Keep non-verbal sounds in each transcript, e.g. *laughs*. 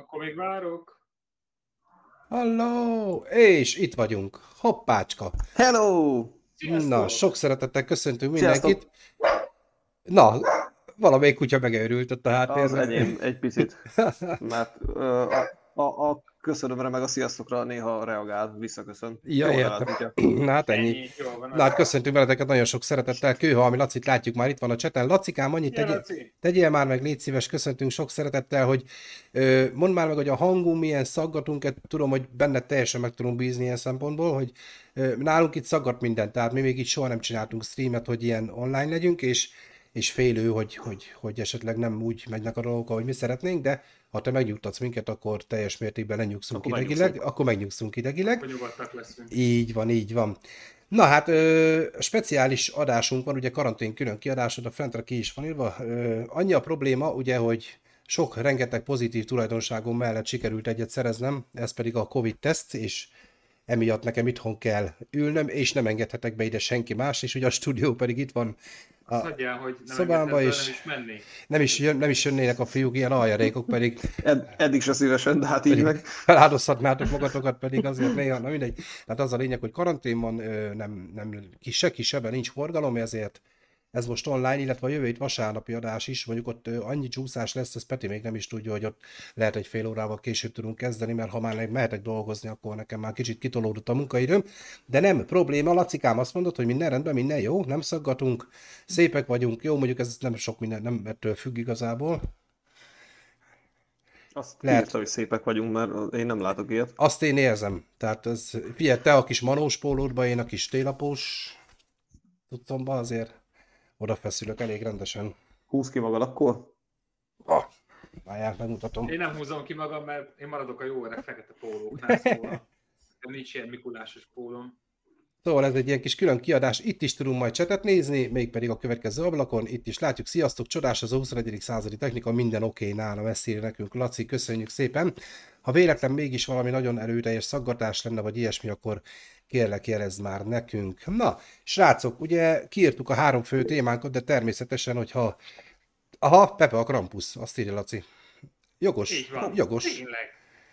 Akkor még várok. Halló! És itt vagyunk. Hoppácska. Hello! Sziasztok! Na, sok szeretettel köszöntünk Sziasztok. mindenkit. Na, valamelyik kutya megőrült ott a Az háttérben. enyém egy picit, *laughs* mert a, a, a köszönömre meg a sziasztokra néha reagál, visszaköszön. Ja, Jó értem. *clears throat* Na hát ennyi. Ennyi, jó van. Na hát köszöntünk veleteket nagyon sok szeretettel. Kőhalmi Lacit látjuk már itt van a cseten. Lacikám, annyit Ja, tegyél, Laci. tegyél már meg, légy szíves, köszöntünk sok szeretettel, hogy ö, mondd már meg, hogy a hangunk milyen szaggatunk, tudom, hogy benne teljesen meg tudunk bízni ilyen szempontból, hogy ö, nálunk itt szaggat minden, tehát mi még itt soha nem csináltunk streamet, hogy ilyen online legyünk, és és félő, hogy, hogy, hogy esetleg nem úgy megynek a dolgok, ahogy mi szeretnénk, de ha te megnyugtatsz minket, akkor teljes mértékben lenyugszunk Akkor idegileg, megnyugszunk. akkor megnyugszunk idegileg. Nyugodtak leszünk. Így van, így van. Na hát, ö, speciális adásunk van, ugye karantén külön kiadásod, a fentre ki is van írva. Ö, annyi a probléma, ugye, hogy sok, rengeteg pozitív tulajdonságom mellett sikerült egyet szereznem, ez pedig a Covid-teszt, és emiatt nekem itthon kell ülnöm, és nem engedhetek be ide senki más, és ugye a stúdió pedig itt van. A, Azt hagyjál, hogy nem szobámba is. nem is menni. nem, is, jön, nem is jönnének a fiúk, ilyen aljarékok, pedig Ed, eddig se szívesen, de hát így meg. feláldozhatnátok magatokat, pedig azért néha, na mindegy. Tehát az a lényeg, hogy karantén van, ö, nem, nem, ki, se kisebben nincs forgalom, ezért ez most online, illetve a jövő hét vasárnapi adás is, mondjuk ott annyi csúszás lesz, ez Peti még nem is tudja, hogy ott lehet egy fél órával később tudunk kezdeni, mert ha már mehetek dolgozni, akkor nekem már kicsit kitolódott a munkaidőm. De nem probléma, Lacikám azt mondott, hogy minden rendben, minden jó, nem szaggatunk, szépek vagyunk, jó, mondjuk ez nem sok minden, nem ettől függ igazából. Azt Lehet. Lehet. írta, hogy szépek vagyunk, mert én nem látok ilyet. Azt én érzem. Tehát ez, figyelj, te a kis manós pólódba, én a kis télapós tudtomba azért odafeszülök elég rendesen. Húz ki magad akkor? Ah, várjál, megmutatom. Én nem húzom ki magam, mert én maradok a jó öreg fekete pólóknál, *laughs* szóval nem nincs ilyen Mikulásos pólom. Szóval ez egy ilyen kis külön kiadás, itt is tudunk majd csetet nézni, mégpedig a következő ablakon, itt is látjuk, sziasztok, csodás az a 21. századi technika, minden oké okay, nála, messzire nekünk, Laci, köszönjük szépen. Ha véletlen mégis valami nagyon erőteljes szaggatás lenne, vagy ilyesmi, akkor kérlek jelezd már nekünk. Na, srácok, ugye kiírtuk a három fő témánkat, de természetesen, hogyha... Aha, Pepe a Krampus, azt írja Laci. Jogos, Így van. jogos. Tényleg.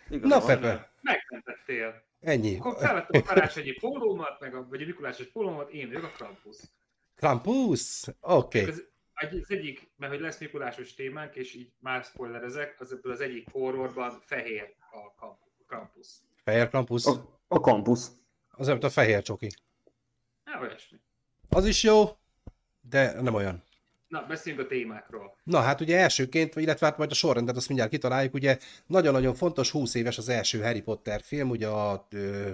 Na, van. Pepe, Megmentettél. ennyi. Akkor felvettem a karácsonyi pólómat, meg a, vagy a Mikulásos pólómat, én vagyok a Krampus. Krampus? Oké. Okay. Az, egy- az egyik, mert hogy lesz Mikulásos témánk, és így már spoilerezek, az ebből az egyik horrorban fehér a Kramp- Krampus. Fehér Krampus, A, a kampusz. Az olyan, mint a fehér csoki. Na, olyasmi. Az is jó, de nem olyan. Na, beszéljünk a témákról. Na hát ugye elsőként, illetve hát majd a sorrendet azt mindjárt kitaláljuk, ugye nagyon-nagyon fontos, 20 éves az első Harry Potter film, ugye a ö,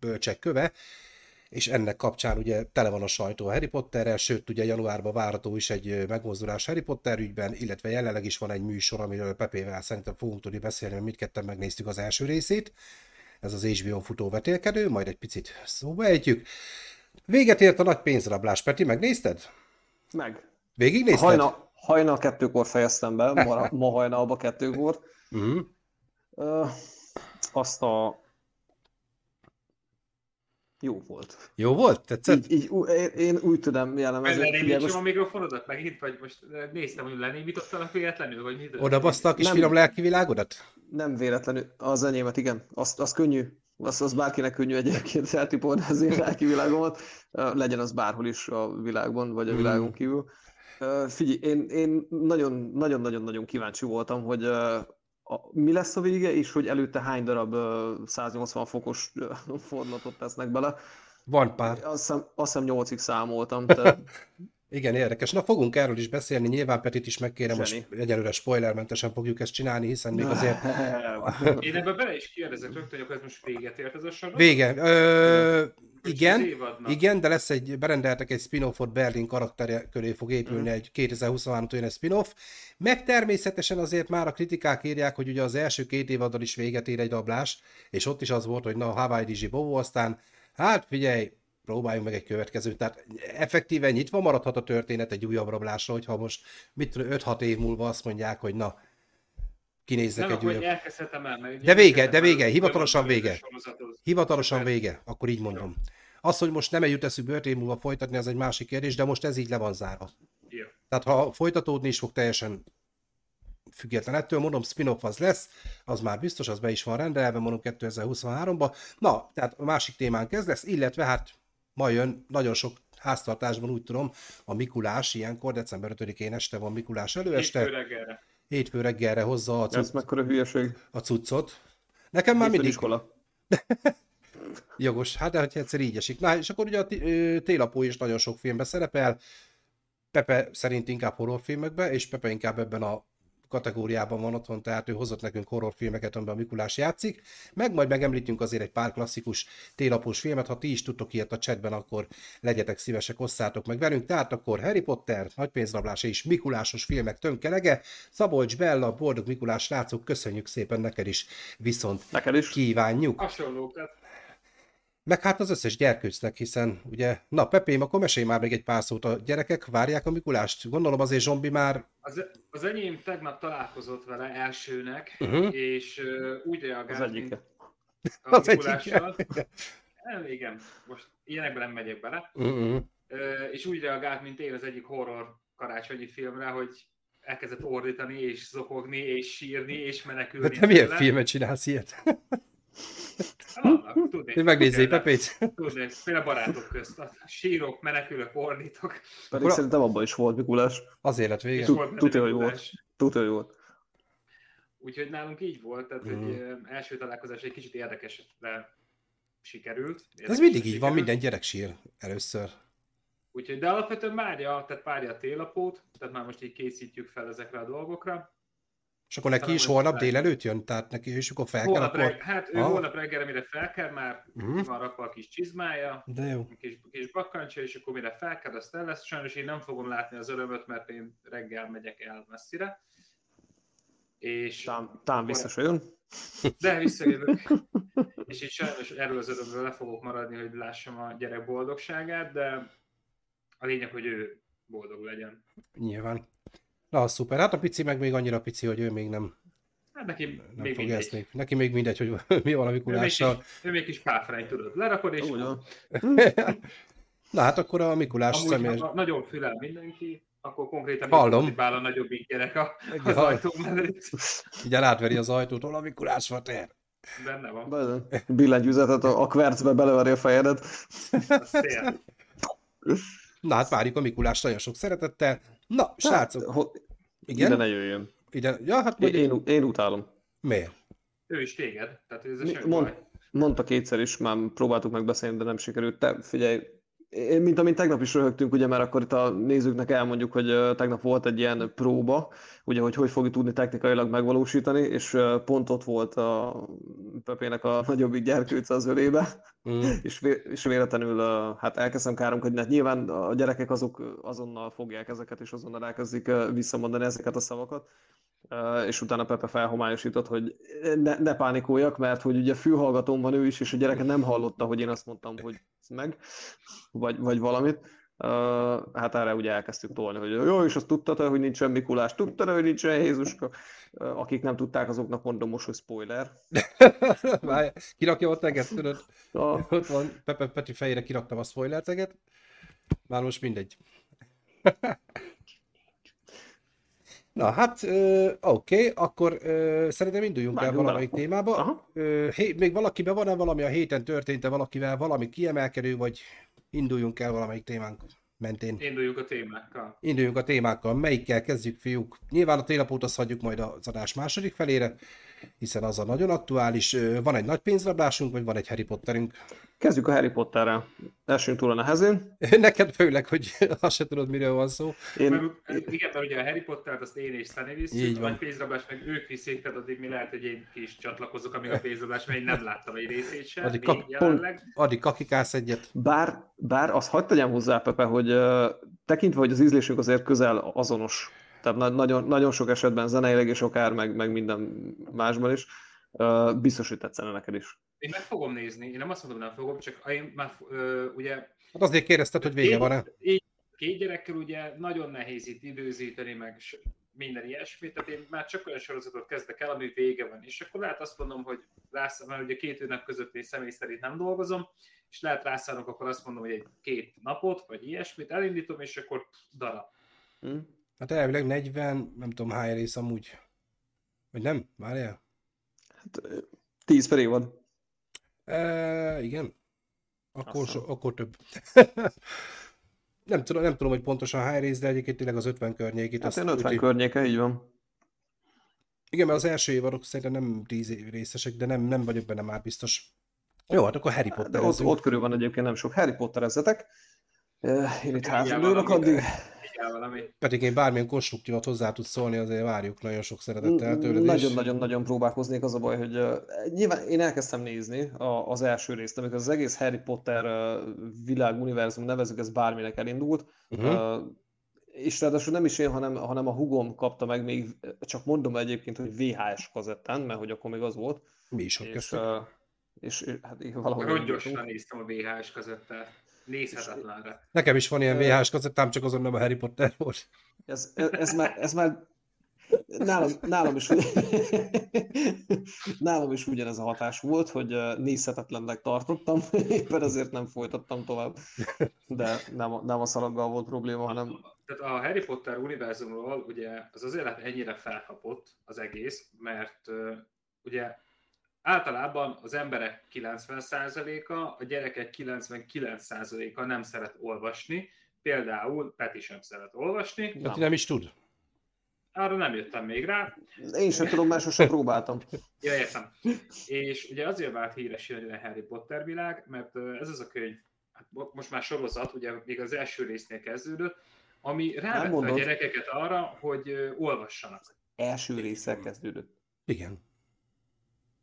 Bölcsek köve, és ennek kapcsán ugye tele van a sajtó a Harry Potterrel, sőt ugye januárban várható is egy megmozdulás Harry Potter ügyben, illetve jelenleg is van egy műsor, amiről Pepével szerintem fogunk tudni beszélni, mert mindketten megnéztük az első részét. Ez az HBO futó vetélkedő, majd egy picit szóba ejtjük. Véget ért a nagy pénzrablás, Peti, megnézted? Meg. Végignézted? Hajna, hajnal kettőkor fejeztem be, *laughs* ma, ma hajnalba kettőkor. Uh-huh. Azt a... Jó volt. Jó volt? Tetszett? Így, így, ú- én, én úgy tudom jellemezni. Lenémítsem a most mikrofonodat megint, vagy most eh, néztem, hogy lenémítottalak véletlenül, vagy mi Oda baszta a kis Nem. finom lelki világodat? nem véletlenül, az enyémet, igen. Az, az könnyű. Az, az bárkinek könnyű egyébként *laughs* eltipolni az én lelki világomat. Legyen az bárhol is a világban, vagy a Hmm. világon kívül. Figyelj, én, én nagyon, nagyon-nagyon-nagyon kíváncsi voltam, hogy a, mi lesz a vége, és hogy előtte hány darab ö, 180 fokos *laughs* fordulatot tesznek bele. Van pár. Azt hiszem, azt hiszem 8-ig számoltam, *laughs* tehát Igen, érdekes. Na, fogunk erről is beszélni, nyilván Petit is megkérem, most Zseni. egyelőre spoilermentesen fogjuk ezt csinálni, hiszen még azért Én ebben bele is kérdezek rögtön, hogy akkor ez most véget ért ez a sorozat? vége. Ö, igen, igen, de lesz egy, berendeltek egy spin-offot, Berlin karaktere köré fog épülni egy 2023-tól jön egy spin-off, meg természetesen azért már a kritikák írják, hogy ugye az első két évaddal is véget ér egy rablás, és ott is az volt, hogy na, Hawaii Dizsi Bobo, aztán hát figyelj, próbáljunk meg egy következőt. Tehát effektíven nyitva maradhat a történet egy újabb rablásra, hogyha most mit tudom, 5-6 év múlva azt mondják, hogy na, kinézzek Nem, egy újabb. elkezdhetem el, mert De vége, de vége, hivatalosan vége. Hivatalosan vége, akkor így mondom. Az, hogy most nem jut eszükbe 5 év múlva folytatni, az egy másik kérdés, de most ez így le van zárva. Jó. Tehát ha folytatódni is fog teljesen független ettől, mondom, spin-off az lesz, az már biztos, az be is van rendelve, mondom 2023-ba. Na, tehát a másik témán kezd lesz, illetve hát ma jön nagyon sok háztartásban úgy tudom, a Mikulás ilyenkor, december 5-én este van Mikulás előeste. Hétfő reggelre. Hétfő reggelre hozza a, Ez cucc, mekkora hülyeség. a cuccot. Nekem már mindig iskola. *laughs* jogos, hát de hogy egyszer így esik. Na, és akkor ugye a télapó is nagyon sok filmben szerepel, Pepe szerint inkább horrorfilmekbe, és Pepe inkább ebben a kategóriában van otthon, tehát ő hozott nekünk horrorfilmeket, amiben a Mikulás játszik. Meg majd megemlítünk azért egy pár klasszikus télapós filmet, ha ti is tudtok ilyet a chatben, akkor legyetek szívesek, osszátok meg velünk. Tehát akkor Harry Potter, Nagypénzrablás és Mikulásos filmek tönkelege. Szabolcs Bella, boldog Mikulás srácok, köszönjük szépen neked is, viszont Neked is? kívánjuk. Hasonlókat. Meg hát az összes gyerkőcnek, hiszen ugye, na Pepém, akkor mesélj már még egy pár szót a gyerekek, várják a Mikulást? Gondolom azért zombi már, Az, az enyém tegnap találkozott vele elsőnek, uh-huh. és uh, úgy Az reagált, mint egyike. a Az Mikulással. Nem, igen, most ilyenekben nem megyek bele. uh-uh. Ö, és úgy reagált, mint én az egyik horror karácsonyi filmre, hogy elkezdett ordítani, és zokogni, és sírni, és menekülni. De te milyen filmet csinálsz ilyet? Vannak, tudnék. Én megnézzél Pepét? Tudnék, például barátok közt. A Sírok, menekülök, ordítok. Pedig Akkor- szerintem abban is volt Mikulás. Azért lett És vége. Tud- volt tudja, hogy Mikulás. Tudja, hogy volt. Úgyhogy nálunk így volt, tehát Mhm. hogy első találkozás egy kicsit érdekes, de sikerült. Ez Érdekes, mindig így van, sikerült. minden gyerek sír először. Úgyhogy, de alapvetően várja, tehát várja a télapót, tehát már most így készítjük fel ezekre a dolgokra. És akkor neki is holnap fel. délelőtt jön, tehát neki is akkor fel kell, akkor... hát ő Ah. holnap reggelre, mire fel kell, már ki van rakva a kis csizmája, De jó. a kis, kis bakkancsa, és akkor mire fel kell, azt el lesz. Sajnos én nem fogom látni az örömöt, mert én reggel megyek el messzire. És, Tám, tám visszajön. de visszajövök. és így sajnos erről az örömről le fogok maradni, hogy lássam a gyerek boldogságát, de a lényeg, hogy ő boldog legyen. Nyilván. Na, az szuper. Hát a pici meg még annyira pici, hogy ő még nem, Hát neki nem még ezt mindegy. még. Neki még mindegy, hogy *laughs* mi van a Ő még, kis, Mikulással. ő még kis páfrány, tudod, lerakod, és Úgy. *laughs* Na hát akkor a Mikulás Amúgy, személyes... ha nagyon fülel mindenki, akkor konkrétan Hallom. bál a nagyobbik gyerek a, Igen, az hall- ajtó mellett. *laughs* Így átveri az ajtót, hol a Mikulás van tér. Benne van. Be- Billentyűzetet a, kvercbe beleveri a fejedet. Na hát várjuk a Mikulást nagyon sok szeretettel. Na, srácok, Hát, ho- igen? Ide ne jöjjön. Ide, ja, hát Én, én, én utálom. miért? Ő is téged, tehát ez Mi- semmi mond- baj. Mondta kétszer is, már próbáltuk megbeszélni, de nem sikerült. Te figyelj, mint amint tegnap is röhögtünk, ugye már akkor itt a nézőknek elmondjuk, hogy tegnap volt egy ilyen próba, ugye, hogy hogy fogjuk tudni technikailag megvalósítani, és pont ott volt a Pepének a nagyobbik gyerkőc az ölébe, Mm. *laughs* és, vé- és véletlenül hát elkezdtem káromkodni, hát nyilván a gyerekek azok azonnal fogják ezeket, és azonnal elkezdik visszamondani ezeket a szavakat, és utána Pepe felhomályosított, hogy ne, ne pánikoljak, mert hogy ugye fülhallgatón van ő is, és a gyereke nem hallotta, hogy én azt mondtam, hogy meg, vagy, vagy valamit. Hát erre ugye elkezdtük tolni, hogy jó, és azt tudtad, hogy nincsen Mikulás, tudtad, hogy nincsen Jézuska. Akik nem tudták, azoknak mondom most, hogy spoiler. *laughs* Kirakja ott teget, tudod? A, Ott van, Pepe Peti fejére kiraktam a spoiler teget. Már most mindegy. *laughs* Na hát, oké, akkor ö, szerintem induljunk el Vágjunk valamelyik bele. témába. Aha. Hé, még valakiben van-e valami a héten történt-e valakivel valami kiemelkedő, vagy induljunk el valamelyik témánk mentén? Induljunk a témákkal. Induljunk a témákkal. Melyikkel kezdjük, fiúk? Nyilván a télapót azt hagyjuk majd az adás második felére, hiszen az a nagyon aktuális. Van egy nagy pénzrablásunk, vagy van egy Harry Potterünk? kezdjük a Harry Potterrel. Elsőn túl a nehezén. *laughs* Neked főleg, hogy *laughs* azt se tudod, miről van szó. Én, Mert, igen, mert ugye a Harry Pottert azt én és Így visszük, van. vagy pénzrablás meg ők viszik, tehát addig mi lehet, hogy én ki is csatlakozok, amíg a pénzrablás, mert én nem láttam egy részét sem, Addig jelenleg. Addig kakikálsz egyet. Bár, bár azt hagyd tegyem hozzá, Pepe, hogy uh, tekintve, hogy az ízlésünk azért közel azonos, tehát na- nagyon, nagyon sok esetben zeneileg és akár, meg, meg minden másban is, uh, biztos, hogy tetszene neked is. Én meg fogom nézni, én nem azt mondom, nem fogom, csak én már ö, ugye Hát azért kérdezted, hogy vége van-e? Így, két gyerekkel ugye nagyon nehéz itt időzíteni, meg minden ilyesmit, tehát én már csak olyan sorozatot kezdek el, ami vége van, és akkor lehet azt mondom, hogy rász, mert ugye két ünnep között én személy szerint nem dolgozom, és lehet rászánok, akkor azt mondom, hogy egy két napot, vagy ilyesmit elindítom, és akkor darab. Hm? Hát elvileg 40, nem tudom hány rész amúgy. Vagy nem? Várjál. Hát, 10 per évad. E, igen. Akkor, so, akkor több. *laughs* nem, tudom, nem tudom, hogy pontosan hány rész, de egyébként tényleg az 50 környékét. Hát én 50 úgy- környéke, így van. Igen, mert az első évadok szerintem nem 10 év részesek, de nem, nem vagyok benne már biztos. Jó, hát akkor Harry De Potter. ott, ott körül van egyébként nem sok. Harry Potterezzetek. Eh, Én itt házon ülök valami. Igen, valami. Pedig én bármilyen konstruktívat hozzá tudsz szólni, azért várjuk nagyon sok szeretettel tőled. Nagyon-nagyon-nagyon próbálkoznék, az a baj, hogy uh, nyilván én elkezdtem nézni a, az első részt, amikor az egész Harry Potter uh, világ, univerzum, nevezük, ez bárminek elindult, Mhm. uh, és ráadásul nem is én, hanem, hanem a hugom kapta meg még, csak mondom egyébként, hogy VHS kazettán, mert hogy akkor még az volt, Mi is ott és, uh, és, és hát így valahogy Rongyosan néztem a VHS kazettát. Nézhetetlenre. Nekem is van ilyen VHS kazettám, csak azon nem a Harry Potter volt. Ez, ez, ez, már, ez már nálam, nálam, is, *laughs* nálam is ugyanez a hatás volt, hogy nézhetetlennek tartottam, *laughs* éppen ezért nem folytattam tovább. De nem, a- nem a szalaggal volt probléma, hanem Tehát a Harry Potter univerzumról ugye az azért lett ennyire felkapott az egész, mert ugye általában az emberek 90%-a, a gyerekek 99%-a nem szeret olvasni, például Peti sem szeret olvasni, Hát nem is tud. arra nem jöttem még rá, én sem tudom, mert sosem próbáltam. *laughs* Ja, értem. És ugye azért vált híres a Harry Potter világ, mert ez az a könyv, hát mo- most már sorozat, ugye még az első résznél kezdődött, ami rávette a gyerekeket arra, hogy olvassanak. Első része kezdődött. Igen.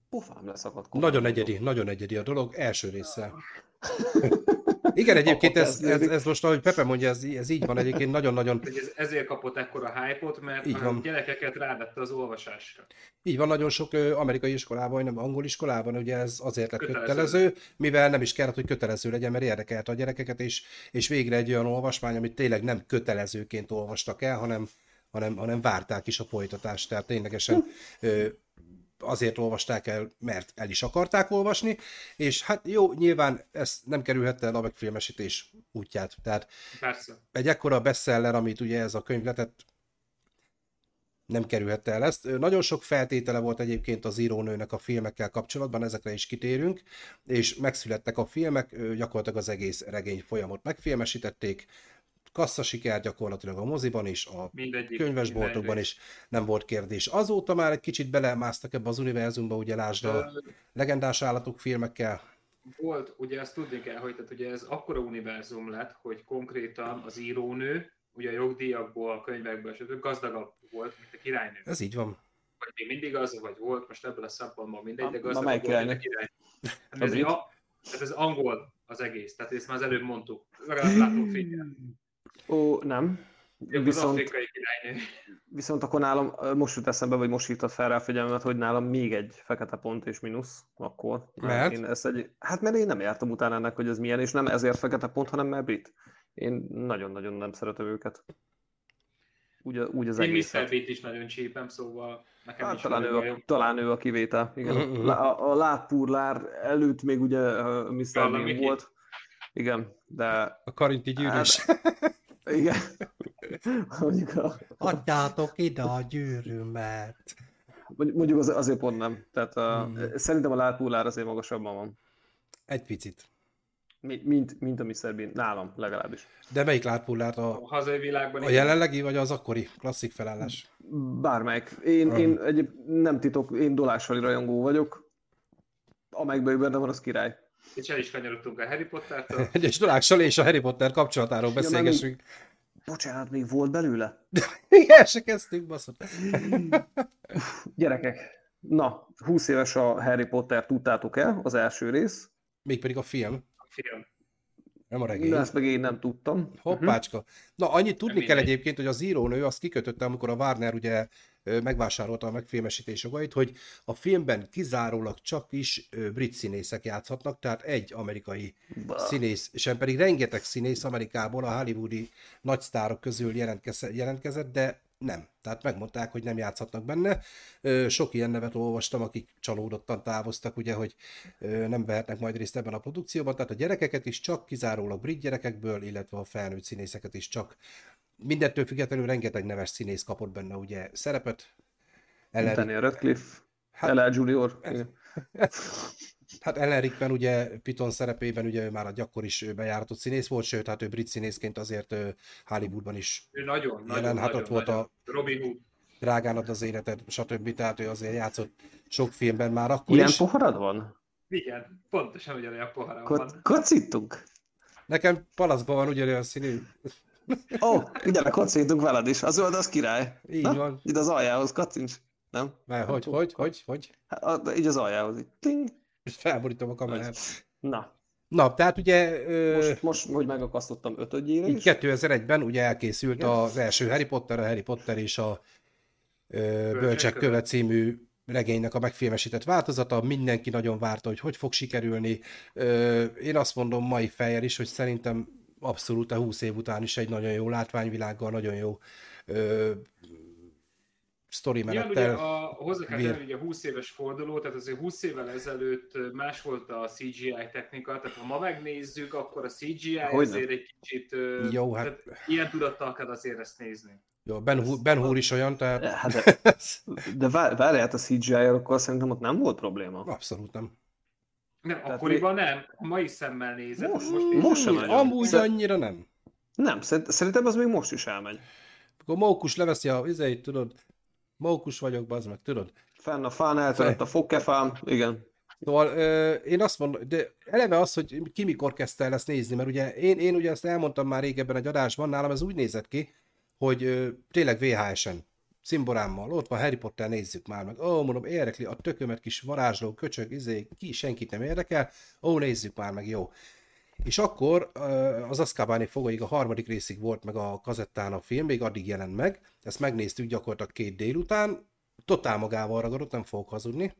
Pofám leszakadt. Nagyon egyedi, nagyon egyedi a dolog, első része. *laughs* Igen, egyébként ez, ez, ez most, ahogy Pepe mondja, ez, ez így van egyébként nagyon-nagyon, ez, ezért kapott ekkora hype-ot, mert Így a van. gyerekeket rávette az olvasásra. így van nagyon sok amerikai iskolában, vagy nem angol iskolában, ugye ez azért lett Kötelező. kötelező, mivel nem is kellett, hogy kötelező legyen, mert érdekelte a gyerekeket, és, és végre egy olyan olvasmány, amit tényleg nem kötelezőként olvastak el, hanem, hanem, hanem várták is a folytatást, tehát ténylegesen ö, azért olvasták el, mert el is akarták olvasni, és hát jó, nyilván ez nem kerülhette el a megfilmesítés útját, tehát Persze. egy ekkora bestseller, amit ugye ez a könyv letett, nem kerülhette el ezt. Nagyon sok feltétele volt egyébként az írónőnek a filmekkel kapcsolatban, ezekre is kitérünk, és megszülettek a filmek, gyakorlatilag az egész regény folyamot megfilmesítették, kassza siker gyakorlatilag a moziban is, a Mindegyik. könyvesboltokban minden is nem volt kérdés. Azóta már egy kicsit belemásztak ebbe az univerzumba, ugye lásd a legendás állatok filmekkel. Volt, ugye ezt tudni kell, hogy tehát ugye ez akkora univerzum lett, hogy konkrétan az írónő, ugye a jogdíjakból, a könyvekből, stb. gazdagabb volt, mint a királynő. Ez így van. Vagy még mindig az, vagy volt, most ebből a szempontból mindegy, de gazdagabb volt, mint a királynő? *laughs* Hát ez, a, tehát ez angol az egész, tehát ezt már az előbb mondtuk. Legalább látom fényen. Ó, nem. Az Viszont, afrikai királynő. viszont akkor nálam, most jut eszembe, vagy most hívtad fel rá a figyelmet, hogy nálam még egy fekete pont és mínusz akkor. Mert? Én ezt egy, hát mert én nem jártam utána ennek, hogy ez milyen, és nem ezért fekete pont, hanem mert brit. Én nagyon-nagyon nem szeretem őket. Úgy, úgy az Én Mr. egészet. Beat is nagyon csípem, szóval nekem Hát, is talán, ő a, bajom. talán ő a kivétel. Igen. Mhm, mhm. A, a, a látpurlár előtt még ugye Mr. Bean volt. Igen, de A karinti gyűrűs. *laughs* igen. Mondjuk, a, Adjátok ide a gyűrűmet. mondjuk az, azért pont nem. Tehát uh, Mhm. szerintem a látpurlár azért magasabban van. Egy picit. Mi- Mint, mint a Mr. Bean. Nálam legalábbis. De melyik látpullát? A, A hazai világban a jelenlegi, vagy az akkori klasszik felállás? Bármelyik. Én, Ah. én egy, nem titok, én Dolásvali rajongó vagyok. Amelyikben ő benne van, az király. És el is kanyarodtunk a Harry Pottertől. *laughs* Egyes Dolák és a Harry Potter kapcsolatáról Ja, beszélgessünk. Bocsánat, még volt belőle? *laughs* Igen, se kezdtünk, baszott. *laughs* Gyerekek, na, 20 éves a Harry Potter, tudtátok el, az első rész. Mégpedig a film, A film. nem a regény. De ezt meg én nem tudtam. Hoppácska. Na, annyit tudni Nem kell mindegy. egyébként, hogy az írónő azt kikötötte, amikor a Warner ugye megvásárolta a megfilmesítés jogait, hogy a filmben kizárólag csak is brit színészek játszhatnak, tehát egy amerikai Bah. színész, sem pedig rengeteg színész Amerikából a hollywoodi nagysztárok közül jelentkez- jelentkezett, de nem. Tehát megmondták, hogy nem játszhatnak benne. Sok ilyen nevet olvastam, akik csalódottan távoztak, ugye, hogy nem vehetnek majd részt ebben a produkcióban. Tehát a gyerekeket is csak kizárólag brit gyerekekből, illetve a felnőtt színészeket is csak. Mindettől függetlenül rengeteg neves színész kapott benne ugye szerepet. Ellen... Daniel Radcliffe, hát, Ella Junior. *laughs* Hát Ellen Rickman ugye Piton szerepében ugye ő már a gyakor is bejáratott színész volt, sőt, hát ő brit színészként azért Hollywoodban is ő nagyon, jelen, nagyon, hát ott volt a Robin Hood. Drágán ad az életed, stb. Tehát ő azért játszott sok filmben már akkor Ilyen is. poharad van? Igen, pontosan ugyanolyan poharam Ko- van. kocítunk? Nekem palaszban van ugyanolyan színű. Ó, oh, gyere, kocintunk veled is. A zöld az király. Így Na, van. Ide az aljához kacincs. Nem? Mert hogy, hogy, hogy, hogy? Hát, a- így az aljához. Így. Ting. És felborítom a kamerát. Na, Na, tehát ugye ö, most, most, hogy megakasztottam ötödjére így is. 2001-ben ugye elkészült Igen. az első Harry Potter, a Harry Potter és a ö, Bölcsek köve című regénynek a megfilmesített változata. Mindenki nagyon várta, hogy hogy fog sikerülni. Ö, én azt mondom mai fejjel is, hogy szerintem abszolút a 20 év után is egy nagyon jó látványvilággal, nagyon jó ö, sztori Igen, ugye a, hozzá kell tenni, ugye 20 éves forduló, tehát azért 20 évvel ezelőtt más volt a CGI technika, tehát ha ma megnézzük, akkor a CGI Hogyne. azért egy kicsit, Jó, hát- tehát ilyen tudattal kell azért ezt nézni. Jó, ben, Hur, ben Hur is olyan, tehát Hát de, de vár- várjál, hát a CGI-jel akkor szerintem ott nem volt probléma. abszolút nem. Nem, Tehát akkoriban nem, a mai szemmel nézed, Most- most, most sem nagyon. Amúgy Szer- annyira nem. Nem, szerint- szerintem az még most is elmegy. Akkor Mókus leveszi a vizeit, tudod, Mókus vagyok, bazd meg, tudod. Fenn a fán, eltörött a fogkefám, igen. Szóval ö, én azt mondom, de eleve az, hogy ki mikor kezdte el ezt nézni, mert ugye én, én ugye ezt elmondtam már régebben egy adásban, nálam ez úgy nézett ki, hogy ö, tényleg VHS-en, cimborámmal, ott van Harry Potter, nézzük már meg. Ó, mondom, érdekli a tökömet kis varázsló, köcsög, izé, ki, senkit nem érdekel, ó, nézzük már meg, jó. És akkor az Azkabáni fogaig a harmadik részig volt meg a kazettán a film, még addig jelent meg, ezt megnéztük gyakorlatilag két délután, totál magával ragadott, nem fogok hazudni.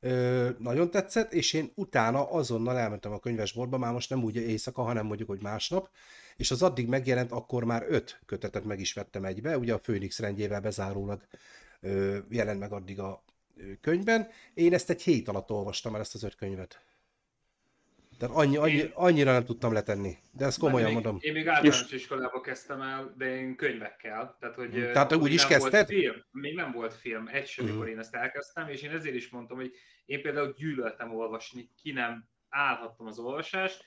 Ö, nagyon tetszett, és én utána azonnal elmentem a könyvesboltba, már most nem úgy éjszaka, hanem mondjuk, hogy másnap, és az addig megjelent, akkor már öt kötetet meg is vettem egybe, ugye a Főnix rendjével bezárólag ö, jelent meg addig a könyvben. Én ezt egy hét alatt olvastam el ezt az öt könyvet. Tehát annyi, annyi, Én- annyira nem tudtam letenni, de ezt komolyan mondom. Én még általános iskolába kezdtem el, de én könyvekkel. Tehát, hogy, Mm. Tehát úgy még is nem kezdted? Volt film, még nem volt film, egy sem, amikor én ezt elkezdtem, és én ezért is mondtam, hogy én például gyűlöltem olvasni, ki nem állhattam az olvasást,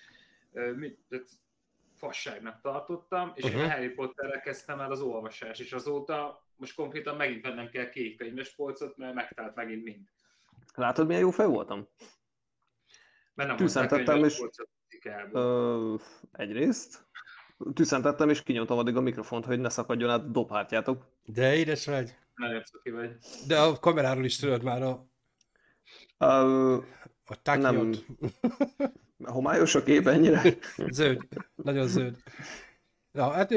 fasságnak tartottam, és uh-huh. én Mhm. a Harry Potterrel kezdtem el az olvasást, és azóta most konkrétan megint vennem kell két könyves polcot, mert megtalált megint mind. Látod, milyen jó fej voltam? Nem Tűszentettem, és-. Ö, egyrészt. Tűszentettem, és kinyomtam addig a mikrofont, hogy ne szakadjon át a dobhártyátok. De édes vagy. Nagyon vagy. De a kameráról is tudod már a, Ö, a tákiot. *laughs* homályos a kép ennyire? Zöld, nagyon zöld. Na, hát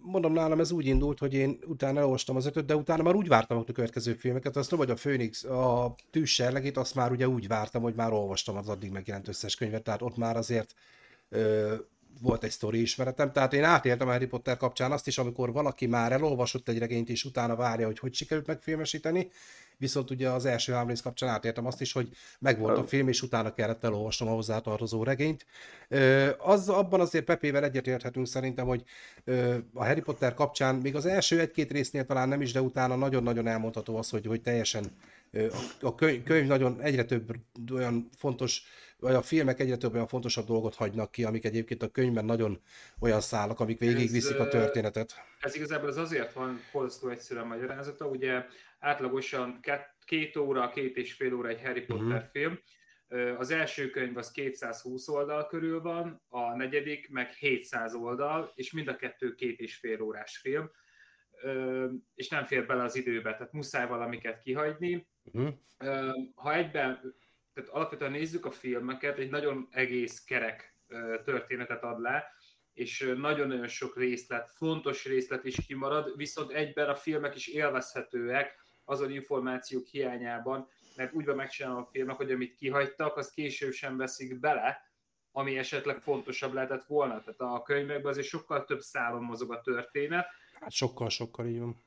mondom nálam ez úgy indult, hogy én utána elolvastam az ötöt, de utána már úgy vártam a következő filmeket, azt hogy a Főnix, a Tűz serlegét, azt már ugye úgy vártam, hogy már olvastam az addig megjelent összes könyvet, tehát ott már azért ö, volt egy sztori ismeretem, tehát én átéltem a Harry Potter kapcsán azt is, amikor valaki már elolvasott egy regényt, és utána várja, hogy hogy sikerült megfilmesíteni, viszont ugye az első három rész kapcsán átéltem azt is, hogy megvolt a film, és utána kellett elolvasnom a hozzátartozó regényt. Az, abban azért Pepével egyetérthetünk szerintem, hogy a Harry Potter kapcsán még az első egy-két résznél talán nem is, de utána nagyon-nagyon elmondható az, hogy, hogy teljesen a, könyv, könyv nagyon egyre több olyan fontos, vagy a filmek egyre több olyan fontosabb dolgot hagynak ki, amik egyébként a könyvben nagyon olyan szálak, amik végigviszik a történetet. Ez igazából az azért van hosszú egyszerűen magyarázata, ugye átlagosan két, két óra, két és fél óra egy Harry Potter Mhm. film. Az első könyv az 220 oldal körül van, a negyedik meg 700 oldal, és mind a kettő két és fél órás film, és nem fér bele az időbe, tehát muszáj valamiket kihagyni. Uh-huh. Ha egyben, tehát alapvetően nézzük a filmeket, egy nagyon egész kerek történetet ad le, és nagyon-nagyon sok részlet, fontos részlet is kimarad, viszont egyben a filmek is élvezhetőek azon információk hiányában, mert úgy van megcsinálva a filmek, hogy amit kihagytak, azt később sem veszik bele, ami esetleg fontosabb lehetett volna. Tehát a könyvekben azért sokkal több szálon mozog a történet, Hát sokkal-sokkal így van.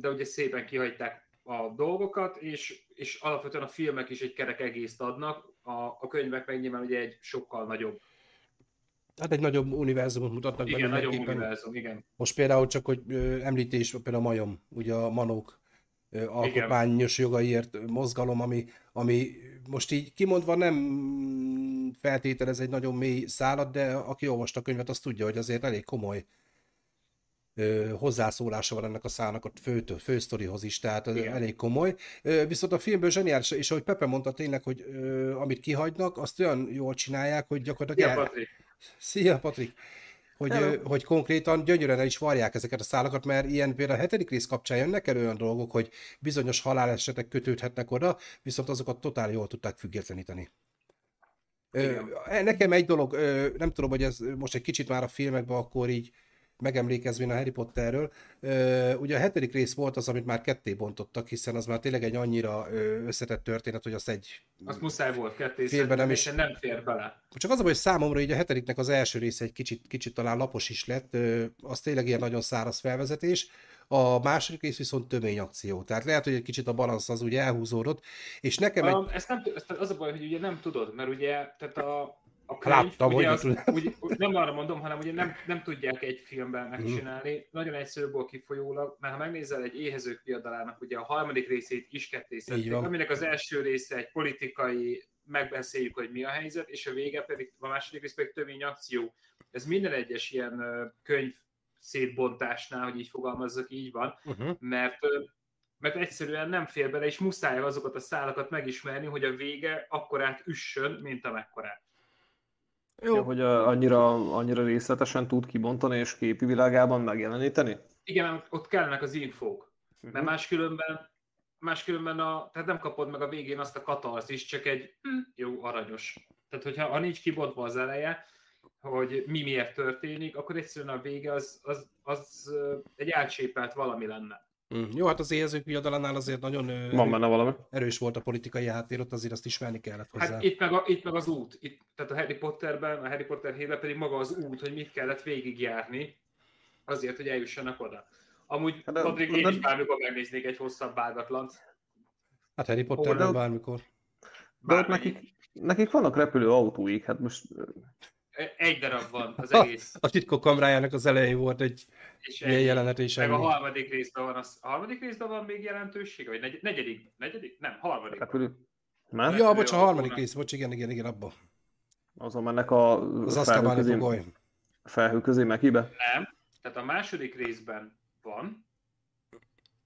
De ugye szépen kihagyták a dolgokat, és, és alapvetően a filmek is egy kerek egészt adnak, a, a könyvek meg nyilván ugye egy sokkal nagyobb, Hát egy nagyobb univerzumot mutatnak be igen, nagyobb univerzum, igen. Most például csak, hogy említés, például a majom, ugye a manók alkotmányos jogaiért mozgalom, ami, ami most így kimondva nem feltételez egy nagyon mély szállat, de aki olvasta a könyvet, az tudja, hogy azért elég komoly ö, hozzászólása van ennek a szának a fő, fősztorihoz is, tehát Igen. elég komoly. Ö, viszont a filmből zseniális, és ahogy Pepe mondta tényleg, hogy ö, amit kihagynak, azt olyan jól csinálják, hogy gyakorlatilag... Szia, el... Patrik! Szia, Patrik! Hogy, hogy konkrétan gyönyörűen el is varják ezeket a szálakat, mert ilyen például a hetedik rész kapcsán jönnek elő olyan dolgok, hogy bizonyos halálesetek kötődhetnek oda, viszont azokat totál jól tudták függetleníteni. Ö, nekem egy dolog, nem tudom, hogy ez most egy kicsit már a filmekben akkor így megemlékezvén a Harry Potterről. Ugye a hetedik rész volt az, amit már ketté bontottak, hiszen az már tényleg egy annyira összetett történet, hogy azt egy... Az muszáj volt ketté filmben nem is nem fér bele. Csak az a hogy számomra így a hetediknek az első része egy kicsit, kicsit talán lapos is lett, az tényleg ilyen nagyon száraz felvezetés. A második rész viszont tömény akció. Tehát lehet, hogy egy kicsit a balansz az ugye elhúzódott, és nekem egy... Um, ezt nem, ezt az a baj, hogy ugye nem tudod, mert ugye tehát a, a Láttam, ugye az, úgy, nem arra mondom, hanem ugye nem, nem tudják egy filmben megcsinálni. Mm. Nagyon egyszerűből kifolyólag, mert ha megnézel egy éhezők viadalának, ugye a harmadik részét is kettészették, aminek az első része egy politikai, megbeszéljük, hogy mi a helyzet, és a vége pedig, a második rész pedig tömény akció. Ez minden egyes ilyen könyv szétbontásnál, hogy így fogalmazzak, így van, uh-huh. mert mert egyszerűen nem fér bele, és muszáj azokat a szálakat megismerni, hogy a vége akkorát üssön, mint amekkorát. Jó. Ja, hogy annyira, annyira részletesen tud kibontani és képi világában megjeleníteni? Igen, ott kellenek az infók. Uh-huh. Mert máskülönben, máskülönben a, tehát nem kapod meg a végén azt a katarsz is, csak egy hm, jó, aranyos. Tehát, hogyha ha nincs kibontva az eleje, hogy mi miért történik, akkor egyszerűen a vége az, az, az egy elcsépelt valami lenne. Mm. Jó, hát az éhezők viadalánál azért nagyon Van benne valami. erős volt a politikai háttér, ott azért azt ismerni kellett hozzá. Hát itt meg, a, itt meg az út, itt, tehát a Harry Potterben, a Harry Potter hétben pedig maga az út, hogy mit kellett végigjárni, azért, hogy eljussanak oda. Amúgy, hát, Patrik, én is bármikor megnéznék egy hosszabb vágatlant. Hát Harry Potterben bármikor. De ott nekik, nekik vannak repülő autóik, hát most egy darab van az egész. A titkok kamrájának az elején volt egy és ilyen jelenet is. Meg a harmadik részben van, az, a harmadik részben van még jelentőség, vagy negy, negyedik, negyedik? Nem, harmadik. Repülő. Már? Ja, bocs, a harmadik rész, bocs, igen, igen, igen, abba. Azon mennek a az felhő közé, felhő közé megibe? Nem, tehát a második részben van,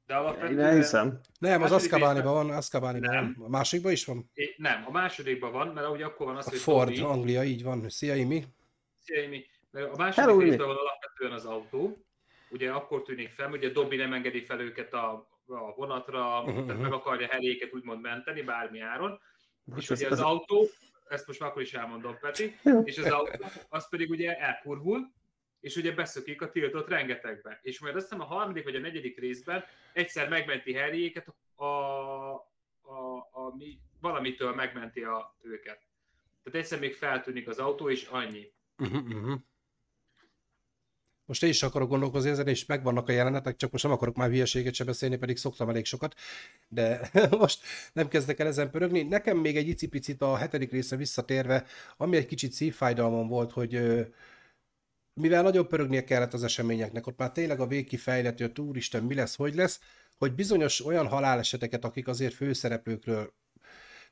de alapvetően... Én hiszem. Nem, az Azkabániban van, Azkabániban van. A másikban is van? É, nem, a másodikban van, mert ugye akkor van az, a hogy Ford, Tobi... Anglia, így van. Szia, Imi. Szia, Imi. Mert a második Hello, részben van alapvetően az autó. Ugye akkor tűnik fel, ugye Dobby nem engedi fel őket a, a vonatra, uh-huh. tehát meg akarja heréket úgymond menteni bármi áron. Most és ugye az, az autó, ezt most már akkor is elmondom, Peti, és az autó, az pedig ugye elkurvul, és ugye beszökik a tiltott rengetegbe. És majd azt hiszem a harmadik vagy a negyedik részben egyszer megmenti Harryéket, a, a, a, mi, valamitől megmenti a, őket. Tehát egyszer még feltűnik az autó, és annyi. Uh-huh, uh-huh. Most én is akarok gondolkozni ezen, és megvannak a jelenetek, csak most nem akarok már hülyeséget se beszélni, pedig szoktam elég sokat, de *laughs* most nem kezdek el ezen pörögni. Nekem még egy icipicit a hetedik része visszatérve, ami egy kicsit szívfájdalmam volt, hogy mivel nagyon pörögnie kellett az eseményeknek, ott már tényleg a vég kifejlett, hogy úristen mi lesz, hogy lesz, hogy bizonyos olyan haláleseteket, akik azért főszereplőkről,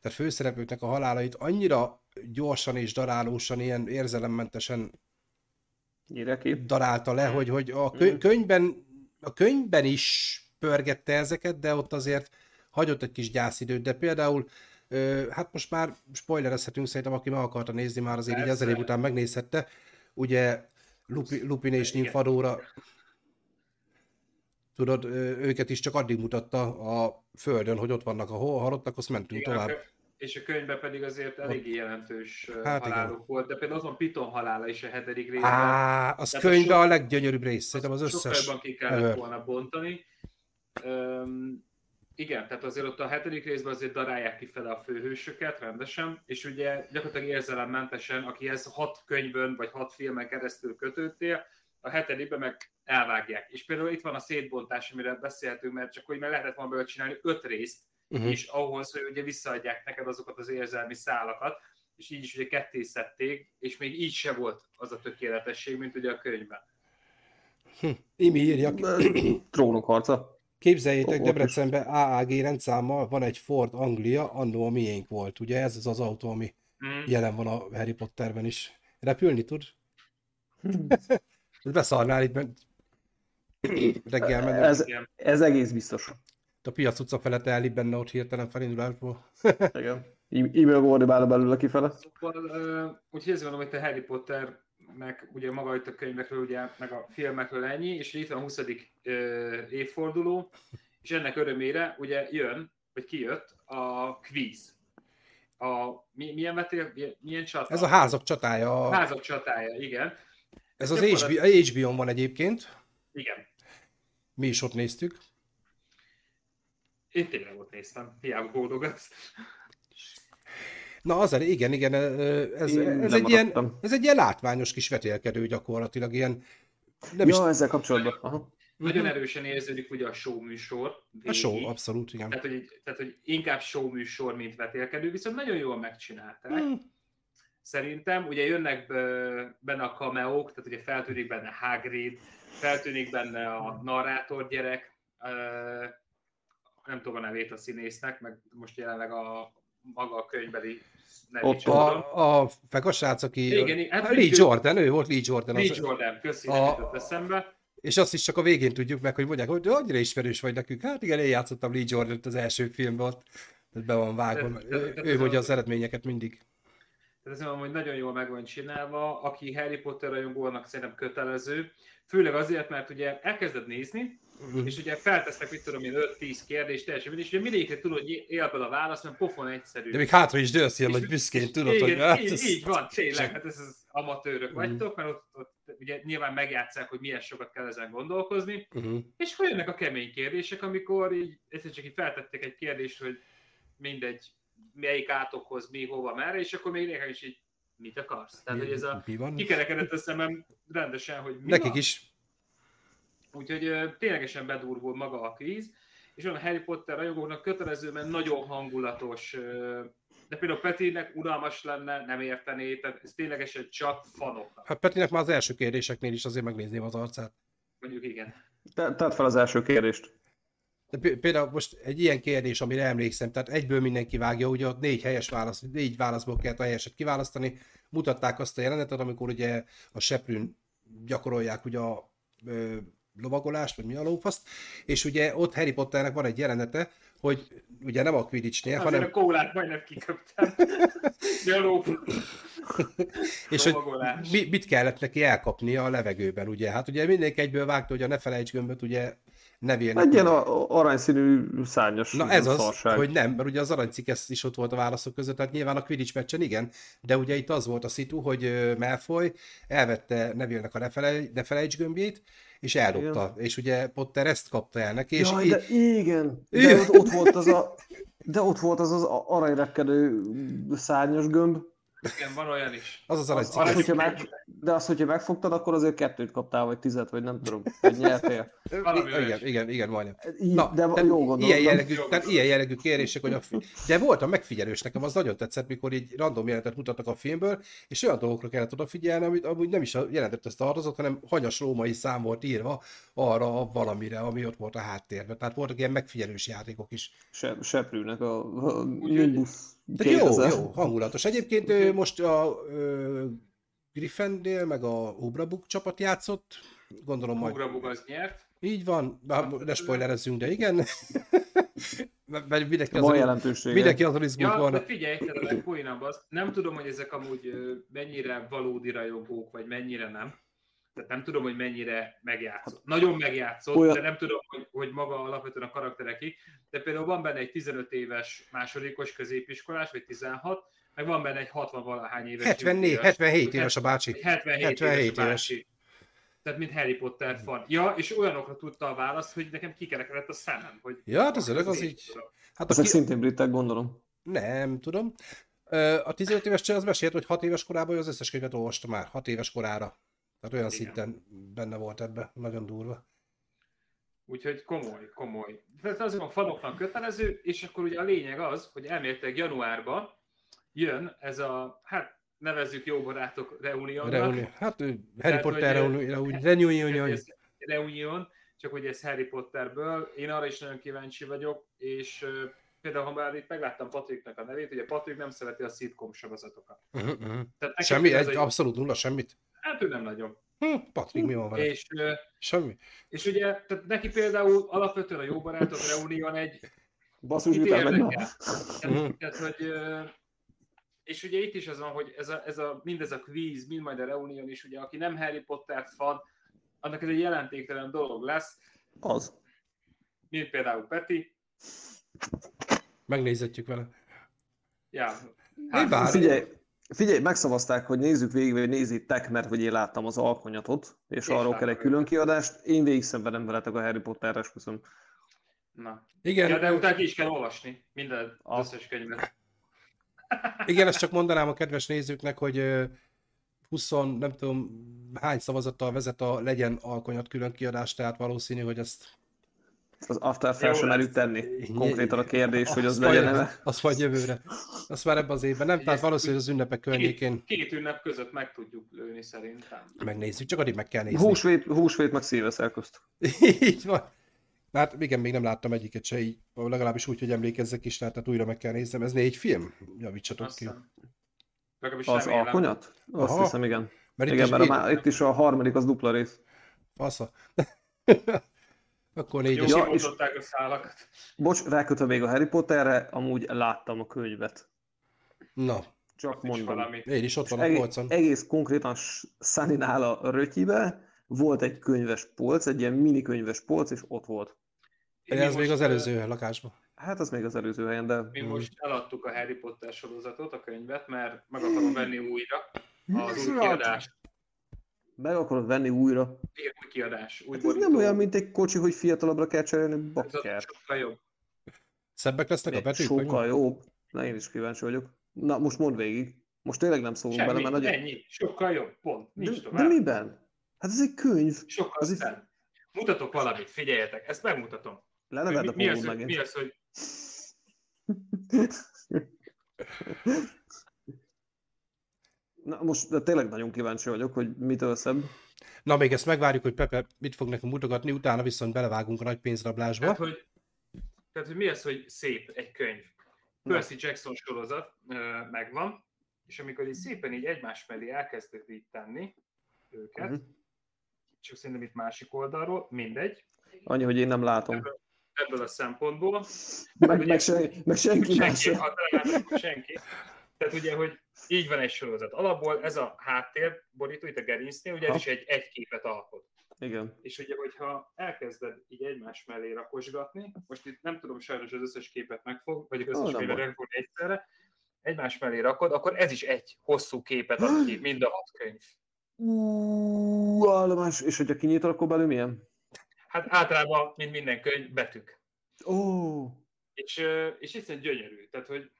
tehát főszereplőknek a halálait annyira gyorsan és darálósan, ilyen érzelemmentesen darálta le, hogy, hogy a mm. könyvben, a könyvben is pörgette ezeket, de ott azért hagyott egy kis gyászidőt, de például hát most már spoilerezhetünk, szerintem aki meg akarta nézni, már azért Persze. így ezer év után megnézhette. Ugye Lupi, Lupin és Nymfadóra tudod, őket is csak addig mutatta a földön, hogy ott vannak a halottak, azt mentünk igen, tovább. És a könyvben pedig azért eléggé jelentős hát halálok igen. volt, de például azon Piton halála is a hetedik részben. Á, az Tehát könyvben a, a leggyönyörűbb rész, szerintem az összes. Sokkal ki kellett volna bontani. Um, igen, tehát azért ott a hetedik részben azért darálják ki fel a főhősöket rendesen, és ugye gyakorlatilag érzelemmentesen, aki ez hat könyvön vagy hat filmen keresztül kötődtél, a hetedikben meg elvágják. És például itt van a szétbontás, amire beszélhetünk, mert csak hogy meg lehetett volna belőle csinálni öt részt, uh-huh. és ahhoz, hogy ugye visszaadják neked azokat az érzelmi szálakat, és így is ugye ketté szedték, és még így se volt az a tökéletesség, mint ugye a könyvben. Hm. Imi írja. Trónok harca. Képzeljétek, Ó, Debrecenben AAG rendszámmal van egy Ford Anglia, annó a miénk volt. Ugye ez az az autó, ami Mm. jelen van a Harry Potterben is. Repülni tud? *laughs* Beszarnál itt, mert reggel mennek. Ez, ez egész biztos. A piac utca felett elég benne ott hirtelen felindulásból. Igen. E-mail gordibálna belőle kifele. Szóval, úgyhogy ezért mondom, hogy a Harry Potternek ugye maga itt a könyvekről, ugye, meg a filmekről ennyi, és itt van a 20. ö, évforduló, és ennek örömére ugye jön, vagy kijött a quiz. A, mi, milyen vetél, milyen, csata? Ez a házak csatája. a házak csatája, igen. Ez az gyakorlatilag- HBO, HBO-n van egyébként. Igen. Mi is ott néztük. Én tényleg ott néztem, hiába bólogatsz. Na azért, igen, igen, ez, Én ez, egy ilyen, ez egy ilyen látványos kis vetélkedő gyakorlatilag, ilyen nem is Ja, ezzel kapcsolatban. Aha. Nagyon erősen érződik ugye a show műsor. a show, végig. abszolút, igen. Tehát hogy, tehát, hogy inkább show műsor, mint vetélkedő, viszont nagyon jól megcsinálták. Hmm. Szerintem ugye jönnek be- benne a cameók, tehát ugye feltűnik benne Hagrid, feltűnik benne a narrátor gyerek, nem tudom a nevét a színésznek, meg most jelenleg a maga a könyvbeli nevét Ott. A, a fekas srác, aki... Igen, hát Lee mondjuk- Jordan, ő volt Lee Jordan. Lee Az, Jordan, köszi, a- eszembe. és azt is csak a végén tudjuk meg, hogy mondják, hogy annyira ismerős vagy nekünk. Hát igen, én játszottam Lee Jordan az első filmben, ott be van vágva. Tehát- Ő, tehát ő ez mondja az eredményeket mindig. Tehát ez mondom, hogy nagyon jól meg van csinálva, aki Harry Potter rajongónak szerintem kötelező, főleg azért, mert ugye elkezded nézni, és ugye feltesznek, mit tudom én, 5-10 kérdést, teljesen mindegy, és ugye mindegyikre tudod, hogy élből a válasz, mert pofon egyszerű. De még hátra is dőlsz ilyen nagy büszkén, tudod, igen, hogy hát így, ez- így van, tényleg, hát ez az amatőrök Mhm. vagytok, mert ott, ott ugye nyilván megjátszák, hogy milyen sokat kell ezen gondolkozni, Uh-huh. és akkor jönnek a kemény kérdések, amikor így egyszer csak így feltették egy kérdést, hogy mindegy, melyik átokhoz, mi, hova, merre, és akkor még nekem is így, mit akarsz? Tehát, hogy ez a Mi van? kikerekedett a szemem rendesen, hogy mi Nekik van? is. Úgyhogy ténylegesen bedurvul maga a kvíz, és olyan Harry Potter rajongóknak kötelező, mert nagyon hangulatos, de például Petinek unalmas lenne, nem értené, tehát ez ténylegesen csak fanoknak. Hát Petinek már az első kérdéseknél is azért megnézném az arcát. Mondjuk igen. Te- Tedd fel az első kérdést. De pé- például most egy ilyen kérdés, amire emlékszem, tehát egyből mindenki vágja, ugye ott négy helyes válasz, négy válaszból kellett a helyeset kiválasztani, mutatták azt a jelenetet, amikor ugye a seprűn gyakorolják ugye a ö, lovagolást, vagy mi a lófaszt, és ugye ott Harry Potternek van egy jelenete, hogy ugye nem a Quidditchnél, Azért hanem, a kólát majdnem kiköptem. *laughs* És hogy mi, mit kellett neki elkapnia a levegőben, ugye? Hát ugye mindenki egyből vágta, hogy a ne felejts gömböt, ugye Egy ilyen a- aranyszínű szárnyas Na ez az, szarság. hogy nem, mert ugye az aranycikesz is ott volt a válaszok között, tehát nyilván a Quidditch meccsen igen, de ugye itt az volt a szitu, hogy Malfoy elvette Neville-nek a ne, felej, ne felejts gömbjét, és eldobta, igen. és ugye Potter ezt kapta el neki, és Jaj, így, de igen, de ott, ott volt az a de ott volt az az aranyrepkedő szárnyas gömb. Igen, van olyan is. az az Az aranycikesz. Az, hogyha meg, de azt, hogyha megfogtad, akkor azért kettőt kaptál, vagy tizet, vagy nem tudom, hogy nyertél. valami igen, igen, igen, majdnem. Na, de tehát jó gondolom. Ilyen jellegű, Jó tehát ilyen jellegű kérések, hogy a fi... De voltam megfigyelős nekem, az nagyon tetszett, mikor így random jelentet mutattak a filmből, és olyan dolgokra kellett odafigyelni, amit amúgy nem is a jelentet tartozott, hanem hanyas római szám volt írva arra a valamire, ami ott volt a háttérben. Tehát voltak ilyen megfigyelős játékok is. Se, seprűnek a, a Nimbus De jó, 2000. jó, hangulatos. Egyébként ő most a ö, Griffendale, meg a Ubrabuk csapat játszott, gondolom majd Ugrabug az nyert. így van, bár ne spoilerezzünk, de igen. *laughs* Mert mindenki Van az, jelentősége. mindenki az rizmus Ja, van. de figyelj, tehát a legpoénabb az, nem tudom, hogy ezek amúgy mennyire valódi rajongók, vagy mennyire nem. Tehát nem tudom, hogy mennyire megjátszott. Nagyon megjátszott, Olyan- de nem tudom, hogy, hogy maga alapvetően a karakterekig. De például van benne egy 15 éves másodikos középiskolás, vagy 16, meg van benne egy 60 valahány éves. 74, nyugdíjas. 77 éves a bácsi. Egy 77, 77 éves, éves. bácsi. Tehát, mint Harry Potter fan. Ja, és olyanokra tudta a választ, hogy nekem kikerekedett a szemem. Hogy Ja, hát az öreg az így- tudom. Hát Ezek aki, szintén britek, gondolom. nem tudom. A 15 éves csaj az mesélt, hogy 6 éves korában az összes könyvet olvasta már, 6 éves korára. Tehát olyan Igen. szinten benne volt ebbe, nagyon durva. Úgyhogy komoly, komoly. Tehát az a fanoknak kötelező, és akkor ugye a lényeg az, hogy elméletileg januárban jön ez a, hát nevezzük jó barátok reuniónak. Reuni- hát Harry Tehát, Potter hogy, reuni- reuni- reunion, Reunion, csak ugye ez Harry Potterből. Én arra is nagyon kíváncsi vagyok, és például, ha már itt megláttam Patricknak a nevét, ugye Patrick nem szereti a szitcom sorozatokat. Uh-huh. Tehát Semmi, egy, abszolút nulla, semmit? Hát ő nem nagyon. Hm, Patrik, mi van vele? És, Semmi. És ugye, tehát neki például alapvetően a jó barátok Reunion egy Basszus, mit érdekel. Tehát, hogy és ugye itt is az van, hogy ez a, ez a, mindez a quiz, mind majd a Reunion is, ugye, aki nem Harry Potter fan, annak ez egy jelentéktelen dolog lesz. Az. Mint például Peti. Megnézhetjük vele. Ja. Hát, figyelj, figyelj, megszavazták, hogy nézzük végig, vagy nézzétek, mert hogy én láttam az alkonyatot, és, és arról kell egy külön kiadást. Én végig szenvedem veletek a Harry Potter-re, köszönöm. Na. Igen. Ja, de utána ki is kell olvasni minden összes könyvet. *laughs* Igen, ezt csak mondanám a kedves nézőknek, hogy 20, nem tudom hány szavazattal vezet a legyen alkonyat külön kiadás, tehát valószínű, hogy ezt az after fel sem merült tenni. Konkrétan a kérdés, hogy az legyen neve. Azt majd jövőre. Azt már ebben az évben. Nem, tehát valószínűleg az ünnepek környékén. Két, két ünnep között meg tudjuk lőni szerintem. Megnézzük, csak addig meg kell nézni. Húsvét, húsvét meg szíveszel közt. *laughs* így van. Hát igen, még nem láttam egyiket se, így, legalábbis úgy, hogy emlékezzek is, tehát újra meg kell néznem. Ez négy film? Javítsatok ki. Az alkonyat? Azt Aha. hiszem, igen. Mert igen, mert már itt is a harmadik az dupla rész. Fasza. *laughs* Akkor négy. Jó, ja, és... a szálakat. Bocs, rákötöm még a Harry Potterre, amúgy láttam a könyvet. Na. Csak mondom. Én is ott van a polcon. Egész konkrétan Sunny-nál a rötyibe volt egy könyves polc, egy ilyen mini könyves polc, és ott volt. Én ez még az előző lakásban. Hát az még az előző helyen, de... Mi most eladtuk a Harry Potter sorozatot, a könyvet, mert meg akarom venni újra az új kiadást. Meg akarod venni újra? Igen, új kiadás. Új hát ez nem olyan, mint egy kocsi, hogy fiatalabbra kell cserélni, bakker. Sokkal jobb. Szebbek lesznek a betűk? Sokkal jobb. Na, én is kíváncsi vagyok. Na, most mondd végig. Most tényleg nem szólunk Semmi, bele, mert nagyon... ennyi. Sokkal jobb, pont. Nincs de, de miben? Hát ez egy könyv. Sokkal az szent. Egy... Mutatok valamit, figyeljetek, ezt megmutatom. Leneved a mi, mi, az, megint. mi az, hogy... *laughs* Na most de tényleg nagyon kíváncsi vagyok, hogy mitől szebb. Na még ezt megvárjuk, hogy Pepe mit fog nekünk mutogatni, utána viszont belevágunk a nagy pénzrablásba. Tehát, hogy, tehát, hogy mi az, hogy szép egy könyv? Percy Jackson sorozat uh, megvan, és amikor így szépen így egymás mellé elkezdtek így tenni őket, uh-huh csak szerintem itt másik oldalról, mindegy. Annyi, hogy én nem látom. Ebből, ebből a szempontból. Meg, meg, sen, meg senki, senki más. Hát, senki. Tehát ugye, hogy így van egy sorozat. Alapból ez a háttér borító itt a gerincnél, ugye ez ha. is egy, egy képet alkot. Igen. És ugye, hogyha elkezded így egymás mellé rakosgatni, most itt nem tudom sajnos az összes képet megfog, vagy az összes képet megfogni egyszerre, egymás mellé rakod, akkor ez is egy hosszú képet ad ki, mind a hat könyv. Uuuuh, állomás. És hogyha kinyitod, akkor belül milyen? Hát általában, mint minden könyv, betűk. Ó. Oh. És, és egyszerűen gyönyörű. Tehát, hogy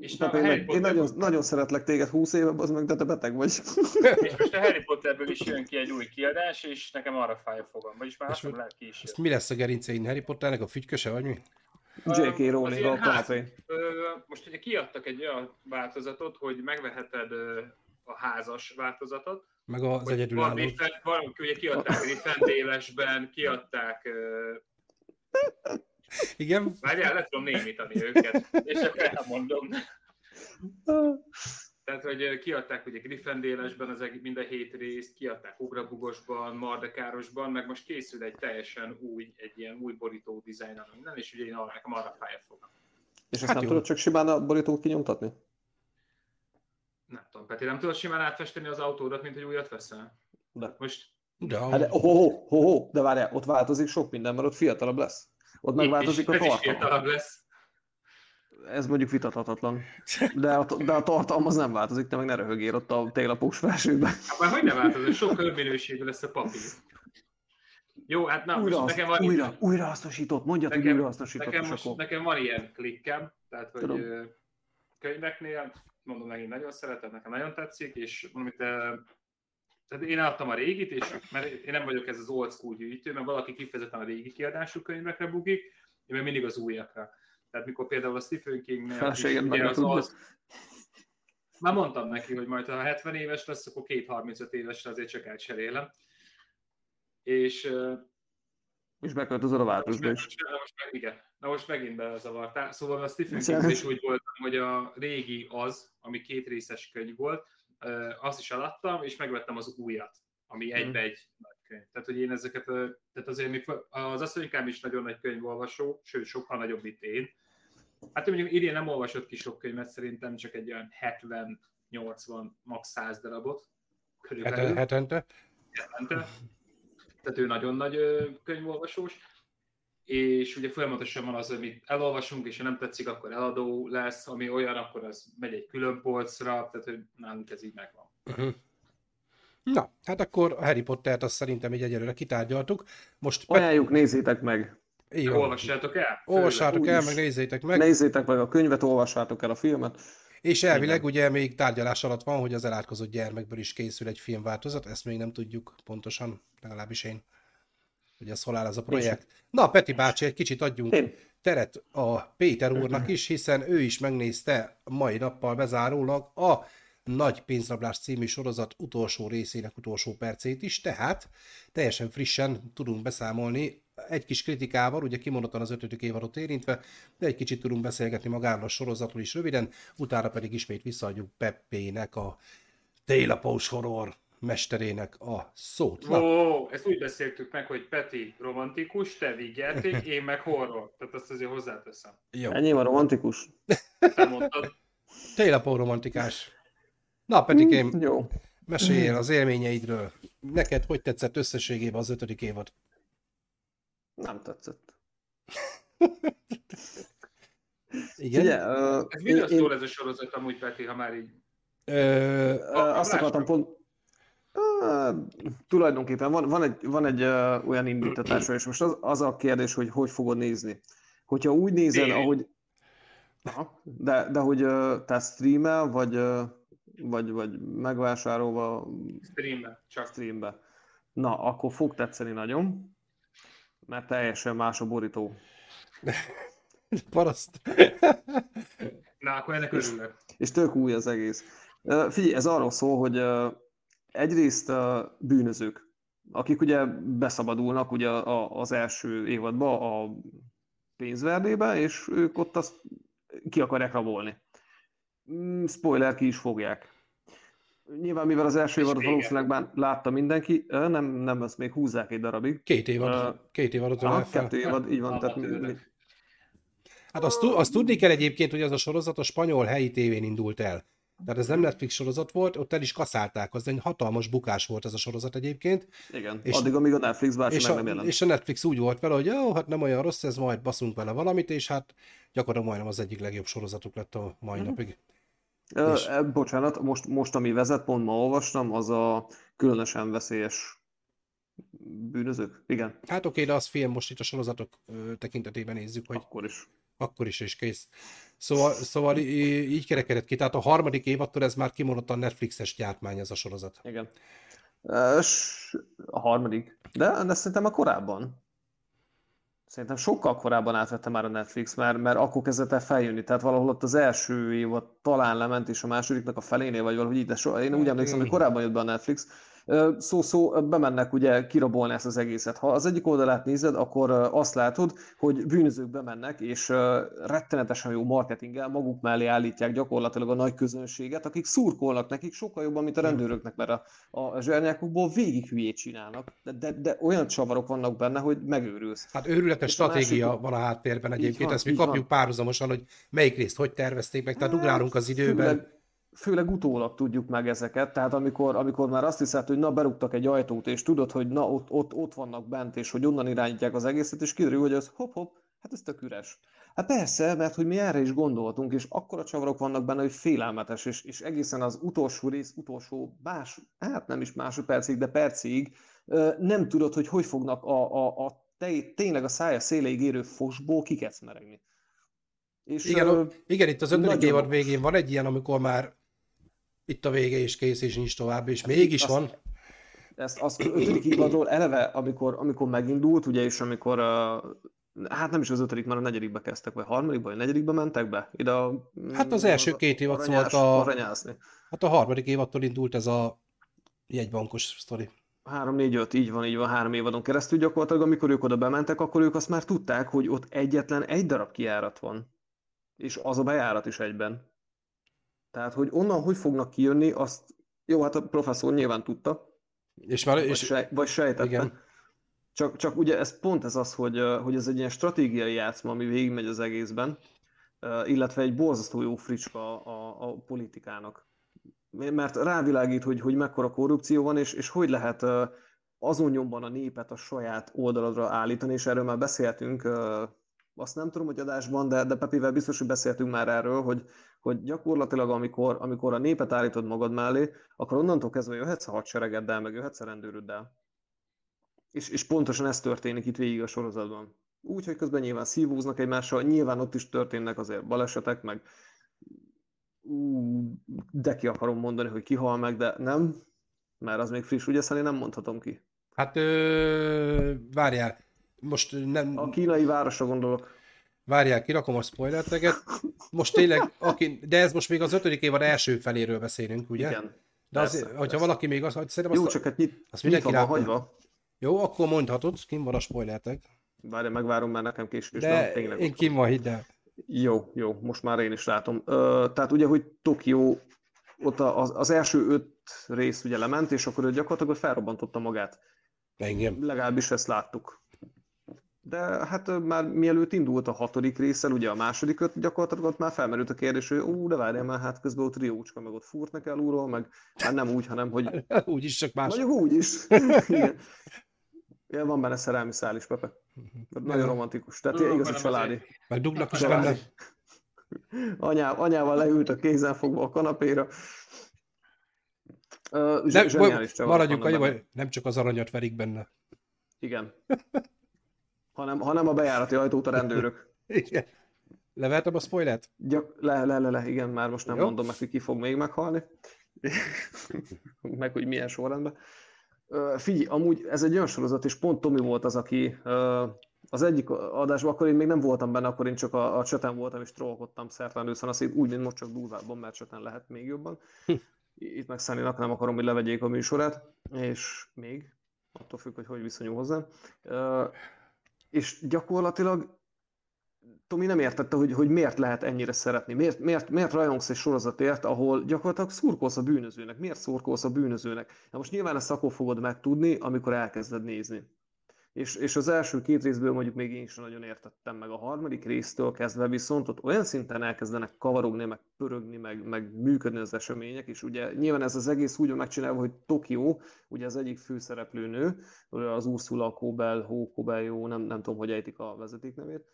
és na, én, meg, én nagyon, nagyon szeretlek téged 20 éve, az meg, de te beteg vagy. *laughs* És most a Harry *laughs* Potterből is jön ki egy új kiadás, és nekem arra fáj a fogam. Vagyis már azt ki is. mi lesz a gerincein Harry Potternek? A fügyköse, vagy mi? J.K. Rowling a hát, Most ugye kiadtak egy olyan változatot, hogy megveheted a házas változatot. Meg az egyedülálló. Valaki ugye kiadták Rifendélesben, kiadták... *laughs* Igen? Várjál, le tudom némítani őket, és akkor elmondom. Tehát, hogy kiadták ugye Griffendélesben az mind a hét részt, kiadták Ugrabugosban, Mardekárosban, meg most készül egy teljesen új, egy ilyen új borító dizájn, minden, és ugye én arra, nekem arra fáj a fogam. És ezt hát nem tudod csak simán a borítót kinyomtatni? Nem tudom, Peti, nem tudod simán átfesteni az autódat, mint hogy újat veszel? De. Most... De, hát de, oh, oh, oh, oh, de várjál, ott változik sok minden, mert ott fiatalabb lesz. Ott megváltozik a tartalom. lesz. Ez mondjuk vitathatatlan. *laughs* De a, de a tartalom az nem változik, te meg ne röhögél ott a télapós felsőben. Hát már hogy nem változik, sokkal minőségű lesz a papír. Jó, hát na, újra, nekem van újra, ilyen... újrahasznosított, mondjad, nekem, hogy újrahasznosított. Nekem, most, nekem van ilyen klikkem, tehát hogy Tudom. könyveknél mondom, megint nagyon szeretem, nekem nagyon tetszik, és mondom, itt, tehát én adtam a régit, és mert én nem vagyok ez az old school gyűjtő, mert valaki kifejezetten a régi kiadású könyvekre bukik, én meg mindig az újakra. Tehát mikor például a Stephen king az, az, már mondtam neki, hogy majd ha 70 éves lesz, akkor két 35 évesre azért csak elcserélem. és és beköltözöl a városba is. Na most meg, igen. Na most megint belezavartál. Szóval a Stephen King is úgy voltam, hogy a régi az, ami két részes könyv volt, azt is eladtam, és megvettem az újat, ami egybe egy nagy könyv. Tehát, hogy én ezeket, tehát azért még az asszonykám is nagyon nagy könyvolvasó, sőt, sokkal nagyobb, mint én. Hát mondjuk idén nem olvasott ki sok könyvet, szerintem csak egy olyan 70-80, max 100 darabot. Körülbelül. Hetente? Hetente. Tehát ő nagyon nagy könyvolvasós és ugye folyamatosan van az, amit elolvasunk, és ha nem tetszik, akkor eladó lesz, ami olyan, akkor az megy egy külön polcra, tehát hogy nálunk ez így megvan. Uh-huh. Na, hát akkor a Harry Pottert azt szerintem így egyelőre kitárgyaltuk. Most Ajánljuk, Pet... nézzétek meg! Igen. Olvassátok el! Olvassátok el, meg nézzétek meg! Nézzétek meg a könyvet, olvassátok el a filmet. És elvileg Igen. ugye még tárgyalás alatt van, hogy az elátkozott gyermekből is készül egy filmváltozat, ezt még nem tudjuk pontosan, legalábbis én hogy ez hol áll ez a projekt. Na, Peti bácsi, egy kicsit adjunk Én. teret a Péter úrnak is, hiszen ő is megnézte mai nappal bezárólag a Nagy pénzrablás című sorozat utolsó részének utolsó percét is, tehát teljesen frissen tudunk beszámolni egy kis kritikával, ugye kimondottan az ötödik évadot érintve, de egy kicsit tudunk beszélgetni magáról a sorozatról is röviden, utána pedig ismét visszaadjuk Peppének a télapós horror mesterének a szót. Ó, oh, ezt úgy beszéltük meg, hogy Peti romantikus, te vigyáték, *laughs* én meg horror. Tehát azt azért hozzáteszem. Jó. Ennyi a romantikus. Te mondtad. Télapó romantikás. Na, Petikém, mm, jó. meséljél *clears throat* az élményeidről. Neked hogy tetszett összességében az ötödik évad? Nem tetszett. Igen? Ugye, uh, ez miről én, szól ez a sorozat amúgy, Peti, ha már így... Ö, a, azt akartam pont, Uh, tulajdonképpen van, van egy, van egy uh, olyan indítatása, és most az, az a kérdés, hogy hogy fogod nézni. Hogyha úgy nézed, é. ahogy... Aha, de, de hogy uh, te streamel, vagy, uh, vagy, vagy megvásárolva... Streambe, csak. Streambe. Na, akkor fog tetszeni nagyon, mert teljesen más a borító. *laughs* Paraszt. Na, akkor ennek örülök. És, és tök új az egész. Uh, figyelj, ez arról szól, hogy uh, egyrészt a bűnözők, akik ugye beszabadulnak ugye az első évadba a pénzverdébe, és ők ott azt ki akarják rabolni. Mm, spoiler, ki is fogják. Nyilván, mivel az első évadot valószínűleg már látta mindenki, nem, nem, ezt még húzzák egy darabig. Két évad. Uh, két évadot aha, kettő évad, így van. Tehát, hát azt, azt tudni kell egyébként, hogy az a sorozat a spanyol helyi tévén indult el. Tehát ez nem Netflix sorozat volt, ott el is kaszálták, az egy hatalmas bukás volt ez a sorozat egyébként. Igen, és, addig, amíg a Netflix bárki és meg nem jelent. És a Netflix úgy volt vele, hogy jó, hát nem olyan rossz, ez majd baszunk vele valamit, és hát gyakorlatilag majdnem az egyik legjobb sorozatuk lett a mai mm-hmm. napig. Ö, és... e, bocsánat, most, most ami vezet, pont ma olvastam, az a különösen veszélyes bűnözők. Igen. Hát oké, de az film most itt a sorozatok tekintetében nézzük, hogy... Akkor is. Akkor is, és kész. Szóval, szóval így kerekedett ki. Tehát a harmadik évattól ez már kimondottan Netflixes gyártmány ez a sorozat. Igen. A harmadik. De, de szerintem a korábban. Szerintem sokkal korábban átvette már a Netflix, mert, mert akkor kezdett el feljönni. Tehát valahol ott az első évad talán lement, és a másodiknak a felénél, vagy valahogy így, de so, én úgy emlékszem, hogy korábban jött be a Netflix, szó-szó bemennek ugye kirabolni ezt az egészet. Ha az egyik oldalát nézed, akkor azt látod, hogy bűnözők bemennek, és rettenetesen jó marketinggel maguk mellé állítják gyakorlatilag a nagy közönséget, akik szurkolnak nekik sokkal jobban, mint a rendőröknek, mert a, a zsernyákokból végig hülyét csinálnak. De, de, de olyan csavarok vannak benne, hogy megőrülsz. Hát őrületes stratégia másik... van a háttérben egyébként, van, ezt mi kapjuk van. párhuzamosan, hogy melyik részt hogy tervezték meg, tehát hát, ugrálunk az időben. Főleg, főleg utólag tudjuk meg ezeket, tehát amikor, amikor már azt hiszed, hogy na berúgtak egy ajtót, és tudod, hogy na ott, ott, ott vannak bent, és hogy onnan irányítják az egészet, és kiderül, hogy az hop-hop, hát ez tök üres. Hát persze, mert hogy mi erre is gondoltunk, és akkora csavarok vannak benne, hogy félelmetes, és, és egészen az utolsó rész, utolsó más, hát nem is másodpercig, de percig nem tudod, hogy hogy fognak a, a, a tényleg a szája széleig érő fosból kikecmeregni. És, igen, ö, igen, itt az ötödik évad végén van egy ilyen, amikor már itt a vége is kész, és nincs tovább, és hát mégis azt, van. Ezt az ötödik évadról eleve, amikor, amikor megindult, ugye, és amikor Hát nem is az ötödik, mert a negyedikbe kezdtek, vagy harmadikba, vagy negyedikbe mentek be? Ide a, hát az első két évad szólt a... Hát a harmadik évattól indult ez a jegybankos sztori. 3-4-5, így van, így van, három évadon keresztül gyakorlatilag, amikor ők oda bementek, akkor ők azt már tudták, hogy ott egyetlen egy darab kiárat van. És az a bejárat is egyben. Tehát, hogy onnan hogy fognak kijönni, azt jó, hát a professzor nyilván tudta, és már, vagy, és, sej, vagy sejtette. Igen. Csak, csak ugye ez pont ez az, hogy, hogy ez egy ilyen stratégiai játszma, ami végigmegy az egészben, illetve egy borzasztó jó fricska a, a politikának. Mert rávilágít, hogy, hogy mekkora korrupció van, és, és hogy lehet azon nyomban a népet a saját oldaladra állítani, és erről már beszéltünk, azt nem tudom, hogy adásban, de, de Pepivel biztos, hogy beszéltünk már erről, hogy, hogy gyakorlatilag amikor, amikor a népet állítod magad mellé, akkor onnantól kezdve jöhetsz a hadseregeddel, meg jöhetsz a rendőröddel. És, és pontosan ez történik itt végig a sorozatban. Úgy, hogy közben nyilván szívóznak egymással, nyilván ott is történnek azért balesetek, meg ú, de ki akarom mondani, hogy kihal meg, de nem, mert az még friss, ugye Szeli, nem mondhatom ki. Hát ö, várjál, most nem... A kínai városra gondolok. Várjál, kirakom a spoilerteket. Most tényleg, aki, de ez most még az ötödik évad első feléről beszélünk, ugye? Igen. De persze, azért, hogyha persze. valaki még azt, hogy szerintem Jó, azt, csak hát nyit, azt mindenki van hagyva. Jó, akkor mondhatod, kim van a spoilertek. Várj, megvárom, mert nekem később. De tényleg én kim van, hidd el. Jó, jó, most már én is látom. Ö, tehát ugye, hogy Tokió, ott az, az első öt rész ugye lement, és akkor ő gyakorlatilag felrobbantotta magát. Engem. Legalábbis ezt láttuk. De hát már mielőtt indult a hatodik részen, ugye a második öt gyakorlatilag ott már felmerült a kérdés, hogy ú, de várjál már, hát közben ott Riócska meg ott fúrtnak el úrról, meg hát nem úgy, hanem hogy... *laughs* úgy is, csak más. Mondjuk úgy is. *laughs* Igen. Ja, van benne szerelmi szál is, Pepe. Nagyon romantikus. Tehát Dugnak igazi családi. Meg dugnak is benne. Anyá, anyával leült a kézen fogva a kanapéra. Uh, nem, maradjunk annyi, hogy nem csak az aranyat verik benne. Igen. *laughs* hanem, hanem a bejárati ajtót a rendőrök. *laughs* Igen. Levertem a spoilert? Gyak, le, le, le, le, igen, már most nem Jó. mondom meg, hogy ki fog még meghalni. *laughs* meg, hogy milyen sorrendben. Uh, figyelj, amúgy ez egy olyan sorozat, és pont Tomi volt az, aki uh, az egyik adásban, akkor én még nem voltam benne, akkor én csak a, a cseten voltam, és trollkodtam szertán őszön, azt úgy, mint most csak durvábban, mert cseten lehet még jobban. Hm. Itt meg Száninak nem akarom, hogy levegyék a műsorát, és még, attól függ, hogy hogy viszonyul hozzá. Uh, és gyakorlatilag Tomi nem értette, hogy, hogy miért lehet ennyire szeretni, miért, miért, miért rajongsz egy sorozatért, ahol gyakorlatilag szurkolsz a bűnözőnek, miért szurkolsz a bűnözőnek. Na most nyilván ezt akkor fogod megtudni, amikor elkezded nézni. És, és az első két részből mondjuk még én sem nagyon értettem meg. A harmadik résztől kezdve viszont ott olyan szinten elkezdenek kavarogni, meg pörögni, meg, meg működni az események, és ugye nyilván ez az egész úgy van megcsinálva, hogy Tokió, ugye az egyik főszereplő nő, az Ursula Kobel, Hó Kobel, jó, nem, nem tudom, hogy ejtik a vezeték nevét,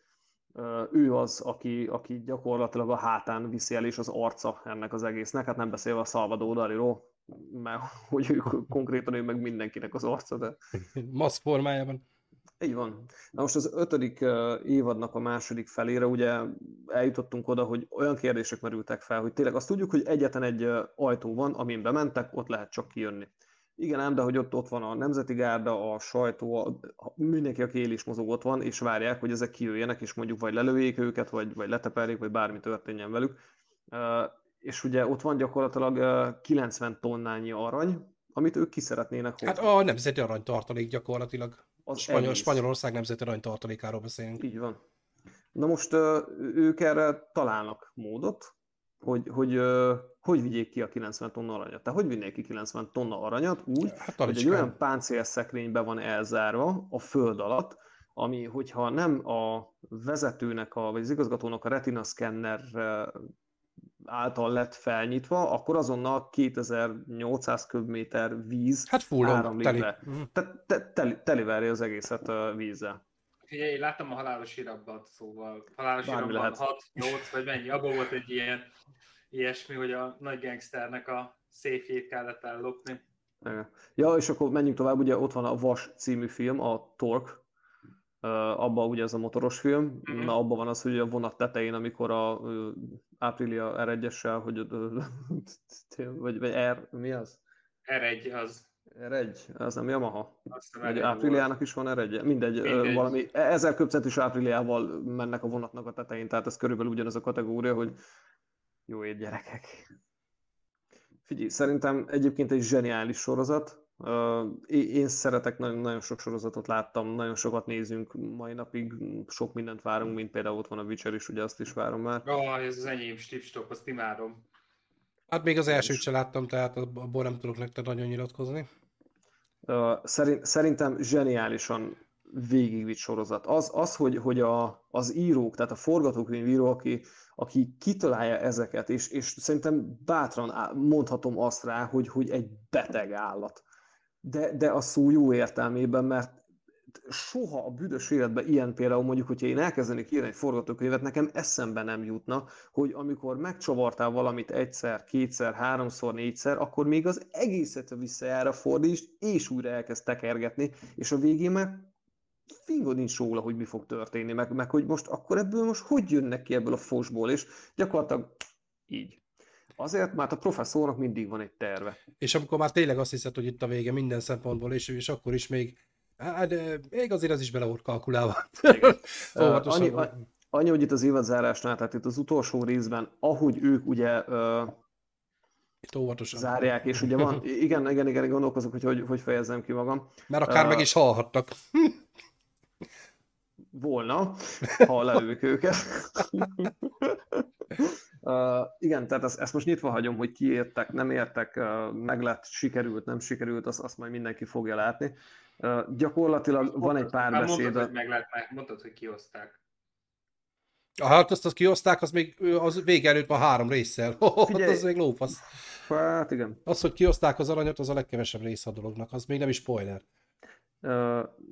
ő az, aki, aki gyakorlatilag a hátán viszi el, és az arca ennek az egésznek, hát nem beszélve a Salvador Daliról, mert *laughs* hogy ő konkrétan ő meg mindenkinek az arca, de... Masz formájában. Így van. Na most az ötödik évadnak a második felére ugye eljutottunk oda, hogy olyan kérdések merültek fel, hogy tényleg azt tudjuk, hogy egyetlen egy ajtó van, amin bementek, ott lehet csak kijönni. Igen ám, de hogy ott, ott van a Nemzeti Gárda, a sajtó, a, mindenki, aki él is mozog ott van, és várják, hogy ezek kijöjjenek, és mondjuk vagy lelőjék őket, vagy, vagy leteperjék, vagy bármi történjen velük. És ugye ott van gyakorlatilag 90 tonnányi arany, amit ők ki szeretnének hozni. Hát a nemzeti aranytartalék gyakorlatilag. Az Spanyol, Spanyolország nemzeti aranytartalékáról beszélünk. Így van. Na most ők erre találnak módot, hogy, hogy hogy vigyék ki a 90 tonna aranyat. Tehát hogy vinnék ki 90 tonna aranyat úgy, hát, hogy egy olyan páncélszekrénybe van elzárva a föld alatt, ami, hogyha nem a vezetőnek, a, vagy az igazgatónak a retina által lett felnyitva, akkor azonnal 2800 köbméter víz hát áramlik teli. le. Tehát te, teli, teliverje az egészet vízzel. Figyelj, én láttam a halálos irabbat, szóval halálos irabban 6-8 vagy mennyi, abban volt egy ilyen ilyesmi, hogy a nagy gangsternek a széfjét kellett ellopni. Ja, és akkor menjünk tovább, ugye ott van a Vas című film, a Torque, uh, abban ugye ez a motoros film, mm-hmm. na abban van az, hogy a vonat tetején, amikor a Aprilia R1-essel, hogy uh, *laughs* vagy, vagy R, mi az? R1 az. R1, az nem Yamaha. Vagy Apriliának is van R1, mindegy, mindegy. valami, ezer köbcentis Apriliával mennek a vonatnak a tetején, tehát ez körülbelül ugyanaz a kategória, hogy jó ét gyerekek. Figyelj, szerintem egyébként egy zseniális sorozat. Én szeretek, nagyon, nagyon sok sorozatot láttam, nagyon sokat nézünk mai napig, sok mindent várunk, mint például ott van a Witcher is, ugye azt is várom már. Ah, ez az enyém, Stipstop, azt imádom. Hát még az elsőt sem láttam, tehát abból nem tudok nektek nagyon nyilatkozni. Szerintem zseniálisan végigvitt sorozat. Az, az hogy, hogy a, az írók, tehát a forgatókönyvíró, aki, aki kitalálja ezeket, és, és szerintem bátran mondhatom azt rá, hogy, hogy egy beteg állat. De, de a szó jó értelmében, mert soha a büdös életben ilyen például mondjuk, hogyha én elkezdenék írni egy forgatókönyvet, nekem eszembe nem jutna, hogy amikor megcsavartál valamit egyszer, kétszer, háromszor, négyszer, akkor még az egészet visszajára fordítsd, és újra elkezd tekergetni, és a végén meg fingod nincs róla, hogy mi fog történni, meg, meg hogy most akkor ebből most hogy jönnek ki ebből a fosból, és gyakorlatilag így. Azért, mert a professzornak mindig van egy terve. És amikor már tényleg azt hiszed, hogy itt a vége minden szempontból, és, és akkor is még, hát még azért az is bele volt kalkulálva. *laughs* annyi, annyi, hogy itt az évadzárásnál, tehát itt az utolsó részben, ahogy ők ugye itt óvatosan. zárják, és ugye van, igen, igen, igen, gondolkozok, hogy hogy, hogy fejezzem ki magam. Mert akár uh, meg is halhattak *laughs* volna, *laughs* ha lelők őket. *laughs* uh, igen, tehát ezt, ezt most nyitva hagyom, hogy ki értek, nem értek, uh, meg lett, sikerült, nem sikerült, azt, azt majd mindenki fogja látni. Uh, gyakorlatilag mondtad, van egy pár beszéd. Mondtad, hogy meg lett, meg, mondtad, hogy kioszták. Hát azt, azt kioszták, az még az vége előtt van három résszel. *laughs* Oh, Figyelj, az még lófasz. Hát igen. Az, hogy kioszták az aranyat, az a legkevesebb része a dolognak. Az még nem is spoiler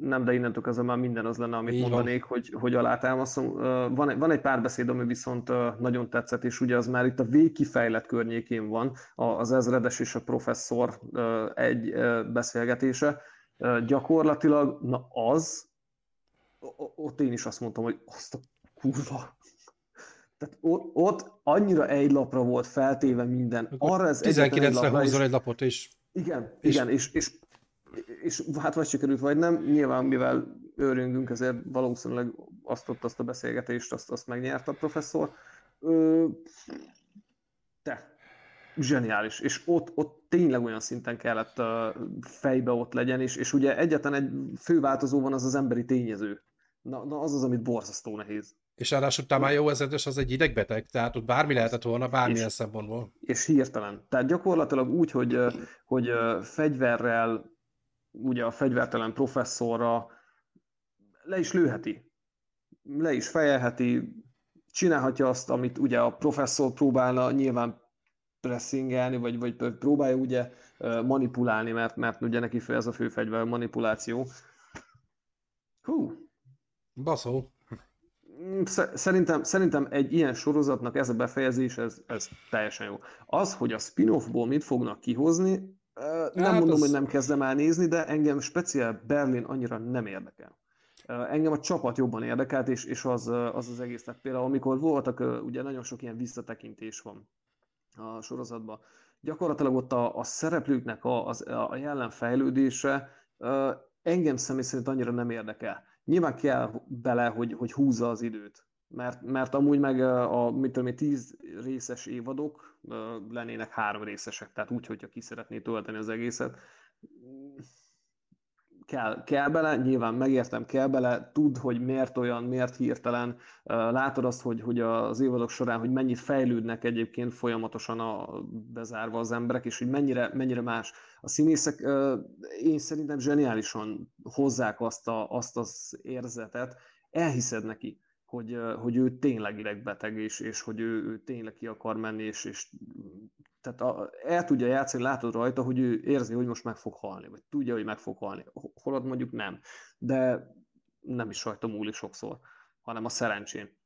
nem, de innentől kezdve már minden az lenne, amit Így mondanék, van. hogy, hogy alátámasztom. Van, van egy párbeszéd, ami viszont nagyon tetszett, és ugye az már itt a végkifejlett környékén van, az ezredes és a professzor egy beszélgetése. Gyakorlatilag, na az, ott én is azt mondtam, hogy azt a kurva, tehát ott annyira egy lapra volt feltéve minden. Arra ez 19-re húzol egy lapot, és... Igen, és... igen, és, és és hát vagy sikerült, vagy nem. Nyilván, mivel őrünkünk, ezért valószínűleg azt ott azt a beszélgetést, azt, azt megnyert a professzor. Ö, te, zseniális. És ott, ott tényleg olyan szinten kellett uh, fejbe ott legyen, és, és ugye egyetlen egy fő változó van, az az emberi tényező. Na, na az az, amit borzasztó nehéz. És ráadásul jó ezedes az egy idegbeteg, tehát ott bármi lehetett volna, bármilyen és, szempontból. És hirtelen. Tehát gyakorlatilag úgy, hogy, hogy fegyverrel ugye a fegyvertelen professzorra le is lőheti, le is fejelheti, csinálhatja azt, amit ugye a professzor próbálna nyilván pressingelni, vagy, vagy próbálja ugye manipulálni, mert, mert ugye neki ez a fő fegyver, a manipuláció. Hú. Baszó. Mm, szerintem, szerintem egy ilyen sorozatnak ez a befejezés, ez, ez teljesen jó. Az, hogy a spin-offból mit fognak kihozni, nem hát mondom, az... hogy nem kezdem el nézni, de engem speciál Berlin annyira nem érdekel. Engem a csapat jobban érdekelt, és, és az, az az egész. Tehát például amikor voltak, ugye nagyon sok ilyen visszatekintés van a sorozatban, gyakorlatilag ott a, a szereplőknek a, az, a jelen fejlődése engem személy szerint annyira nem érdekel. Nyilván kell bele, hogy, hogy húzza az időt mert, mert amúgy meg a, mit tudom tíz részes évadok lennének három részesek, tehát úgy, hogyha ki szeretné tölteni az egészet. Kell, kell bele, nyilván megértem, kell bele, tud, hogy miért olyan, miért hirtelen. Látod azt, hogy, hogy az évadok során, hogy mennyit fejlődnek egyébként folyamatosan a, bezárva az emberek, és hogy mennyire, mennyire más. A színészek én szerintem zseniálisan hozzák azt, a, azt az érzetet, elhiszed neki hogy, hogy ő tényleg idegbeteg, és, és hogy ő, ő tényleg ki akar menni, és, és tehát a, el tudja játszani, látod rajta, hogy ő érzi, hogy most meg fog halni, vagy tudja, hogy meg fog halni. Holott mondjuk nem. De nem is rajta múlik sokszor, hanem a szerencsén.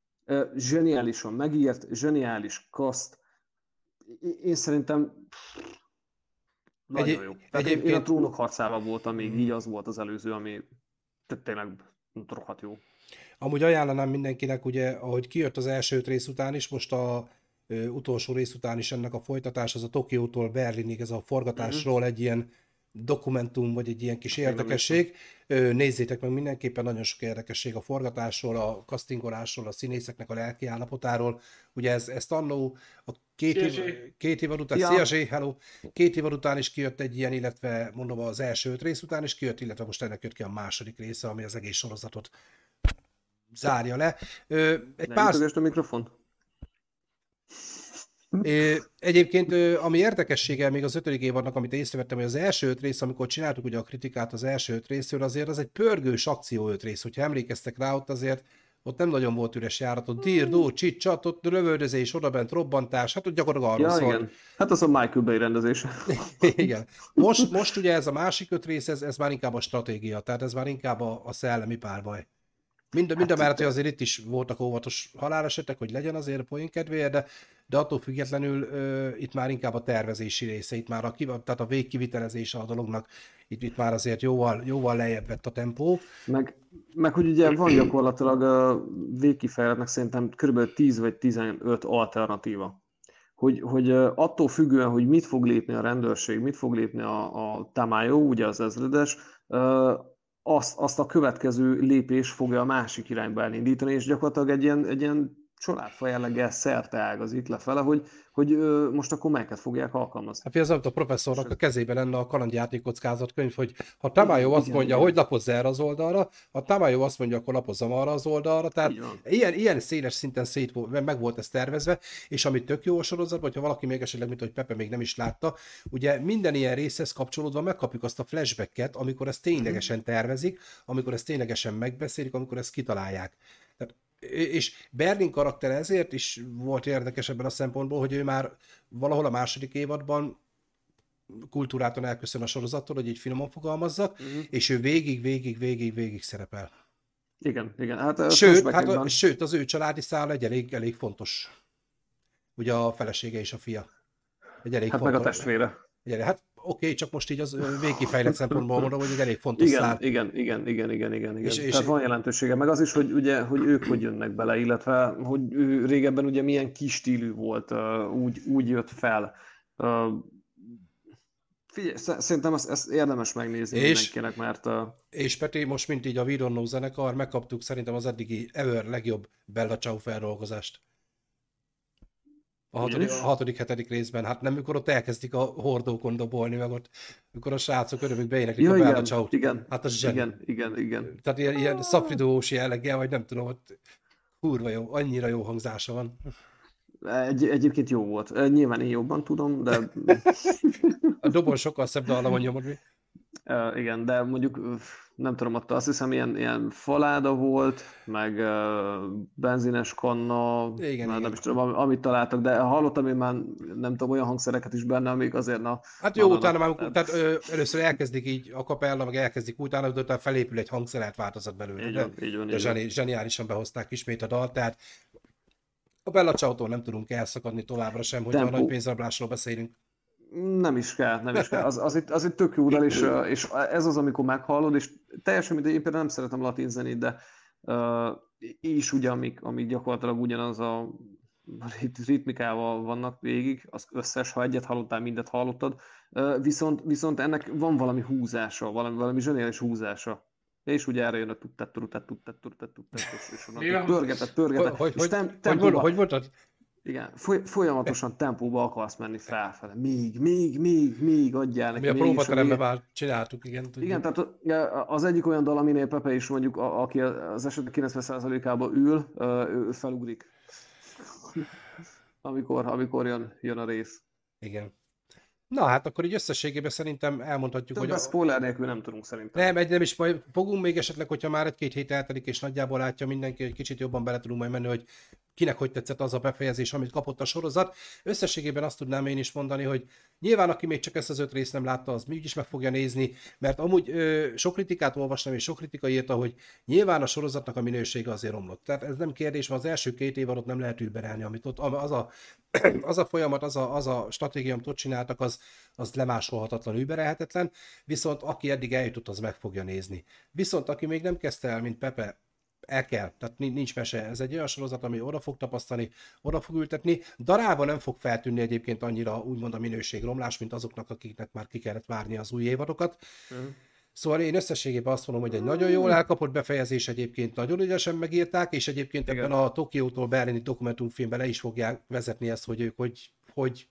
Zseniálisan megírt, zseniális kaszt. Én szerintem nagyon egy, jó. Tehát egyébként... én a trónok harcában voltam még, így az volt az előző, ami tényleg rohadt jó. Amúgy ajánlanám mindenkinek, ugye, ahogy kijött az első rész után is, most a ö, utolsó rész után is ennek a folytatás, az a Tokiótól Berlinig, ez a forgatásról uh-huh. egy ilyen dokumentum, vagy egy ilyen kis érdekesség. Nézzétek meg mindenképpen, nagyon sok érdekesség a forgatásról, a castingolásról, a színészeknek a lelki állapotáról. Ugye ez, ezt annó a két, év, két év után, ja. szia Zsé, hello, két év után is kijött egy ilyen, illetve mondom az első öt rész után is kijött, illetve most ennek jött ki a második része, ami az egész sorozatot zárja le. Ö, egy pár... a mikrofon. Egyébként, ami érdekessége még az ötödik évadnak, amit észrevettem, hogy az első öt rész, amikor csináltuk ugye a kritikát az első öt részről, azért az egy pörgős akció öt rész. Hogyha emlékeztek rá, ott azért ott nem nagyon volt üres járat, ott dírdó, csicsat, ott rövöldözés, odabent robbantás, hát ott gyakorlatilag arról ja, szól. Igen. Hát az a Michael Bay rendezés. *laughs* igen. Most, most ugye ez a másik öt rész, ez, ez már inkább a stratégia, tehát ez már inkább a, a szellemi párbaj. Mind, mind a hát, mellett, hogy azért itt is voltak óvatos halálesetek, hogy legyen azért poén kedvéért, de, de attól függetlenül ö, itt már inkább a tervezési része, itt már a, tehát a végkivitelezése a dolognak, itt, itt már azért jóval, jóval lejjebb vett a tempó. Meg, meg hogy ugye van gyakorlatilag a végkifejletnek szerintem kb. 10 vagy 15 alternatíva. Hogy, hogy attól függően, hogy mit fog lépni a rendőrség, mit fog lépni a, a Tamájó, ugye az ezredes, azt, azt a következő lépés fogja a másik irányba elindítani, és gyakorlatilag egy ilyen, egy ilyen családfa jelleggel szerte ágazik lefele, hogy, hogy ö, most akkor melyeket fogják alkalmazni. Hát az a professzornak a kezében lenne a kalandjáték könyv, hogy ha Tamájó azt mondja, igen. hogy lapozz erre az oldalra, ha Tamájó azt mondja, akkor lapozzam arra az oldalra, tehát ilyen, ilyen széles szinten szét meg volt ez tervezve, és amit tök jó a sorozat, hogyha valaki még esetleg, mint hogy Pepe még nem is látta, ugye minden ilyen részhez kapcsolódva megkapjuk azt a flashbacket, amikor ezt ténylegesen tervezik, amikor ezt ténylegesen megbeszélik, amikor ezt kitalálják. És Berlin karakter ezért is volt érdekes ebben a szempontból, hogy ő már valahol a második évadban kultúráton elköszön a sorozattól, hogy így finoman fogalmazzak, uh-huh. és ő végig, végig, végig, végig szerepel. Igen, igen. Hát, sőt, hát, a, sőt, az ő családi szál egy elég, elég fontos. Ugye a felesége és a fia. Egy elég hát fontos. meg a testvére. Egy, hát oké, okay, csak most így az végkifejlett szempontból mondom, hogy elég fontos igen, szál. Igen, igen, igen, igen, igen, igen. És, Tehát és van jelentősége, meg az is, hogy, ugye, hogy ők hogy jönnek bele, illetve hogy ő régebben ugye milyen kis stílű volt, úgy, úgy jött fel. Figyelj, szerintem ezt, ezt érdemes megnézni és, mindenkinek, mert... A... És Peti, most mint így a We Don't Know zenekar, megkaptuk szerintem az eddigi ever legjobb Bella Ciao feldolgozást. A hatodik, a hatodik, hetedik részben, hát nem, mikor ott elkezdik a hordókon dobolni, meg ott, mikor a srácok örömük beéneklik ja, a Bella ciao Igen, hát az zseni. Igen, igen, igen. Tehát ilyen, ilyen szapridós jelleggel, vagy nem tudom, ott kurva jó, annyira jó hangzása van. Egy, egyébként jó volt. Nyilván én jobban tudom, de... a dobon sokkal szebb dala van nyomod, mi? Uh, igen, de mondjuk nem tudom, ott azt hiszem ilyen, ilyen faláda volt, meg uh, benzines kanna, igen, igen. nem is tudom, amit találtak, de hallottam én már nem tudom, olyan hangszereket is benne, amik azért na... Hát jó, utána már, tehát, tehát ö, először elkezdik így a kapella, meg elkezdik utána, de utána felépül egy hangszeret változat belőle. Így van, de, így van, de így zseni, van. zseniálisan behozták ismét a dalt, tehát a Bella ciao nem tudunk elszakadni továbbra sem, hogy a nagy pénzrablásról beszélünk. Nem is kell, nem is kell. Az, az, itt, az itt tök jó dal, és, *laughs* és ez az, amikor meghallod, és teljesen mindegy, én például nem szeretem latin zenét, de uh, is ugye, amik, amik gyakorlatilag ugyanaz a ritmikával vannak végig, az összes, ha egyet hallottál, mindet hallottad, uh, viszont, viszont ennek van valami húzása, valami, valami zseniális húzása. És ugye erre jön a tuttat, tuttat, tuttat, tuttat, tuttat, és onnan pörgetett, pörgetett. Hogy, hogy, hogy, hogy, hogy mondtad? Igen, folyamatosan tempóba akarsz menni felfele. Még, még, még, még adjál neki. Mi a próbateremben már csináltuk, igen. Tudjuk. Igen, tehát az egyik olyan dal, aminél Pepe is mondjuk, aki az esetek 90%-ában ül, ő felugrik. amikor, amikor jön, jön a rész. Igen. Na hát akkor így összességében szerintem elmondhatjuk, Több hogy... A... spoiler nélkül nem tudunk szerintem. Nem, egy nem is majd fogunk még esetleg, hogyha már egy-két hét eltelik, és nagyjából látja mindenki, hogy kicsit jobban bele tudunk majd menni, hogy kinek hogy tetszett az a befejezés, amit kapott a sorozat. Összességében azt tudnám én is mondani, hogy nyilván aki még csak ezt az öt részt nem látta, az is meg fogja nézni, mert amúgy ö, sok kritikát olvastam, és sok kritika írta, hogy nyilván a sorozatnak a minősége azért romlott. Tehát ez nem kérdés, mert az első két év alatt nem lehet überelni, amit ott az a, *clears throat* az a folyamat, az a, az a stratégia, amit ott csináltak, az, az lemásolhatatlan, überelhetetlen, viszont aki eddig eljutott, az meg fogja nézni. Viszont aki még nem kezdte el, mint Pepe, el kell, tehát nincs mese. Ez egy olyan sorozat, ami oda fog tapasztani, oda fog ültetni. Darában nem fog feltűnni egyébként annyira úgymond a minőségromlás, mint azoknak, akiknek már ki kellett várni az új évadokat. Uh-huh. Szóval én összességében azt mondom, hogy egy nagyon jól elkapott befejezés egyébként, nagyon ügyesen megírták, és egyébként Igen. ebben a Tokiótól berlini dokumentumfilmben le is fogják vezetni ezt, hogy ők hogy hogy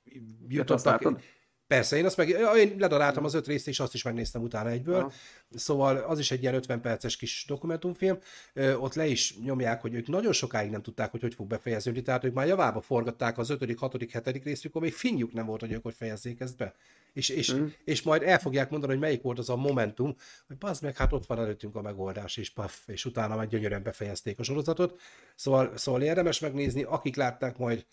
jutottak... Persze, én azt meg, én ledaráltam az öt részt, és azt is megnéztem utána egyből. Aha. Szóval az is egy ilyen 50 perces kis dokumentumfilm. Ö, Ott le is nyomják, hogy ők nagyon sokáig nem tudták, hogy hogy fog befejeződni. Tehát ők már javába forgatták az 5., 6., 7. részt, mikor még finjuk nem volt, hogy ők hogy fejezzék ezt be. És, és, Mhm. és majd el fogják mondani, hogy melyik volt az a momentum, hogy bazd meg, hát ott van előttünk a megoldás, és paf, és utána már gyönyörűen befejezték a sorozatot. Szóval, szóval érdemes megnézni, akik látták majd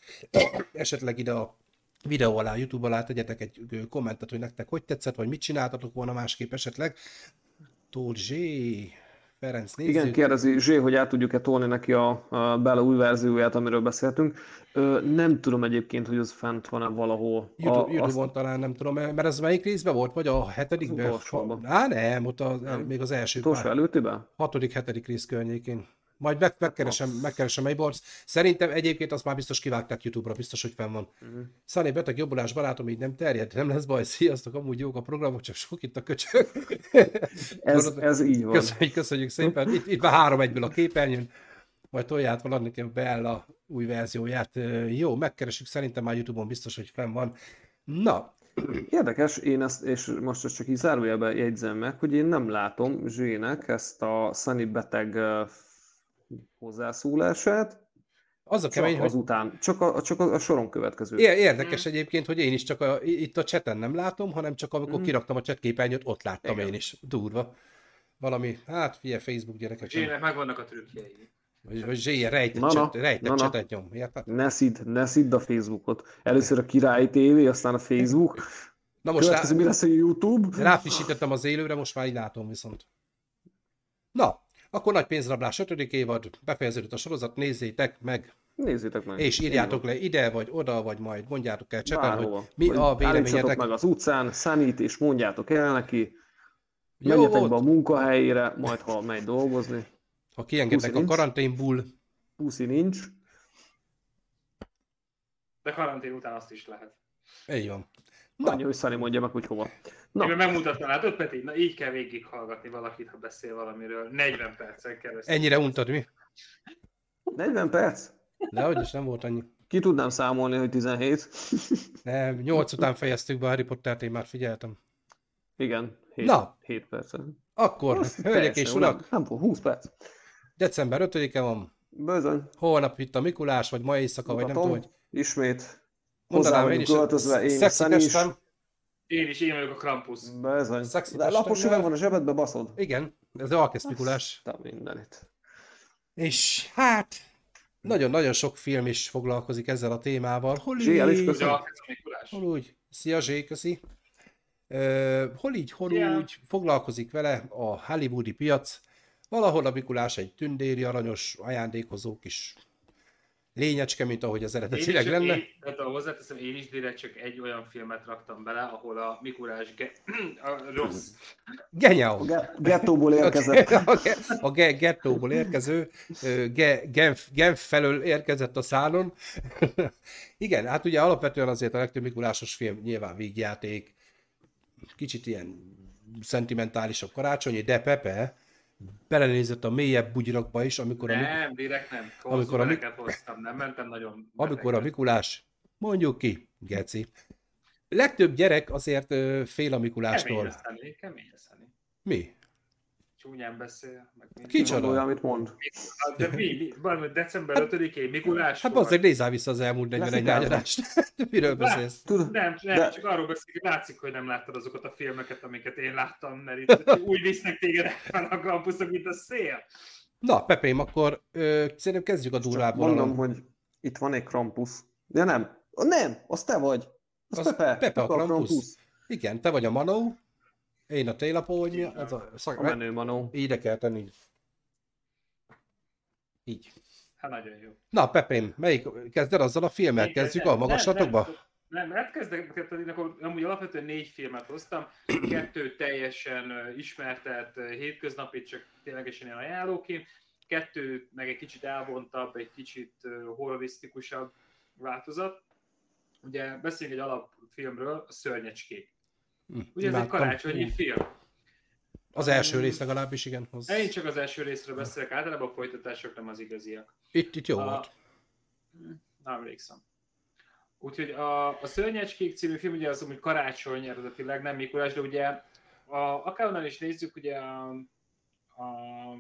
esetleg ide a videó alá, YouTube alá tegyetek egy kommentet, hogy nektek hogy tetszett, vagy mit csináltatok volna másképp esetleg. Tóth Zsé, Ferenc nézzük. Igen, kérdezi Zsé, hogy át tudjuk-e tolni neki a, a Bella új verzióját, amiről beszéltünk. Ö, nem tudom egyébként, hogy az fent van-e valahol. YouTube, a, YouTube-on talán nem tudom, mert ez melyik részben volt, vagy a hetedikben? Á, nem, ott a, Nem. még az első Utolsó pár, előttiben? hatodik, hetedik rész környékén. Majd meg, megkeresem, megkeresem egy borc. Szerintem egyébként azt már biztos kivágták YouTube-ra, biztos, hogy fenn van. Mhm. Szani, beteg jobbulás barátom, így nem terjed, nem lesz baj, sziasztok, amúgy jók a programok, csak sok itt a köcsög. *laughs* Ez, ez így van. Köszönjük, köszönjük szépen. Itt, itt már három egyből a képernyőn. Majd tolját van adni kell Bella új verzióját. Jó, megkeresünk, szerintem már YouTube-on biztos, hogy fenn van. Na, Érdekes, én ezt, és most csak így zárójelben jegyzem meg, hogy én nem látom Zsének ezt a Sunny beteg hozzászólását, az a csak kemény, hogy azután, csak a, csak a, a soron következő. Ér- érdekes egyébként, hogy én is csak a, itt a chaten nem látom, hanem csak amikor Mhm. kiraktam a chat képernyőt, ott láttam Igen. én is. Durva. Valami, hát figyelj, Facebook gyerekek. Zsének megvannak a trükkjei. Vagy, vagy zsélye rejtett, Na, na, chat, rejtett na, na. chatet nyom. Érted? Ne szidd, ne szidd a Facebookot. Először a Király TV, aztán a Facebook, Na most rá, következő mi lesz a YouTube. ráfrissítettem az élőre, most már így látom viszont. Na, akkor nagy pénzrablás 5. évad, befejeződött a sorozat, nézzétek meg, Nézzétek meg. és írjátok le ide, vagy oda, vagy majd mondjátok el Bárhova. hogy mi Vagy a állítsatok véleményetek. meg az utcán, Sunnyt, és mondjátok el neki, Jó menjetek volt. be a munkahelyére, majd ha megy dolgozni. Ha kiengednek a karanténból, Puszi nincs. De karantén után azt is lehet. így van. Na. Annyi, hogy Sunny mondja meg, hogy hova. Na. Én megmutattam, látod Peti? Na így kell végighallgatni valakit, ha beszél valamiről. 40 percen keresztül. ennyire untad mi? 40 perc? Dehogy is nem volt annyi. Ki tudnám számolni, hogy 17? *laughs* Nem, nyolc után fejeztük be a Harry Pottert, én már figyeltem. Igen, 7, Na. 7 percen. Akkor, hölgyek és urak, Nem, 20 perc. december 5-e van, Bizony. holnap itt a Mikulás, vagy ma éjszaka, vagy nem tudom, Mutatom. hogy Ismét. mondanám én is, költözve, én is, szexi Sunny is. testem. Én is, én vagyok a Krampus. Bizony. Szexi De lapos üveg van a zsebedbe, baszod. Igen, ez Alkesz Mikulás. Te mindenit. És hát, nagyon-nagyon sok film is foglalkozik ezzel a témával. Hol Zsé, el is köszönöm. a hol úgy, szia Zsé, köszi. Hol így, hol úgy foglalkozik vele a hollywoodi piac. Valahol a Mikulás egy tündéri, aranyos, ajándékozó kis lényecske, mint ahogy az eredetileg lenne. én, tehát hozzáteszem, én is direkt csak egy olyan filmet raktam bele, ahol a Mikulás ge- *clears throat* a rossz. Genyau. A ge- gettóból érkezett. *laughs* A, ge- a ge- gettóból érkező, ge, Genf, Genf felől érkezett a szálon. *laughs* Igen, hát ugye alapvetően azért a legtöbb Mikulásos film nyilván vígjáték, kicsit ilyen szentimentálisabb karácsonyi, de Pepe belenézett a mélyebb bugyrakba is, amikor a, Mik- Nem, direkt nem. Amikor a hoztam, nem mentem nagyon. amikor a. Mikulás, mondjuk ki, geci. Legtöbb gyerek azért fél a Kemény Mikulástól. lesz, Szani, kemény lesz, Szani. Mi? Csúnyán beszél. Meg. Kicsoda? Gondolja, amit mond. Hát, De mi? mi? Valami december 5-én Mikulás Hát bazzeg, nézzál vissza az elmúlt 41 Lefikázom. nányadást. Miről beszélsz? Tudod, Nem, nem, De- csak arról beszélek, látszik, hogy nem láttad azokat a filmeket, amiket én láttam, mert itt *laughs* úgy visznek téged fel a kampuszok, mint a szél. Na, Pepém, akkor ö, szerintem kezdjük a durvább mondom, hogy itt van egy Krampus. Ja nem, nem, az te vagy. Az, Az Pepe. Pepe a Krampus. Igen, te vagy a Manó, én a Télapó, hogy mi a- ez a A szak... menő manó. Ide kell tenni. Így. Hát nagyon jó. Na, Pepém, melyik, kezded azzal a filmmel? Kezdjük nem, a magaslatokba? Nem, nem, nem, hát kezdek, kezdek, akkor amúgy alapvetően négy filmet hoztam, kettő teljesen ö, hétköznapi, csak ténylegesen ilyen ajánlóként, kettő meg egy kicsit elvontabb, egy kicsit horrorisztikusabb változat. Ugye beszéljünk egy alapfilmről, a Szörnyecskék. Hm, Ugye ez egy karácsonyi film. Az első rész legalábbis, igen. Az... Én csak az első részről beszélek, általában a folytatások nem az igaziak. Itt, itt jó A- volt. Nem emlékszem. Úgyhogy a, a Szörnyecskék című film ugye az hogy karácsony eredetileg, nem Mikulás, de ugye a, akárhonnan is nézzük, ugye a, a,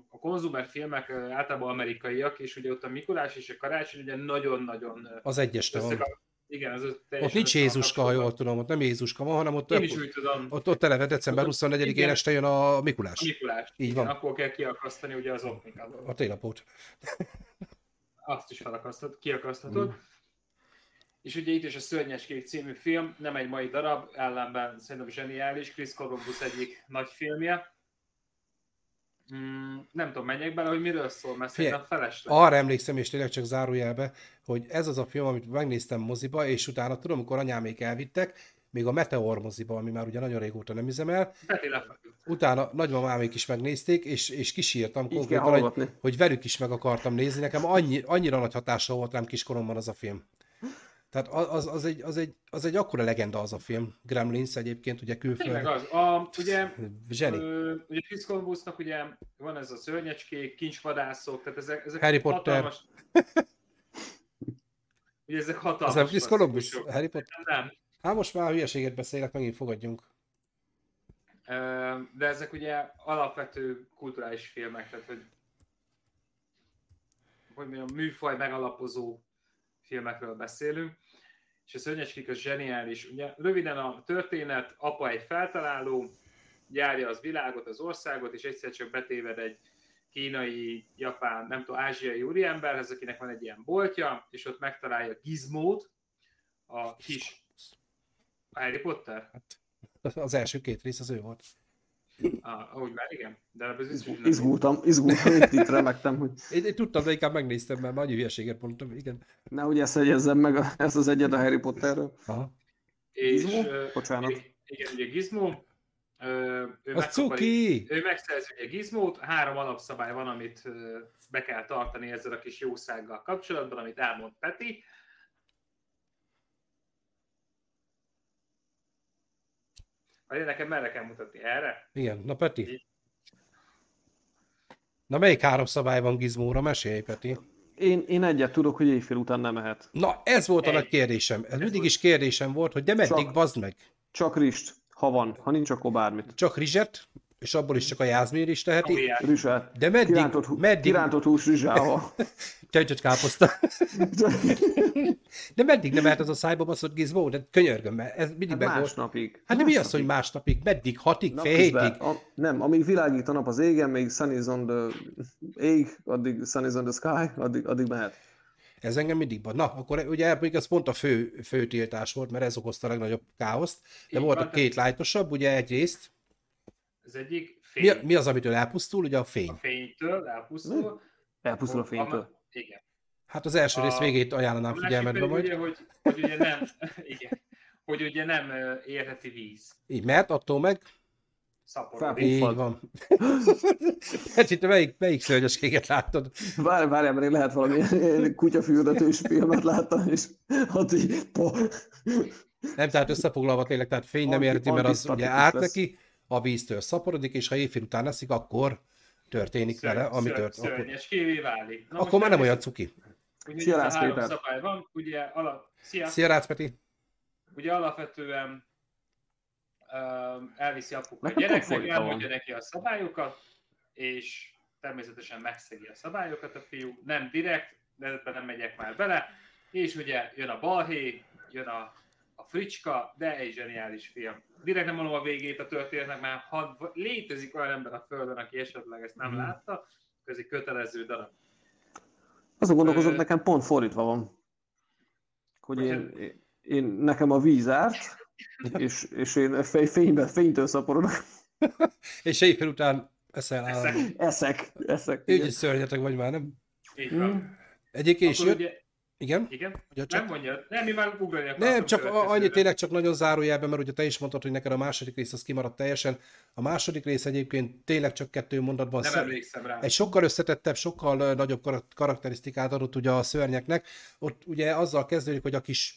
a konzumer filmek általában amerikaiak, és ugye ott a Mikulás és a karácsony ugye nagyon-nagyon... Az egyeste van. Igen, az Ott nincs Jézuska, ha jól tudom, ott nem Jézuska van, hanem ott, Én is úgy tudom. ott, ott eleve december 24-én este jön a Mikulás. A Mikulás. Így igen, van. Akkor kell kiakasztani ugye az oknikat. A télapót. *laughs* Azt is felakasztod, kiakaszthatod. Mm. És ugye itt is a Szörnyeskék című film, nem egy mai darab, ellenben szerintem zseniális, Chris Columbus egyik nagy filmje. Mm, nem tudom, menjek bele, hogy miről szól, mert Figyelj, szerintem felesleg. Arra emlékszem, és tényleg csak zárójelbe, hogy ez az a film, amit megnéztem moziba, és utána tudom, amikor anyámék elvittek, még a Meteor moziba, ami már ugye nagyon régóta nem üzemel, utána nagymamámék is megnézték, és, és Így kell konkrétan, hogy, hogy velük is meg akartam nézni. Nekem annyi, annyira nagy hatása volt rám kiskoromban az a film. Tehát az, az, egy, az, egy, az egy akkora legenda az a film. Gremlins egyébként, ugye Tényleg külföld. az. A, ugye, Zseni. ö, ugye Chris Columbusnak ugye van ez a szörnyecskék, kincsvadászok, tehát ezek, ezek Harry Potter. hatalmas... *laughs* ugye ezek Az hatalmas nem Chris Columbus? Harry Potter? Nem. Hát most már hülyeséget beszélek, megint fogadjunk. De ezek ugye alapvető kulturális filmek, tehát hogy hogy mondjam, műfaj megalapozó filmekről beszélünk, és a Szörnyecskék az zseniális. Ugye röviden a történet, apa egy feltaláló, járja az világot, az országot, és egyszer csak betéved egy kínai, japán, nem tudom, ázsiai úriemberhez, akinek van egy ilyen boltja, és ott megtalálja Gizmót, a kis Harry Potter. Az első két rész az ő volt. Ah, ahogy már igen, de ez biztos, hogy Izgultam, izgultam, itt, itt remektem, hogy Én, én tudtam, de inkább megnéztem, mert annyi hülyeséget mondtam, igen. nehogy ezt egyezzem meg a, ezt az egyet a Harry Potterről. Aha. És, Gizmo? Bocsánat. Igen, ugye Gizmo, ő, Az cuki! ő megszerzi ugye Gizmót, három alapszabály van, amit be kell tartani ezzel a kis jószággal kapcsolatban, amit elmond Peti. Vagy nekem merre kell mutatni? Erre? Igen, na Peti. Na melyik három szabály van Gizmóra? Mesélj, Peti. Én, én egyet tudok, hogy éjfél után nem mehet. Na, ez volt a Egy. nagy kérdésem. Ez mindig is kérdésem volt, hogy de meddig Csak- bazd meg? Csak rist, ha van. Ha nincs, akkor bármit. Csak rizset, és abból is csak a Jászmír is teheti. Rizsát. De meddig, Kirántott, hú- meddig, kirántott hús rizsával. *laughs* Tejcsöt káposzta. De meddig nem mehet az a szájba baszott gizmó? De könyörgöm, mert ez mindig Hát meg volt. másnapig. Hát de mi az, hogy másnapig? Meddig? Hatig? Fél hétig? a, nem, amíg világít a nap az égen, még sun is on the ég, addig sun is on the sky, addig, addig mehet. Ez engem mindig van. Na, akkor ugye még ez pont a fő, fő tiltás volt, mert ez okozta a legnagyobb káoszt. De Így volt van, a két lájtosabb, ugye egyrészt. Az egyik fény. Mi, mi az, amitől elpusztul? Ugye a fény. A fénytől elpusztul. Elpusztul a fénytől. Igen. Hát az első A- rész végét ajánlanám A figyelmetbe majd. ugye, hogy, hogy ugye nem, *laughs* igen, hogy ugye nem érheti víz. Így, mert attól meg Szaporodik. Így van. *laughs* Hát itt melyik, melyik szörnyességet láttad? Várj, várj, mert én lehet valami *laughs* kutyafürdetős filmet láttam, és ott így, po, Nem, tehát összefoglalva tényleg, tehát fény nem érti, mert az ugye lesz. neki, a víztől szaporodik, és ha éjfél után eszik, akkor történik Szörny- vele, ami szörny- történik. Akkor, Szörnyes kévé válik. Na, akkor már nem olyan cuki. Ugye Szia, három Péter. szabály van, ugye, ala, szia, Szia, Rácz Peti! ugye alapvetően um, elviszi apuka a gyereknek, elmondja neki a szabályokat, és természetesen megszegi a szabályokat a fiú, nem direkt, de ebben nem megyek már bele, és ugye jön a balhé, jön a, a fricska, de egy zseniális film. Direkt nem mondom a végét a történetnek, mert ha létezik olyan ember a Földön, aki esetleg ezt nem Mhm. látta, ez egy kötelező darab. azon gondolkozok, Ö- nekem pont fordítva van. Hogy én, én nekem a víz árt, és, és én fej, fényben, fénytől szaporodok. És éjfél után eszel Eszek. állam. Eszek, eszek. Úgy igen. is szörnyetek vagy már, nem? Így van. Mm. Egyébként is jött, ugye, igen? igen, Ugye csak nem mondja, nem, mi már ugrani Nem, akartam csak a- következőre. annyi tényleg csak nagyon zárójelben, mert ugye te is mondtad, hogy neked a második rész az kimaradt teljesen. A második rész egyébként tényleg csak kettő mondatban Nem szem- emlékszem rá. egy sokkal összetettebb, sokkal nagyobb karak- karakterisztikát adott ugye a szörnyeknek. Ott ugye azzal kezdődik, hogy a kis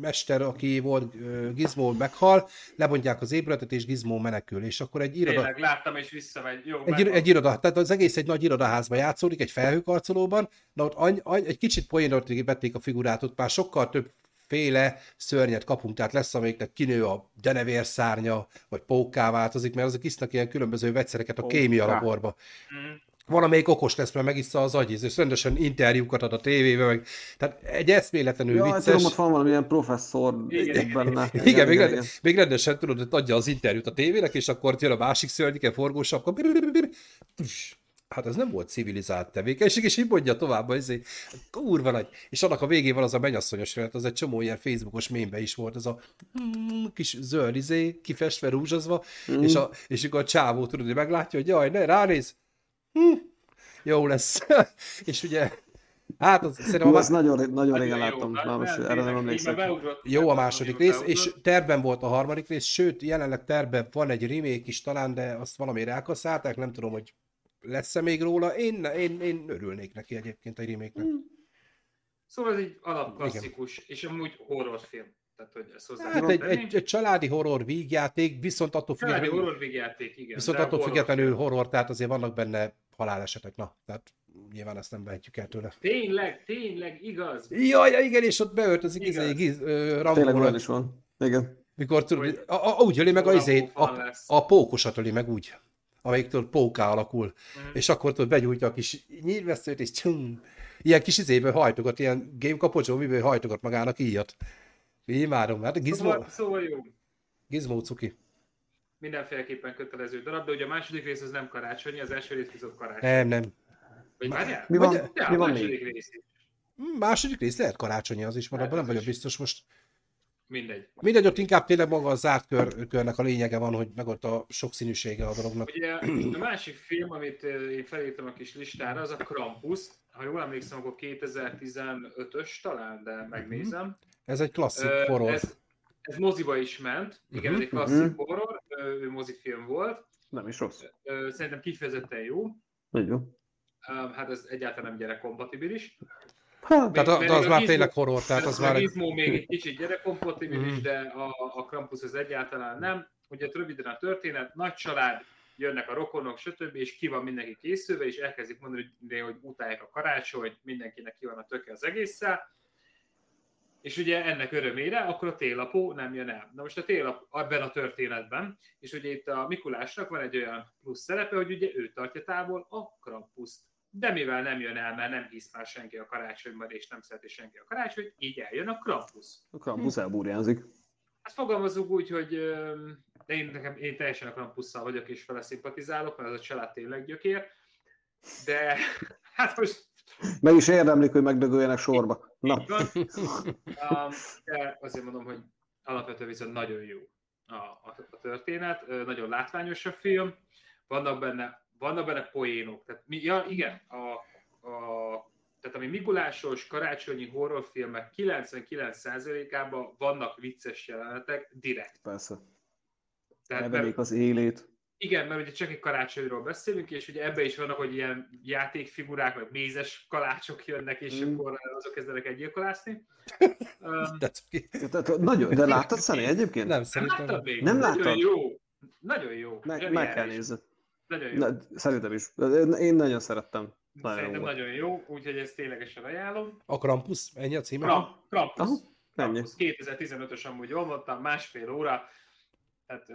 mester, aki volt Gizmo meghal, lebontják az épületet, és Gizmo menekül. És akkor egy iroda, Tényleg, láttam és visszamegy. Jó, egy, ir- egy iroda, tehát az egész egy nagy irodaházba játszódik, egy felhőkarcolóban, na ott any, any, egy kicsit poénot vették a figurát, ott már sokkal több féle szörnyet kapunk, tehát lesz, amelyiknek kinő a denevér szárnya, vagy pókká változik, mert azok isznak ilyen különböző vegyszereket a kémia laborba. Mm van, amelyik okos lesz, mert megissza az agyíz, és rendesen interjúkat ad a tévébe, meg... tehát egy eszméletlenül ja, vicces. Tudom, ott van valamilyen professzor igen. benne. Igen, *laughs* igen, még, igen. még rendesen tudod, hogy adja az interjút a tévének, és akkor jön a másik szörnyike, forgósapka, hát ez nem volt civilizált tevékenység, és így mondja tovább, hogy ezért kurva nagy. És annak a végén van az a mennyasszonyos jelenet, az egy csomó ilyen Facebookos mémbe is volt, ez a mm, kis zöld izé, kifestve, rúzsazva, mm. és, a, és akkor a csávó tudod, hogy meglátja, hogy jaj, ne, ránéz, hm, jó lesz. *laughs* és ugye, hát az, szerintem... Hú, a... nagyon, nagyon régen láttam, jó, most erre nem emlékszem. Jó a második rész, és terben volt a harmadik rész, sőt, jelenleg terben van egy remake is talán, de azt valamire elkaszálták, nem tudom, hogy lesz-e még róla. Én, én, én örülnék neki egyébként egy remake-nek. Hmm. Szóval ez egy alapklasszikus, és amúgy horrorfilm. Tehát, hogy ezt hozzá hát egy, egy, egy, családi horror vígjáték, viszont attól függetlenül... Családi horror vígjáték, igen. Viszont attól horror függetlenül film. horror, tehát azért vannak benne halálesetek, na, tehát nyilván ezt nem vehetjük el tőle. Tényleg, tényleg, igaz? Jaj, igen, és ott beöltözik izé, giz, giz, uh, Tényleg olyan is van, igen. Mikor tudod, a, a, úgy öli meg a, izét, a, a pókosat öli meg úgy, amelyik tudod póká alakul, mm. és akkor tudod begyújtja a kis nyírveszőt, és csum, ilyen kis izéből hajtogat, ilyen game kapocsó, miből hajtogat magának íjat. Imádom, hát Gizmo... Szóval, szóval jó. Gizmo cuki. Mindenféleképpen kötelező darab, de ugye a második rész az nem karácsonyi, az első rész viszont karácsony. Nem, nem. Vagy várjál? Mi van, ja, mi van második még? rész. Hmm, második rész lehet karácsonyi az is, mert abban nem vagyok biztos most. Mindegy. Mindegy, ott inkább tényleg maga a zárt kör, körnek a lényege van, hogy meg ott a sokszínűsége a dolognak. Ugye a másik film, amit én felírtam a kis listára, az a Krampus. Ha jól emlékszem, akkor 2015-ös talán, de megnézem. Ez egy klasszik uh, horror. Ez, ez moziba is ment. Igen, uh-huh, ez egy klasszik uh-huh. horror, ő mozifilm volt. Nem is rossz. Szerintem kifejezetten jó. Nagyon jó. Hát ez egyáltalán nem gyerekkompatibilis. Hát, tehát az, az már tényleg horror, tehát az már... A még egy kicsit gyerekkompatibilis, mm. de a, a Krampus az egyáltalán nem. Ugye röviden a történet, nagy család, jönnek a rokonok, stb., és ki van mindenki készülve, és elkezdik mondani, hogy, hogy utálják a karácsony, mindenkinek ki van a töke az egésszel. És ugye ennek örömére akkor a télapó nem jön el. Na most a télap ebben a történetben, és ugye itt a Mikulásnak van egy olyan plusz szerepe, hogy ugye ő tartja távol a Krampuszt de mivel nem jön el, mert nem hisz már senki a karácsonyban, és nem szereti senki a karácsonyt, így eljön a Krampus. A Krampus hm. elbúrjázik. Hát fogalmazunk úgy, hogy de én, nekem, én teljesen a Krampusszal vagyok, és vele szimpatizálok, mert az a család tényleg gyökér, de *laughs* hát most... Meg is érdemlik, hogy megdögöljenek sorba. Na. De azért mondom, hogy alapvetően viszont nagyon jó a, a, a történet, nagyon látványos a film, vannak benne vannak benne poénok. Tehát, mi, ja, igen, a, a, tehát ami Mikulásos karácsonyi horrorfilmek 99%-ában vannak vicces jelenetek direkt. Persze. Tehát, mert, az élét. Igen, mert ugye csak egy karácsonyról beszélünk, és ugye ebbe is vannak, hogy ilyen játékfigurák, vagy mézes kalácsok jönnek, és mm. akkor azok kezdenek egyilkolászni. um, *laughs* nagyon, de láttad Szani egyébként? Nem, szerintem. Nem, még. nem láttad? Nagyon jó. Nagyon jó. Meg, meg kell nézni. Nagyon jó. Na, szerintem is. Én nagyon szerettem. Nagyon Szerintem jó. nagyon jó, úgyhogy ezt ténylegesen ajánlom. A Krampus, ennyi a címe? Kramp, Krampus. Aha, Krampus. 2015-ös amúgy jól mondtam, másfél óra. Hát,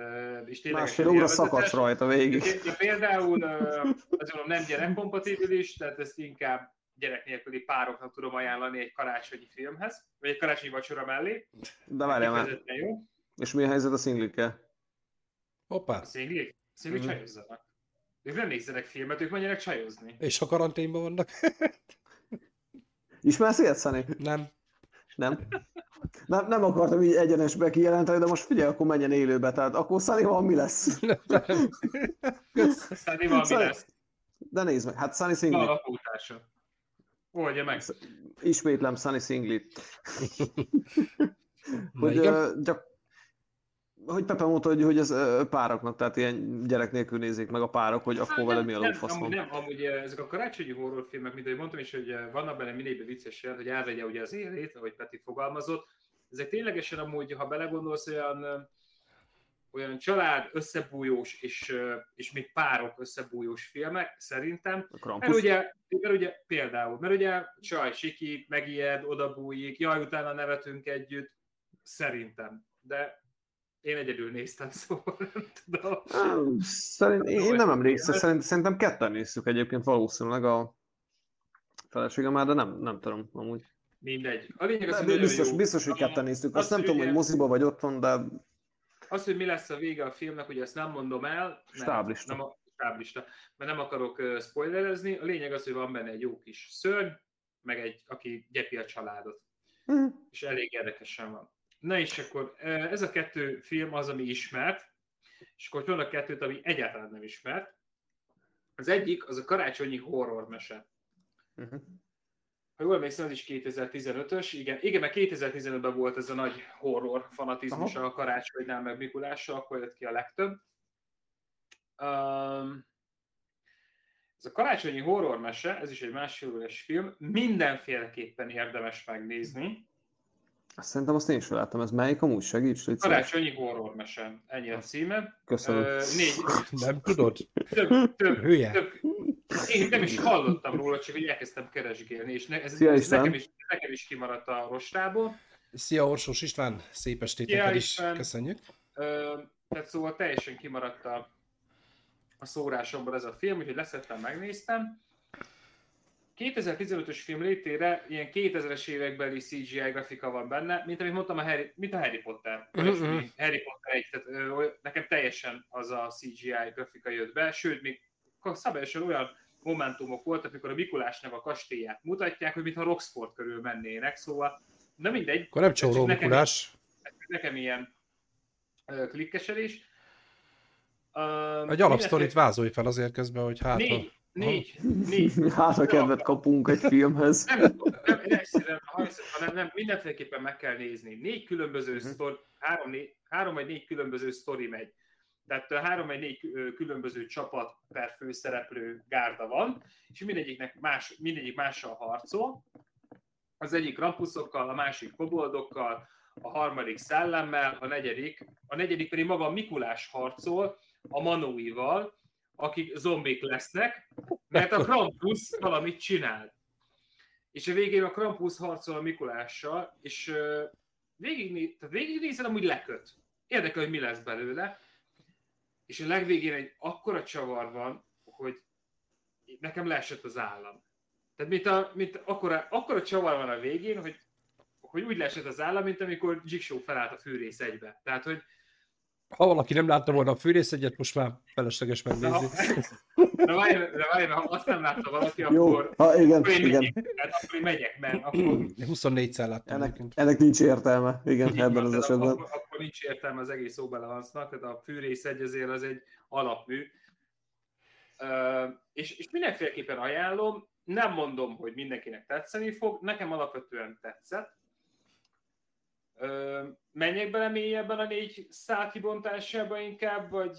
és másfél óra szakadsz rajta végig. Ja, például az mondom, nem gyerekkompatibilis, tehát ezt inkább gyerek nélküli pároknak tudom ajánlani egy karácsonyi filmhez, vagy egy karácsonyi vacsora mellé. De várjál már. Jó. És mi a helyzet a szinglikkel? Hoppá. A szinglik? Szinglik mm. csajozzanak. Ők nem nézzenek filmet, ők menjenek csajozni. És a karanténban vannak. Ismersz ilyet, Szani? Nem. Nem? Nem, nem akartam így egyenesbe kijelenteni, de most figyelj, akkor menjen élőbe, tehát akkor van mi lesz? van mi lesz? De nézd meg, hát Sunny Singlet. Alapútása. Oldja meg. Ismétlem Sunny Singlet. hogy uh, gyak, hogy Pepe mondta, hogy, hogy ez pároknak, tehát ilyen gyerek nélkül nézik meg a párok, hogy akkor vele mi a lófasz van. Nem, amúgy ezek a karácsonyi horrorfilmek, mint ahogy mondtam is, hogy vannak benne minél vicces jelent, hogy elvegye ugye az élét, ahogy Peti fogalmazott. Ezek ténylegesen amúgy, ha belegondolsz, olyan olyan család összebújós és, és még párok összebújós filmek, szerintem. Mert ugye, mert ugye például, mert ugye csaj sikik, megijed, odabújik, jaj, utána nevetünk együtt, szerintem. De én egyedül néztem, *laughs* szóval nem tudom. Szerint, én nem emlékszem, szerint, szerintem ketten néztük egyébként valószínűleg a feleségem már, de nem, nem tudom amúgy. Mindegy. A lényeg az, hogy biztos, jó. biztos, hogy ketten néztük. Azt, azt nem tudom, hogy moziba vagy otthon, de... Az, hogy mi lesz a vége a filmnek, ugye ezt nem mondom el. Stáblista. Nem, a, stáblista. Mert nem akarok uh, spoilerezni. A lényeg az, hogy van benne egy jó kis szörny, meg egy, aki gyepi a családot. Mm. És elég érdekesen van. Na és akkor ez a kettő film az, ami ismert, és akkor van a kettőt, ami egyáltalán nem ismert. Az egyik, az a karácsonyi horror mese. Uh-huh. Ha jól emlékszem, az is 2015-ös. Igen, igen mert 2015-ben volt ez a nagy horror fanatizmus Aha. a karácsonynál, meg Mikulással, akkor jött ki a legtöbb. Um, ez a karácsonyi horror mese, ez is egy másfél órás film, mindenféleképpen érdemes megnézni. Azt szerintem azt én is láttam, ez melyik amúgy segíts? Légy Karácsonyi horror mese, ennyi a címe. Köszönöm. Uh, négy... Nem tudod? Több, több, Hülye. több, én nem is hallottam róla, csak hogy elkezdtem keresgélni, és ne, ez, Szia, ez nekem, is, nekem is kimaradt a rostából. Szia Orsós István, szép estét neked is, köszönjük. Ö, tehát szóval teljesen kimaradt a, a szórásomból ez a film, úgyhogy leszettem, megnéztem. 2015-ös film létére ilyen 2000-es évekbeli CGI grafika van benne, mint amit mondtam, a Harry, mint a Harry Potter. Uh-huh. Harry Potter egy, tehát ö, nekem teljesen az a CGI grafika jött be, sőt, még szabályosan olyan momentumok voltak, amikor a Mikulásnak a kastélyát mutatják, hogy mintha Roxford körül mennének, szóval nem mindegy. Akkor nem Csóró Mikulás. Nekem, nekem ilyen uh, klikkeselés. Uh, egy alapsztorit vázolj fel azért közben, hogy hát... Négy, négy, négy. *laughs* Hát a kedvet kapunk egy filmhez. Nem, nem, nem, nem, nem, mindenféleképpen meg kell nézni. Négy különböző uh-huh. sztori, három, négy, három vagy négy különböző sztori megy. Tehát három vagy négy különböző csapat per főszereplő gárda van, és mindegyiknek más, mindegyik mással harcol. Az egyik rampuszokkal, a másik koboldokkal, a harmadik szellemmel, a negyedik, a negyedik pedig maga Mikulás harcol a Manóival, akik zombik lesznek, *laughs* mert a Krampus valamit csinál. És a végén a Krampus harcol a Mikulással, és végig, tehát végignézed, amúgy leköt. Érdekel, hogy mi lesz belőle és a legvégén egy akkora csavar van, hogy nekem leesett az állam. Tehát mint a, mint akkora, akkora csavar van a végén, hogy, hogy úgy leesett az állam, mint amikor Jigsaw felállt a fűrész egybe. Tehát, hogy ha valaki nem látta volna a fűrész egyet, most már felesleges megnézni. Na várj, na várj, ha azt nem látta valaki, Jó. akkor, ha, igen, akkor, én igen. Megyek, hát akkor én megyek, mert akkor... 24-szer láttam. Ennek, ennek nincs értelme, igen, igen ebben az esetben. Akkor, akkor, nincs értelme az egész Obelavancnak, tehát a fűrész egy azért az egy alapmű. Uh, és, és mindenféleképpen ajánlom, nem mondom, hogy mindenkinek tetszeni fog, nekem alapvetően tetszett, menjek bele mélyebben a négy szál kibontásába inkább, vagy,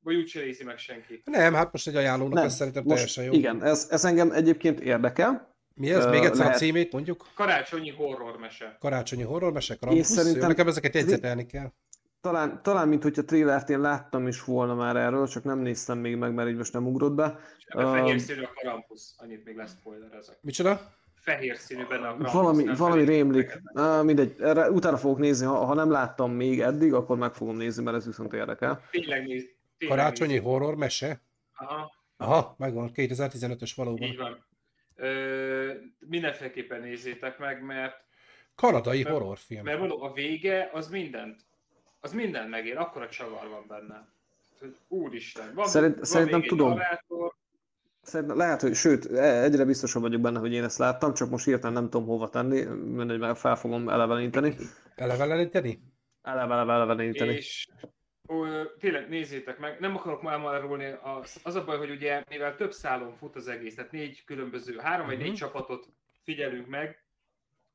vagy úgyse nézi meg senki? Nem, hát most egy ajánlónak nem, ez szerintem most, teljesen jó. Igen, ez, ez engem egyébként érdekel. Mi ez? Még egyszer lehet... a címét mondjuk? Karácsonyi horrormese. Karácsonyi horrormese, Krampus. Én szerintem... Nekem ezeket jegyzetelni kell. Talán, talán mint hogyha trélert én láttam is volna már erről, csak nem néztem még meg, mert így most nem ugrott be. A fehér színű a Krampus, annyit még lesz spoiler ezek. Micsoda? Fehér színű benne a Krampus, Valami, valami rémlik. Ah, mindegy, erre utána fogok nézni, ha, ha nem láttam még eddig, akkor meg fogom nézni, mert ez viszont érdekel. Tényleg néz. Tényleg Karácsonyi néz. horror mese? Aha. Aha, megvan, 2015-ös valóban. Így van. Ö, mindenféleképpen nézzétek meg, mert Kanadai mert, horrorfilm. Mert mondom, a vége az mindent, az mindent megér, akkor a csavar van benne. Úristen, van, Szerint, van szerintem tudom. Narrátor, Szerintem lehet, hogy sőt, e, egyre biztosabb vagyok benne, hogy én ezt láttam, csak most hirtelen nem tudom hova tenni, mindegy, meg fel fogom eleveníteni. Eleveníteni? Eleve, eleve, eleveníteni. És ó, tényleg nézzétek meg, nem akarok már elmondani, az, az a baj, hogy ugye mivel több szálon fut az egész, tehát négy különböző, három vagy uh-huh. négy csapatot figyelünk meg,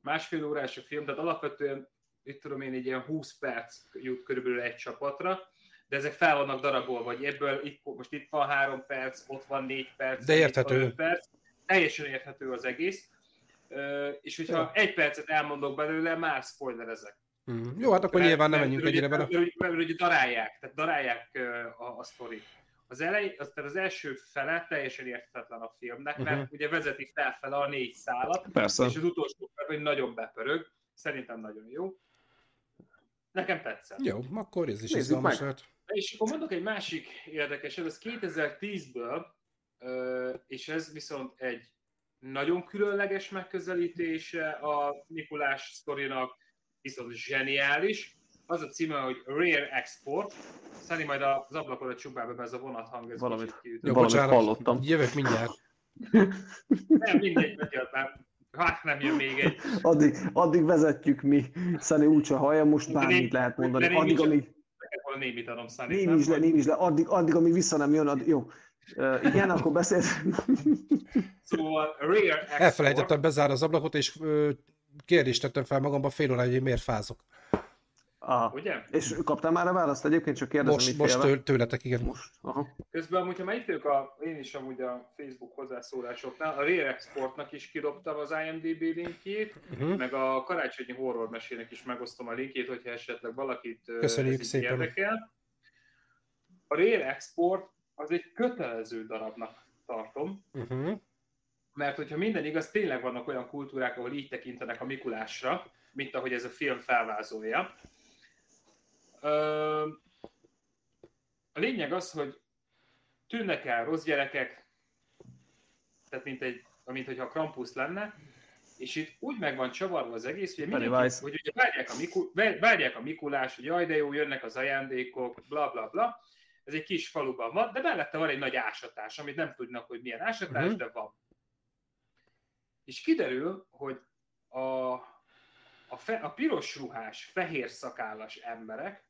másfél órás a film, tehát alapvetően, itt tudom én, egy ilyen 20 perc jut körülbelül egy csapatra, de ezek fel vannak darabolva, vagy ebből itt, most itt van három perc, ott van négy perc, de érthető. perc, teljesen érthető az egész, és hogyha ja. egy percet elmondok belőle, már spoiler ezek. Mm. Jó, hát akkor mert, nyilván nem menjünk ennyire bele. Mert, mert, mert, ugye darálják, tehát darálják a, a sztorit. Az, elej, az, tehát az első fele teljesen érthetetlen a filmnek, mert uh-huh. ugye vezetik felfele a négy szálat, Persze. és az utolsó hogy nagyon bepörög. Szerintem nagyon jó. Nekem tetszett. Jó, akkor ez is izgalmas lehet. És akkor mondok egy másik érdekes, ez 2010-ből, és ez viszont egy nagyon különleges megközelítése a Mikulás sztorinak, viszont zseniális. Az a címe, hogy Rare Export. Szerintem majd az ablakon a be ez a vonathang. Ez valamit, Jó, valamit hallottam. Jövök mindjárt. nem, mindegy, mert már Hát nem jön még egy. Addig, addig vezetjük mi. Szani úgyse hallja, most bármit lehet mondani. Addig, amíg... Némit adom Némi le, némi le, addig, addig, amíg vissza nem jön, addig, jó. Uh, igen, akkor beszélt. *laughs* Szóval Rare Export... Elfelejtettem bezárni az ablakot, és uh, kérdést tettem fel magamban fél óráig, hogy miért fázok. Aha. Ugye? És kaptál már a választ egyébként, csak kérdezem, most, most től, tőletek, igen. Most. Aha. Közben amúgy, ha itt a, én is amúgy a Facebook hozzászólásoknál, a Rare Exportnak is kidobtam az IMDB linkjét, uh-huh. meg a karácsonyi horror mesének is megosztom a linkjét, hogyha esetleg valakit Köszönjük szépen. érdekel. A Rare Export az egy kötelező darabnak tartom, uh-huh. mert hogyha minden igaz, tényleg vannak olyan kultúrák, ahol így tekintenek a Mikulásra, mint ahogy ez a film felvázolja. A lényeg az, hogy tűnnek el rossz gyerekek, tehát mint, egy, mint hogyha Krampus lenne, és itt úgy meg van csavarva az egész, hogy, mindenki, hogy ugye várják a, Miku, várják a Mikulás, hogy jaj, de jó, jönnek az ajándékok, bla bla bla. Ez egy kis faluban van, de mellette van egy nagy ásatás, amit nem tudnak, hogy milyen ásatás, uh-huh. de van. És kiderül, hogy a, a, fe, a piros ruhás, fehér szakállas emberek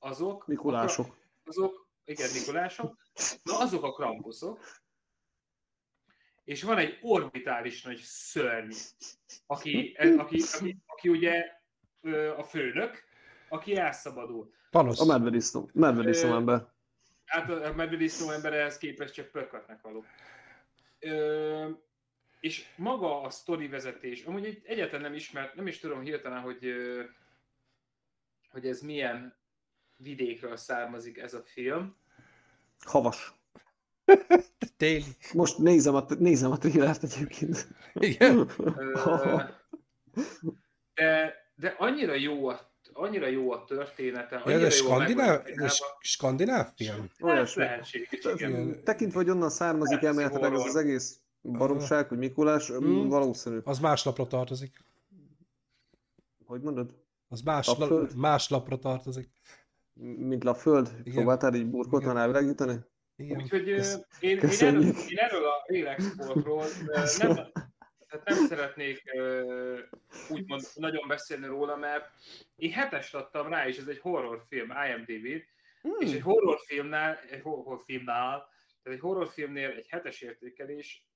azok... Mikulások. A, azok, igen, Mikulások. Na, azok a krampuszok. És van egy orbitális nagy szörny, aki, aki, aki, aki ugye a főnök, aki elszabadul. Panosz. A medvedisznó. Medvedisznó ember. Hát a medvedisznó ember ehhez képest csak pökkatnak való. Ö, és maga a sztori vezetés, amúgy egy, egyáltalán nem ismert, nem is tudom hirtelen, hogy, hogy ez milyen vidékről származik ez a film. Havas. Téli. Most nézem a, nézem a trillert egyébként. Igen. *laughs* de, de annyira jó a annyira jó a története. Annyira ez a skandináv, skandináv film? Olyas lehetséges, Tekintve, hogy onnan származik elméletileg ez az egész baromság, hogy Mikulás, hmm. valószínű. Az más lapra tartozik. Hogy mondod? Az más, la, más lapra tartozik. Mint a föld? Igen. Próbáltál így burkoltan elvilágítani? Igen. Úgyhogy én, én, erről, én erről a Exportról nem, tehát nem szeretnék úgymond nagyon beszélni róla, mert én hetest adtam rá, és ez egy horrorfilm, IMDb-t, hmm. és egy horrorfilmnál, egy horrorfilmnál, tehát egy horrorfilmnél egy hetes értékelés,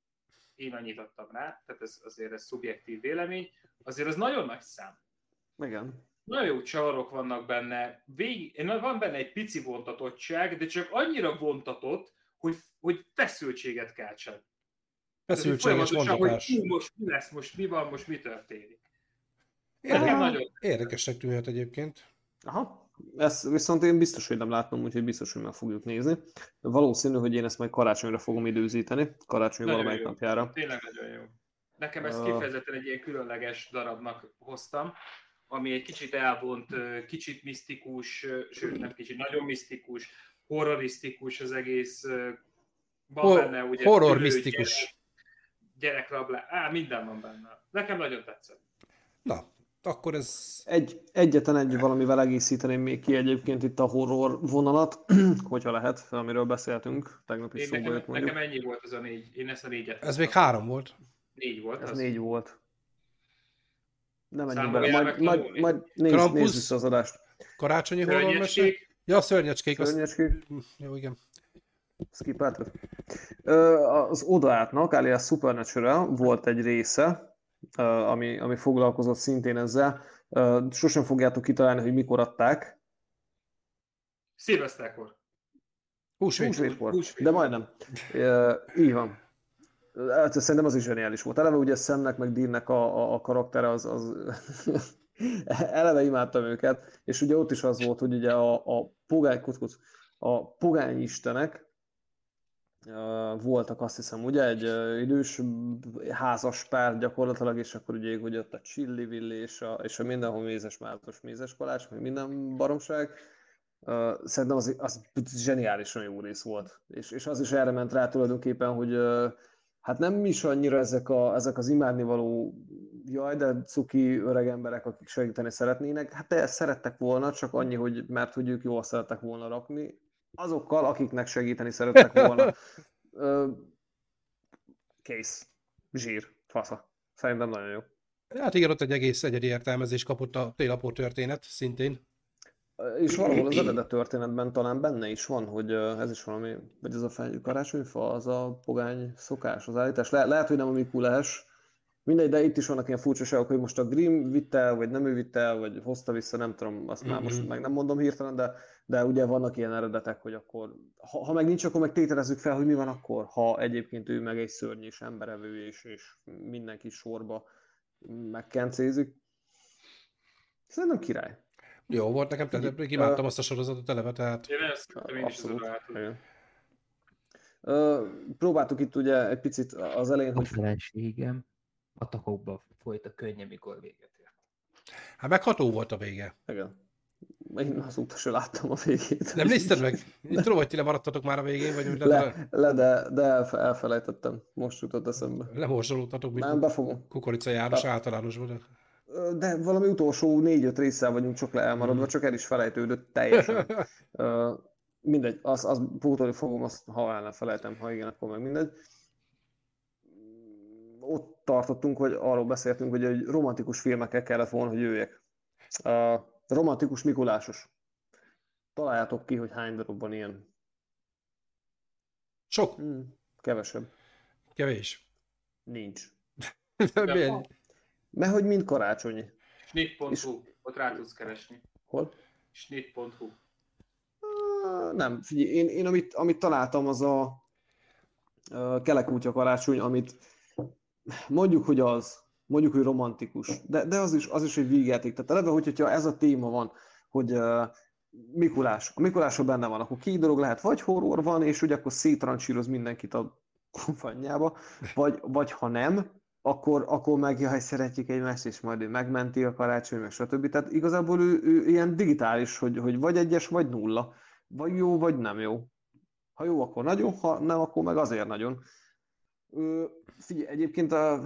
én annyit adtam rá, tehát ez azért ez szubjektív vélemény, azért az nagyon nagy szám. Igen. Nagyon jó csarok vannak benne, Vég, van benne egy pici vontatottság, de csak annyira vontatott, hogy, hogy feszültséget keltsen. Feszültség és vontatás. Hogy most mi lesz, most mi van, most mi történik. Nekem nagyon... Érdekesnek tűnhet egyébként. Aha, ezt viszont én biztos, hogy nem látom, úgyhogy biztos, hogy meg fogjuk nézni. Valószínű, hogy én ezt majd karácsonyra fogom időzíteni, karácsony nagyon valamelyik jó. napjára. Tényleg nagyon jó. Nekem ezt kifejezetten egy ilyen különleges darabnak hoztam, ami egy kicsit elvont, kicsit misztikus, sőt nem kicsit, nagyon misztikus, horrorisztikus az egész. Van Hor- benne ugye horror misztikus. Gyerek, gyerekrablá, á, minden van benne. Nekem nagyon tetszett. Na, akkor ez... Egy, egyetlen egy valamivel egészíteném még ki egyébként itt a horror vonalat, *clears throat* hogyha lehet, amiről beszéltünk, tegnap is Én szóba nekem, nekem ennyi volt az a négy, én ezt a négyet. Ez még három volt. Négy volt. Ez az. négy volt. Nem menjünk bele, majd, majd, majd nézd, Krampus, nézd vissza az adást. Karácsonyi horror mese? Ja, szörnyecskék. Szörnyecskék. Azt... Jó, igen. Skipáltad. Az Odaátnak, alias Supernatural volt egy része, ami, ami foglalkozott szintén ezzel. Sosem fogjátok kitalálni, hogy mikor adták. Szilveszterkor. Húsvétkor. De majdnem. Így van. Hát, szerintem az is zseniális volt. Eleve ugye Szemnek meg Deannek a, a, a karaktere az, az *laughs* eleve imádtam őket, és ugye ott is az volt, hogy ugye a, a pogány, kuckuc, a pogány istenek uh, voltak azt hiszem, ugye, egy uh, idős házas pár gyakorlatilag, és akkor ugye, ugye ott a csillivilli és a, és a mindenhol mézes mázos mézes kalács, meg minden baromság, Uh, szerintem az, az zseniálisan jó rész volt. És, és az is erre ment rá tulajdonképpen, hogy uh, hát nem is annyira ezek, a, ezek az imádnivaló jaj, de cuki öreg emberek, akik segíteni szeretnének, hát ezt szerettek volna, csak annyi, hogy mert hogy ők jól szerettek volna rakni, azokkal, akiknek segíteni szerettek volna. *laughs* Uh, kész. Zsír. Fasza. Szerintem nagyon jó. Hát igen, ott egy egész egyedi értelmezés kapott a télapó történet szintén. És valahol az eredet történetben talán benne is van, hogy ez is valami, vagy ez a fel, karácsonyfa, az a pogány szokás, az állítás. Le, lehet, hogy nem a Mikulás, mindegy, de itt is vannak ilyen furcsaságok, hogy most a Grimm vitte el, vagy nem ő vitte el, vagy hozta vissza, nem tudom, azt már most mhm. meg nem mondom hirtelen, de, de ugye vannak ilyen eredetek, hogy akkor, ha, ha meg nincs, akkor meg tételezzük fel, hogy mi van akkor, ha egyébként ő meg egy szörny és emberevő, és, és mindenki sorba megkencézik. Szerintem király. Jó volt nekem, tehát imádtam azt a sorozatot eleve, tehát... Én ezt én is Uh, próbáltuk itt ugye egy picit az elején, hogy... A feleségem a takokba folyt a könnye, mikor véget ért. Hát megható volt a vége. Igen. Én azóta sem láttam a végét. Nem nézted meg? Én tudom, hogy ti lemaradtatok már a végén, vagy le, le, le de, de elfelejtettem. Most jutott eszembe. Lemorzsolódtatok, mint Nem, befogom. Kukorica János általánosban de valami utolsó négy-öt résszel vagyunk csak le elmaradva, hmm. csak el is felejtődött teljesen. *laughs* mindegy, az, az pótolni fogom, azt, ha el nem felejtem, ha igen, akkor meg mindegy. Ott tartottunk, hogy arról beszéltünk, hogy egy romantikus filmekkel kellett volna, hogy jöjjek. Uh, romantikus Mikulásos. Találjátok ki, hogy hány darabban ilyen. Sok. Hmm, kevesebb. Kevés. Nincs. *laughs* Milyen? Mert hogy mind karácsonyi. Snit.hu, és... ott rá tudsz keresni. Hol? Snit.hu. Nem, figyelj, én, én amit, amit találtam, az a, a kelekútja karácsony, amit mondjuk, hogy az, mondjuk, hogy romantikus, de, de az, is, az is egy vígjáték. Tehát eleve, hogyha ez a téma van, hogy uh, Mikulás, a Mikulásról benne van, akkor két dolog lehet, vagy horror van, és ugye akkor szétrancsíroz mindenkit a *laughs* konfanyába, vagy, vagy ha nem, akkor, akkor meg jaj, szeretjük egymást, és majd ő megmenti a karácsony, meg stb. Tehát igazából ő, ő ilyen digitális, hogy, hogy vagy egyes, vagy nulla. Vagy jó, vagy nem jó. Ha jó, akkor nagyon, ha nem, akkor meg azért nagyon. Ö, figyelj, egyébként a,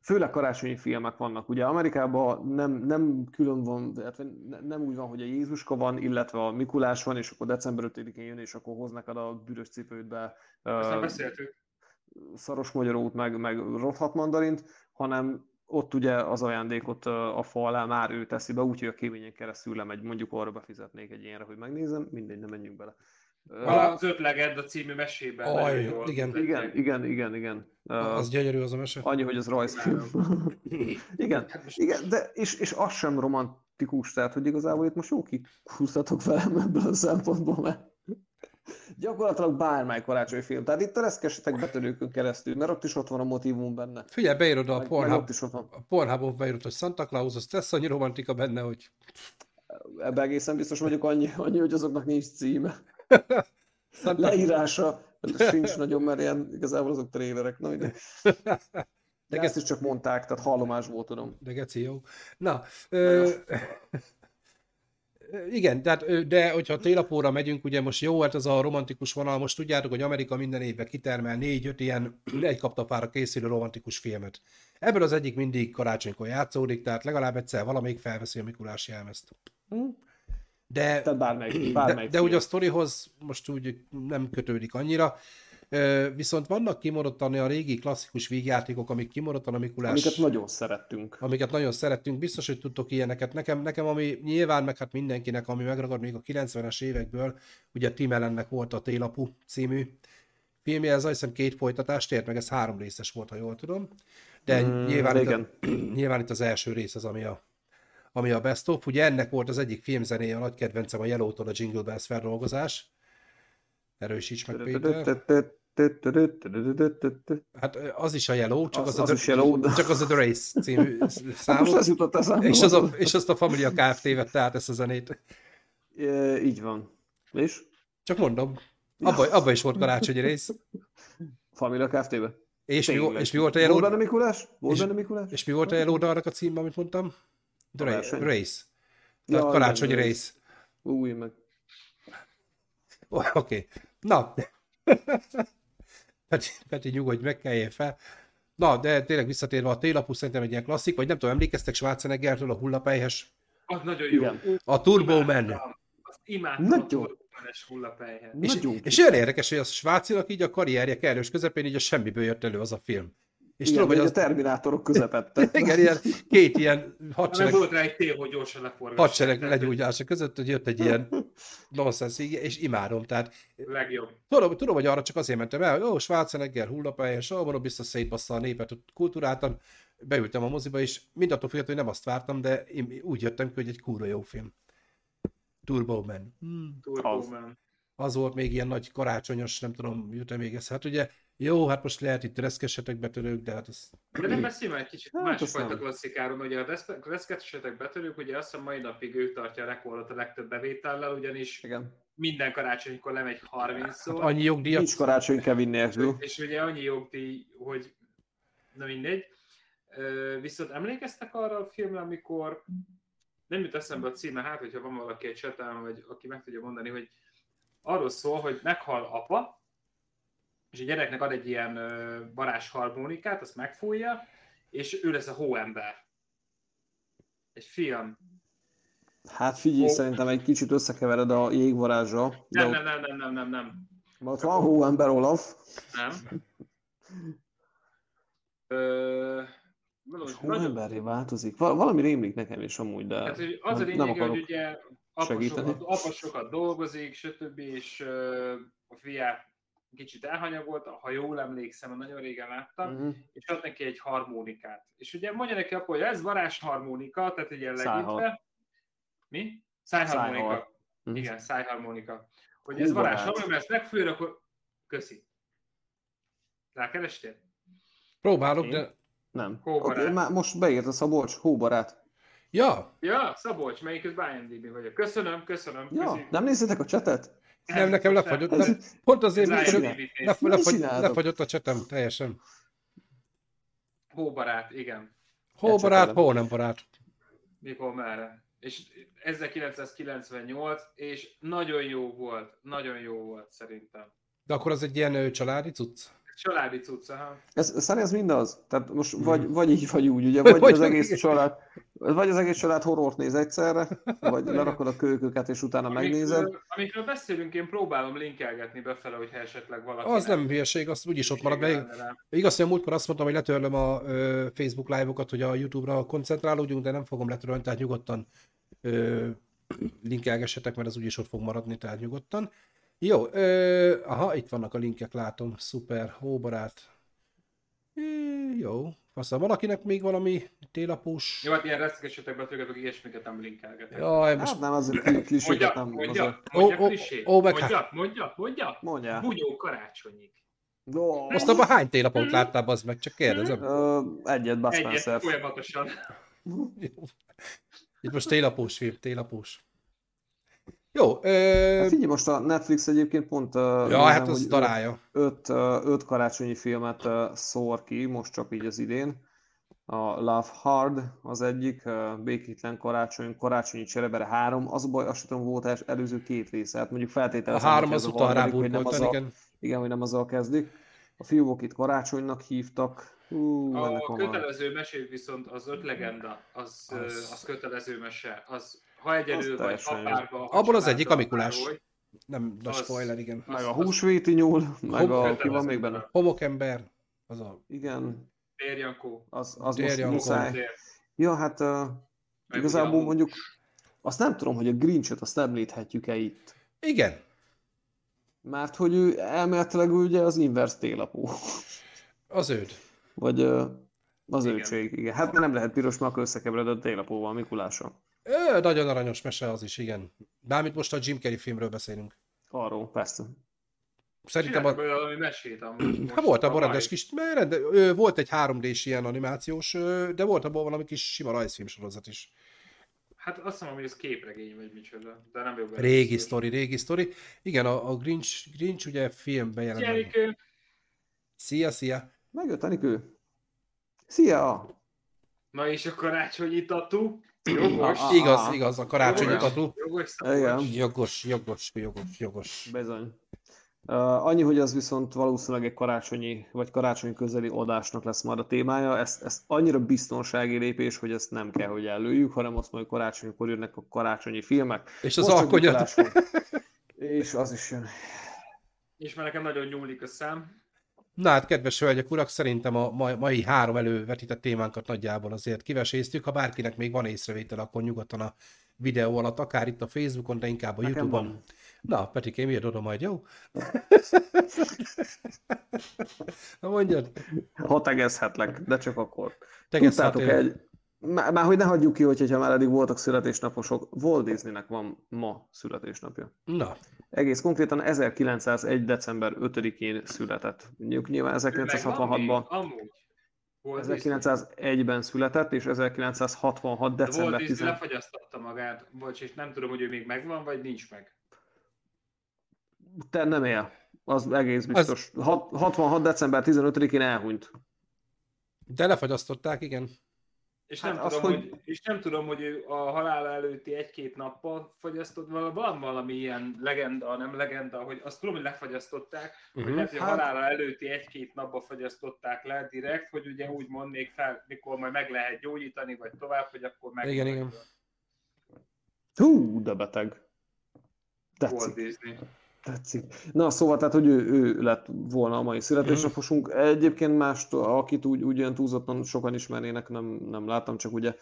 főleg karácsonyi filmek vannak. Ugye Amerikában nem, nem külön van, nem úgy van, hogy a Jézuska van, illetve a Mikulás van, és akkor december 5-én jön, és akkor hoznak a bűrös cipődbe. Ezt nem beszéltük szaros magyarót, meg, meg rothat mandarint, hanem ott ugye az ajándékot a fa alá már ő teszi be, úgyhogy a kéményen keresztül lemegy, mondjuk arra befizetnék egy ilyenre, hogy megnézem, mindegy, nem menjünk bele. Az öt legend a című mesében. Aj, igen. igen, igen, igen, igen. Az gyönyörű az a mese. Annyi, hogy az rajzfilm. *laughs* igen, hát igen, de és, és az sem romantikus, tehát hogy igazából itt most jó kihúztatok velem ebből a szempontból, mert Gyakorlatilag bármely karácsonyi film. Tehát itt a reszkesetek betörőkön keresztül, mert ott is ott van a motivum benne. Figyelj, beírod a Pornhub, a Pornhubon beírod, hogy Santa Claus, az tesz annyi romantika benne, hogy... Ebbe egészen biztos vagyok annyi, annyi hogy azoknak nincs címe. Santa... Leírása sincs nagyon, mert ilyen igazából azok trélerek. Na, *laughs* de... De ezt is csak mondták, tehát hallomás volt, tudom. De geci jó. Na, ö... Igen, tehát, de hogyha télapóra megyünk, ugye most jó, hát ez a romantikus vonal, most tudjátok, hogy Amerika minden évben kitermel négy-öt ilyen *clears throat* egy kaptapára készülő romantikus filmet. Ebből az egyik mindig karácsonykor játszódik, tehát legalább egyszer valamelyik felveszi a Mikulás jelmezt. De, tehát bármelyik, bármelyik de, de ugye a sztorihoz most úgy nem kötődik annyira. Viszont vannak kimaradtan a régi klasszikus vígjátékok, amik kimaradtan a Mikulás... Amiket nagyon szerettünk. Amiket nagyon szerettünk. Biztos, hogy tudtok ilyeneket. Nekem, nekem ami nyilván, meg hát mindenkinek, ami megragad még a 90-es évekből, ugye Tim Allennek volt a Télapú című filmje, ez azt hiszem két folytatást ért, meg ez három részes volt, ha jól tudom. De mm, nyilván, itt a, *clears throat* nyilván itt az első rész az, ami a, ami a best of. Ugye ennek volt az egyik filmzenéje, a nagy kedvencem a Yellow-tól a Jingle Bells feldolgozás. Erősíts meg, Péter. Hát az is a Yellow, csak az, Az- a, az is Yellow, de- csak az a The Race című *laughs* Hát most számú. ez jutott eszembe. És, az a, és azt a Familia Kft. vette át ezt a zenét. E, Így van. És? Csak mondom, abba, abba is volt karácsonyi rész. Familia Kft-be? És mi, és mi volt a Volt Yellow? benne Mikulás? Volt És- benne Mikulás? És mi volt a Yellow annak a címben, amit mondtam? The. Race. Ja, Tehát karácsonyi igen, rész. Új, meg. Oké. Okay. Na. *laughs* Peti, Peti, nyugodj, meg kelljél fel. Na, de tényleg visszatérve a télapú szerintem egy ilyen klasszik, vagy nem tudom, emlékeztek Schwarzeneggertől a hullapelyhes? Az nagyon jó. Igen. A Turbo Man. Imádtam. Nagyon. a turbomenes hullapelyhet. És, Nagyon és olyan érdekes, hogy a Schwarzinak így a karrierje kellős közepén így a semmiből jött elő az a film. És Igen, tudom, hogy az, a Terminátorok közepette. *laughs* igen, ilyen, két ilyen Nem hadsereg, volt rá egy tél, hogy gyorsan leforgass. hadsereg legyújtása között, hogy jött egy ilyen nonsense, így- és imádom. Tehát Legjobb. tudom, tudom, hogy arra csak azért mentem el, hogy ó, Schwarzenegger, hullapelyes, ó, mondom, biztos szétbassza a népet, ott kultúráltan. Beültem a moziba, és mindattól függetlenül, hogy nem azt vártam, de én úgy jöttem ki, hogy egy kurva jó film. Turbo Man. Hmm. Turbo Az. Man. az volt még ilyen nagy karácsonyos, nem tudom, jut-e még ez. Hát ugye, jó, hát most lehet itt reszkessetek betörők, de hát az... De nem beszéljünk egy kicsit Hát, másfajta klasszikáról, ugye a Reszke- Reszketesetek betörők, ugye azt hiszem mai napig ő tartja a rekordot a legtöbb bevétellel, ugyanis Igen. minden karácsonykor lemegy 30 Hát szor, annyi jogdíjat... Nincs karácsony Kevin nélkül. és ugye annyi jogdíj, hogy na mindegy. Viszont emlékeztek arra a filmre, amikor nem jut eszembe a címe, hát hogyha van valaki egy csetelem, vagy aki meg tudja mondani, hogy arról szól, hogy meghal apa, és a gyereknek ad egy ilyen ö, varázsharmonikát, azt megfújja, és ő lesz a hóember. Egy film. Hát figyelj, Ó. szerintem egy kicsit összekevered a jégvarázsa. Nem, nem, nem, nem, nem, nem, nem. ott van hóember Olaf. nem. Ö, nagyon, hóemberré változik. Val- valami rémlik nekem is amúgy, de Hát, hogy az a nem, lényeg, nem hogy akarok. ugye apa segíteni. sokat, apa sokat dolgozik, stb. és ö, a fiát kicsit elhanyagolta, ha jól emlékszem, mert nagyon régen láttam, Mhm. és ad neki egy harmonikát. És ugye mondja neki apa, hogy ez varázsharmonika, tehát egy ilyen legyintve. Mi? Szájharmonika. Szájhal. Mhm. Igen, szájharmonika. Hogy ez Hóbarát. varázsharmonika, mert ezt megfőr, akkor köszi. Rákerestél? Próbálok, Én? de... Nem. Hóbarát. Oké, már most beírta Szabolcs, hóbarát. Ja, Ja, Szabolcs, melyik közben IMDb vagyok. Köszönöm, köszönöm. Ja, köszi. nem nézitek a csetet? Nem, nekem lefagyott. nem. Pont azért, néz. lef, lefagy, lefagyott a csetem teljesen. Hóbarát, igen. Hó barát, Ecsetelem. hó nem barát. Mikor merre. És 1998, és nagyon jó volt, nagyon jó volt szerintem. De akkor az egy ilyen családi cucc? Családi cucc, aha. Ez, Szani, ez mindaz? Tehát most Mhm. vagy, vagy így, vagy úgy, ugye? *laughs* Vagy, Vagy- az egész család, vagy az egész család horrort néz egyszerre, vagy lerakod a kölyköket, és utána megnézed. Amikről, amikről beszélünk, én próbálom linkelgetni befele, hogyha esetleg valaki. Az nem hülyeség, az úgyis ott marad. Meg, igaz, hogy a múltkor azt mondtam, hogy letörlöm a ö, Facebook live-okat, hogy a YouTube-ra koncentrálódjunk, de nem fogom letörölni, tehát nyugodtan ö, linkelgessetek, mert az úgyis ott fog maradni, tehát nyugodtan. Jó, ö, aha, itt vannak a linkek, látom, szuper, hóbarát. É, jó, aztán valakinek még valami télapós... Jó, hát ilyen reszkesetek betölgetők, ilyesmiket nem linkelgetek. Jaj, most Hát nem, azért kli- kliséket Mondja, nem. mondja, azért- mondja, Ó, ó, meg Mondja, mondja, mondja. Mondjál. Bunyó karácsonyig. Ó, Most abban hány télapót láttál, az meg, csak kérdezem. Ö, egyet, Bud Egyet folyamatosan. Itt most télapós film, télapós. Jó, ö, Hát figyelj, most a Netflix egyébként pont ja, hát az darálja. öt, öt karácsonyi filmet szór ki, most csak így az idén. A Love Hard az egyik, Békétlen karácsony, Karácsonyi Cserebere három, az a baj, azt sem tudom, volt els- előző két része, hát mondjuk A feltételezem, három az a nem az ráburkoltan, a, igen. igen, hogy nem azzal kezdik. A fiúk itt karácsonynak hívtak. Hú, A a... kötelező mesé viszont az öt legenda, az, az, Az- az kötelező mese. Az, ha egyedül vagy, ha párba, Abból az egyik a Mikulás. Nem, Az- spoiler, igen. Meg a húsvéti nyúl, meg a... kötelező. Ki van még benne? Homokember, az a... Igen, Térjankó. az, az Dél most muszáj. Tér. Ja, hát uh, Meg igazából a- mondjuk azt nem tudom, hogy a Grinchet azt említhetjük-e itt. Igen. Mert hogy ő elméletileg ugye az inverse télapó. Az őd. Vagy uh, az Igen. őtség, igen. Hát nem lehet piros, mert akkor összekevered a télapóval, Mikulással. Ö, nagyon aranyos mese az is, igen. Bármit most a Jim Carrey filmről beszélünk. Arról, persze. Szerintem a, valami mesét amúgy. *clears throat* hát volt abban rendes kis, mert rende, ö, volt egy 3D-s ilyen animációs, ö, de volt abban valami kis sima rajzfilm sorozat is. Hát azt mondom, hogy ez képregény vagy micsoda, de nem jobb. Régi sztori, régi sztori. Igen, a, a Grinch, Grinch ugye filmben jelent. meg. Gyerekő, Szia, szia! Megjött Anikő. Szia! na és a karácsonyi tatu. Jogos. Igaz, igaz, a karácsonyi Jogos. tatu. Jogos. Jogos, jogos, jogos. Uh, annyi, hogy az viszont valószínűleg egy karácsonyi, vagy karácsonyi közeli adásnak lesz majd a témája. Ez, ez annyira biztonsági lépés, hogy ezt nem kell, hogy előjük, hanem azt mondjuk karácsonykor jönnek a karácsonyi filmek. És az alkonyat. És az is jön. És már nekem nagyon nyúlik a szám. Na hát, kedves hölgyek, urak, szerintem a mai, három elővetített témánkat nagyjából azért kiveséztük. Ha bárkinek még van észrevétel, akkor nyugodtan a videó alatt, akár itt a Facebookon, de inkább a Nekem Youtube-on. van. Na, Petikém, írd oda majd, jó? Na mondjad, Ha tegezhetlek, de csak akkor. tegesz Tudtátok egy... Már, már hogy ne hagyjuk ki, hogy ha már eddig voltak születésnaposok, Walt Disneynek van ma születésnapja. Na, Egész konkrétan 1901. december 5-én született. Mondjuk nyilván Megvan 1966-ban még? Amúgy. Walt Disney. 1901-ben született, és 1966. De Walt december Disney 10 lefagyasztotta magát, bocs, és nem tudom, hogy ő még megvan, vagy nincs meg. Te nem él. Az egész biztos. Hat- 66. december 15-én elhunyt. de lefagyasztották, igen. És Hát nem, az, tudom, hogy- hogy... és nem tudom, hogy a halála előtti egy-két nappal fagyasztott, vala- van valami ilyen legenda, nem legenda, hogy azt tudom, hogy lefagyasztották, uh-huh. hogy Mhm. lehet, hogy a Hát- halála előtti egy-két napba fagyasztották le direkt, hogy ugye úgy mondnék fel, mikor majd meg lehet gyógyítani, vagy tovább, hogy akkor meg. Igen, igen. Hú, de beteg. Walt Tetszik. Disney. Tetszik. Na, szóval, tehát, hogy ő, ő lett volna a mai születésnaposunk. Egyébként mást, akit úgy, úgy olyan túlzottan sokan ismernének, nem, nem láttam, csak ugye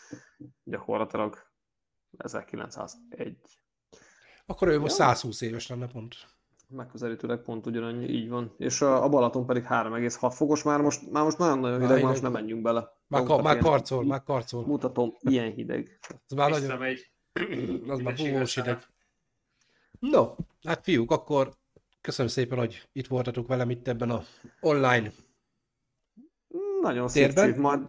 gyakorlatilag 1901. Akkor ő most Ja. 120 éves lenne pont. Megközelítőleg pont ugyanannyi, így van. És a, a Balaton pedig 3,6 fokos, már most, már most nagyon-nagyon hideg, már hideg. most nem menjünk bele. Már, ka- már ilyen- karcol, már karcol. Mutatom, ilyen hideg. Ez már nagyon, az már búvós össze. No, hát fiúk, akkor köszönöm szépen, hogy itt voltatok velem itt ebben a online Nagyon szép Térben? csíp, majd,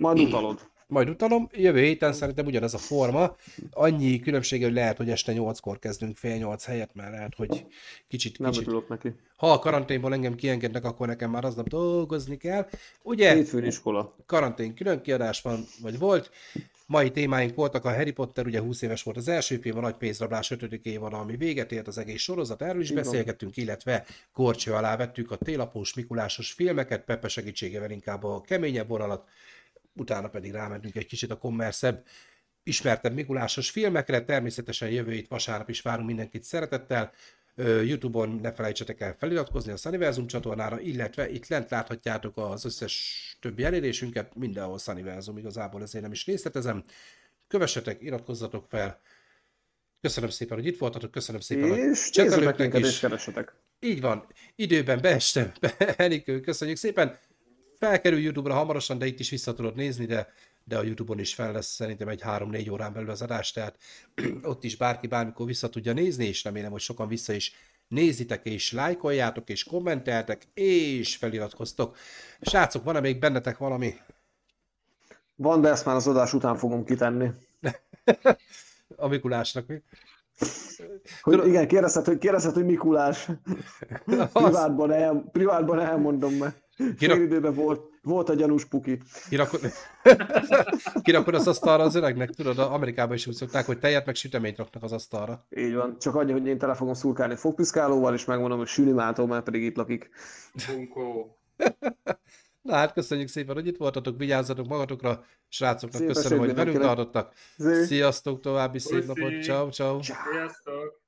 majd utalod. Majd utalom. Jövő héten szerintem ugyanez a forma. Annyi különbsége, hogy lehet, hogy este 8-kor kezdünk fél 8 helyett, mert lehet, hogy kicsit, Nem kicsit. örülök neki. Ha a karanténból engem kiengednek, akkor nekem már aznap dolgozni kell. Ugye, Hétfőn iskola. karantén külön kiadás van, vagy volt. Mai témáink voltak a Harry Potter, ugye 20 éves volt az első film, a Nagy Pénzrablás 5. évad, ami véget ért az egész sorozat, erről is beszélgettünk, illetve korcső alá vettük a télapós Mikulásos filmeket, Pepe segítségével inkább a keményebb vonalat, utána pedig rámentünk egy kicsit a kommerszebb, ismertebb Mikulásos filmekre, természetesen jövő hét vasárnap is várunk mindenkit szeretettel, Youtube-on ne felejtsetek el feliratkozni a Sunniversum csatornára, illetve itt lent láthatjátok az összes többi elérésünket, mindenhol Sunniversum, igazából ezért nem is részletezem. Kövessetek, iratkozzatok fel. Köszönöm szépen, hogy itt voltatok, köszönöm szépen, És nézzetek csetelőknek minket és is. keresetek. Így van, időben beestem. *laughs* Enikő, köszönjük szépen. Felkerül YouTube-ra hamarosan, de itt is vissza tudod nézni, de, de a YouTube-on is fel lesz szerintem egy 3-4 órán belül az adás, tehát *clears throat* ott is bárki bármikor vissza tudja nézni, és remélem, hogy sokan vissza is nézitek, és lájkoljátok, és kommenteltek, és feliratkoztok. Srácok, van-e még bennetek valami? Van, de ezt már az adás után fogom kitenni. *laughs* A Mikulásnak mi? Hogy igen, kérdezted, hogy, kérdezted, hogy Mikulás. *laughs* Privátban, el, privátban elmondom, mert Kirak- fél időben volt, volt a gyanús puki. Kirakod, *laughs* kirakod az asztalra az öregnek, tudod, Amerikában is úgy szokták, hogy tejet meg süteményt raknak az asztalra. Így van. Csak annyi, hogy én tele fogom szurkálni fogpiszkálóval, és megmondom, hogy Sülimától, mert pedig itt lakik. Bunkó. *laughs* Na hát köszönjük szépen, hogy itt voltatok, vigyázzatok magatokra, srácoknak Szép köszönöm, hogy velünk tartottak. Sziasztok, további szép Puszi. napot, ciao ciao. Sziasztok!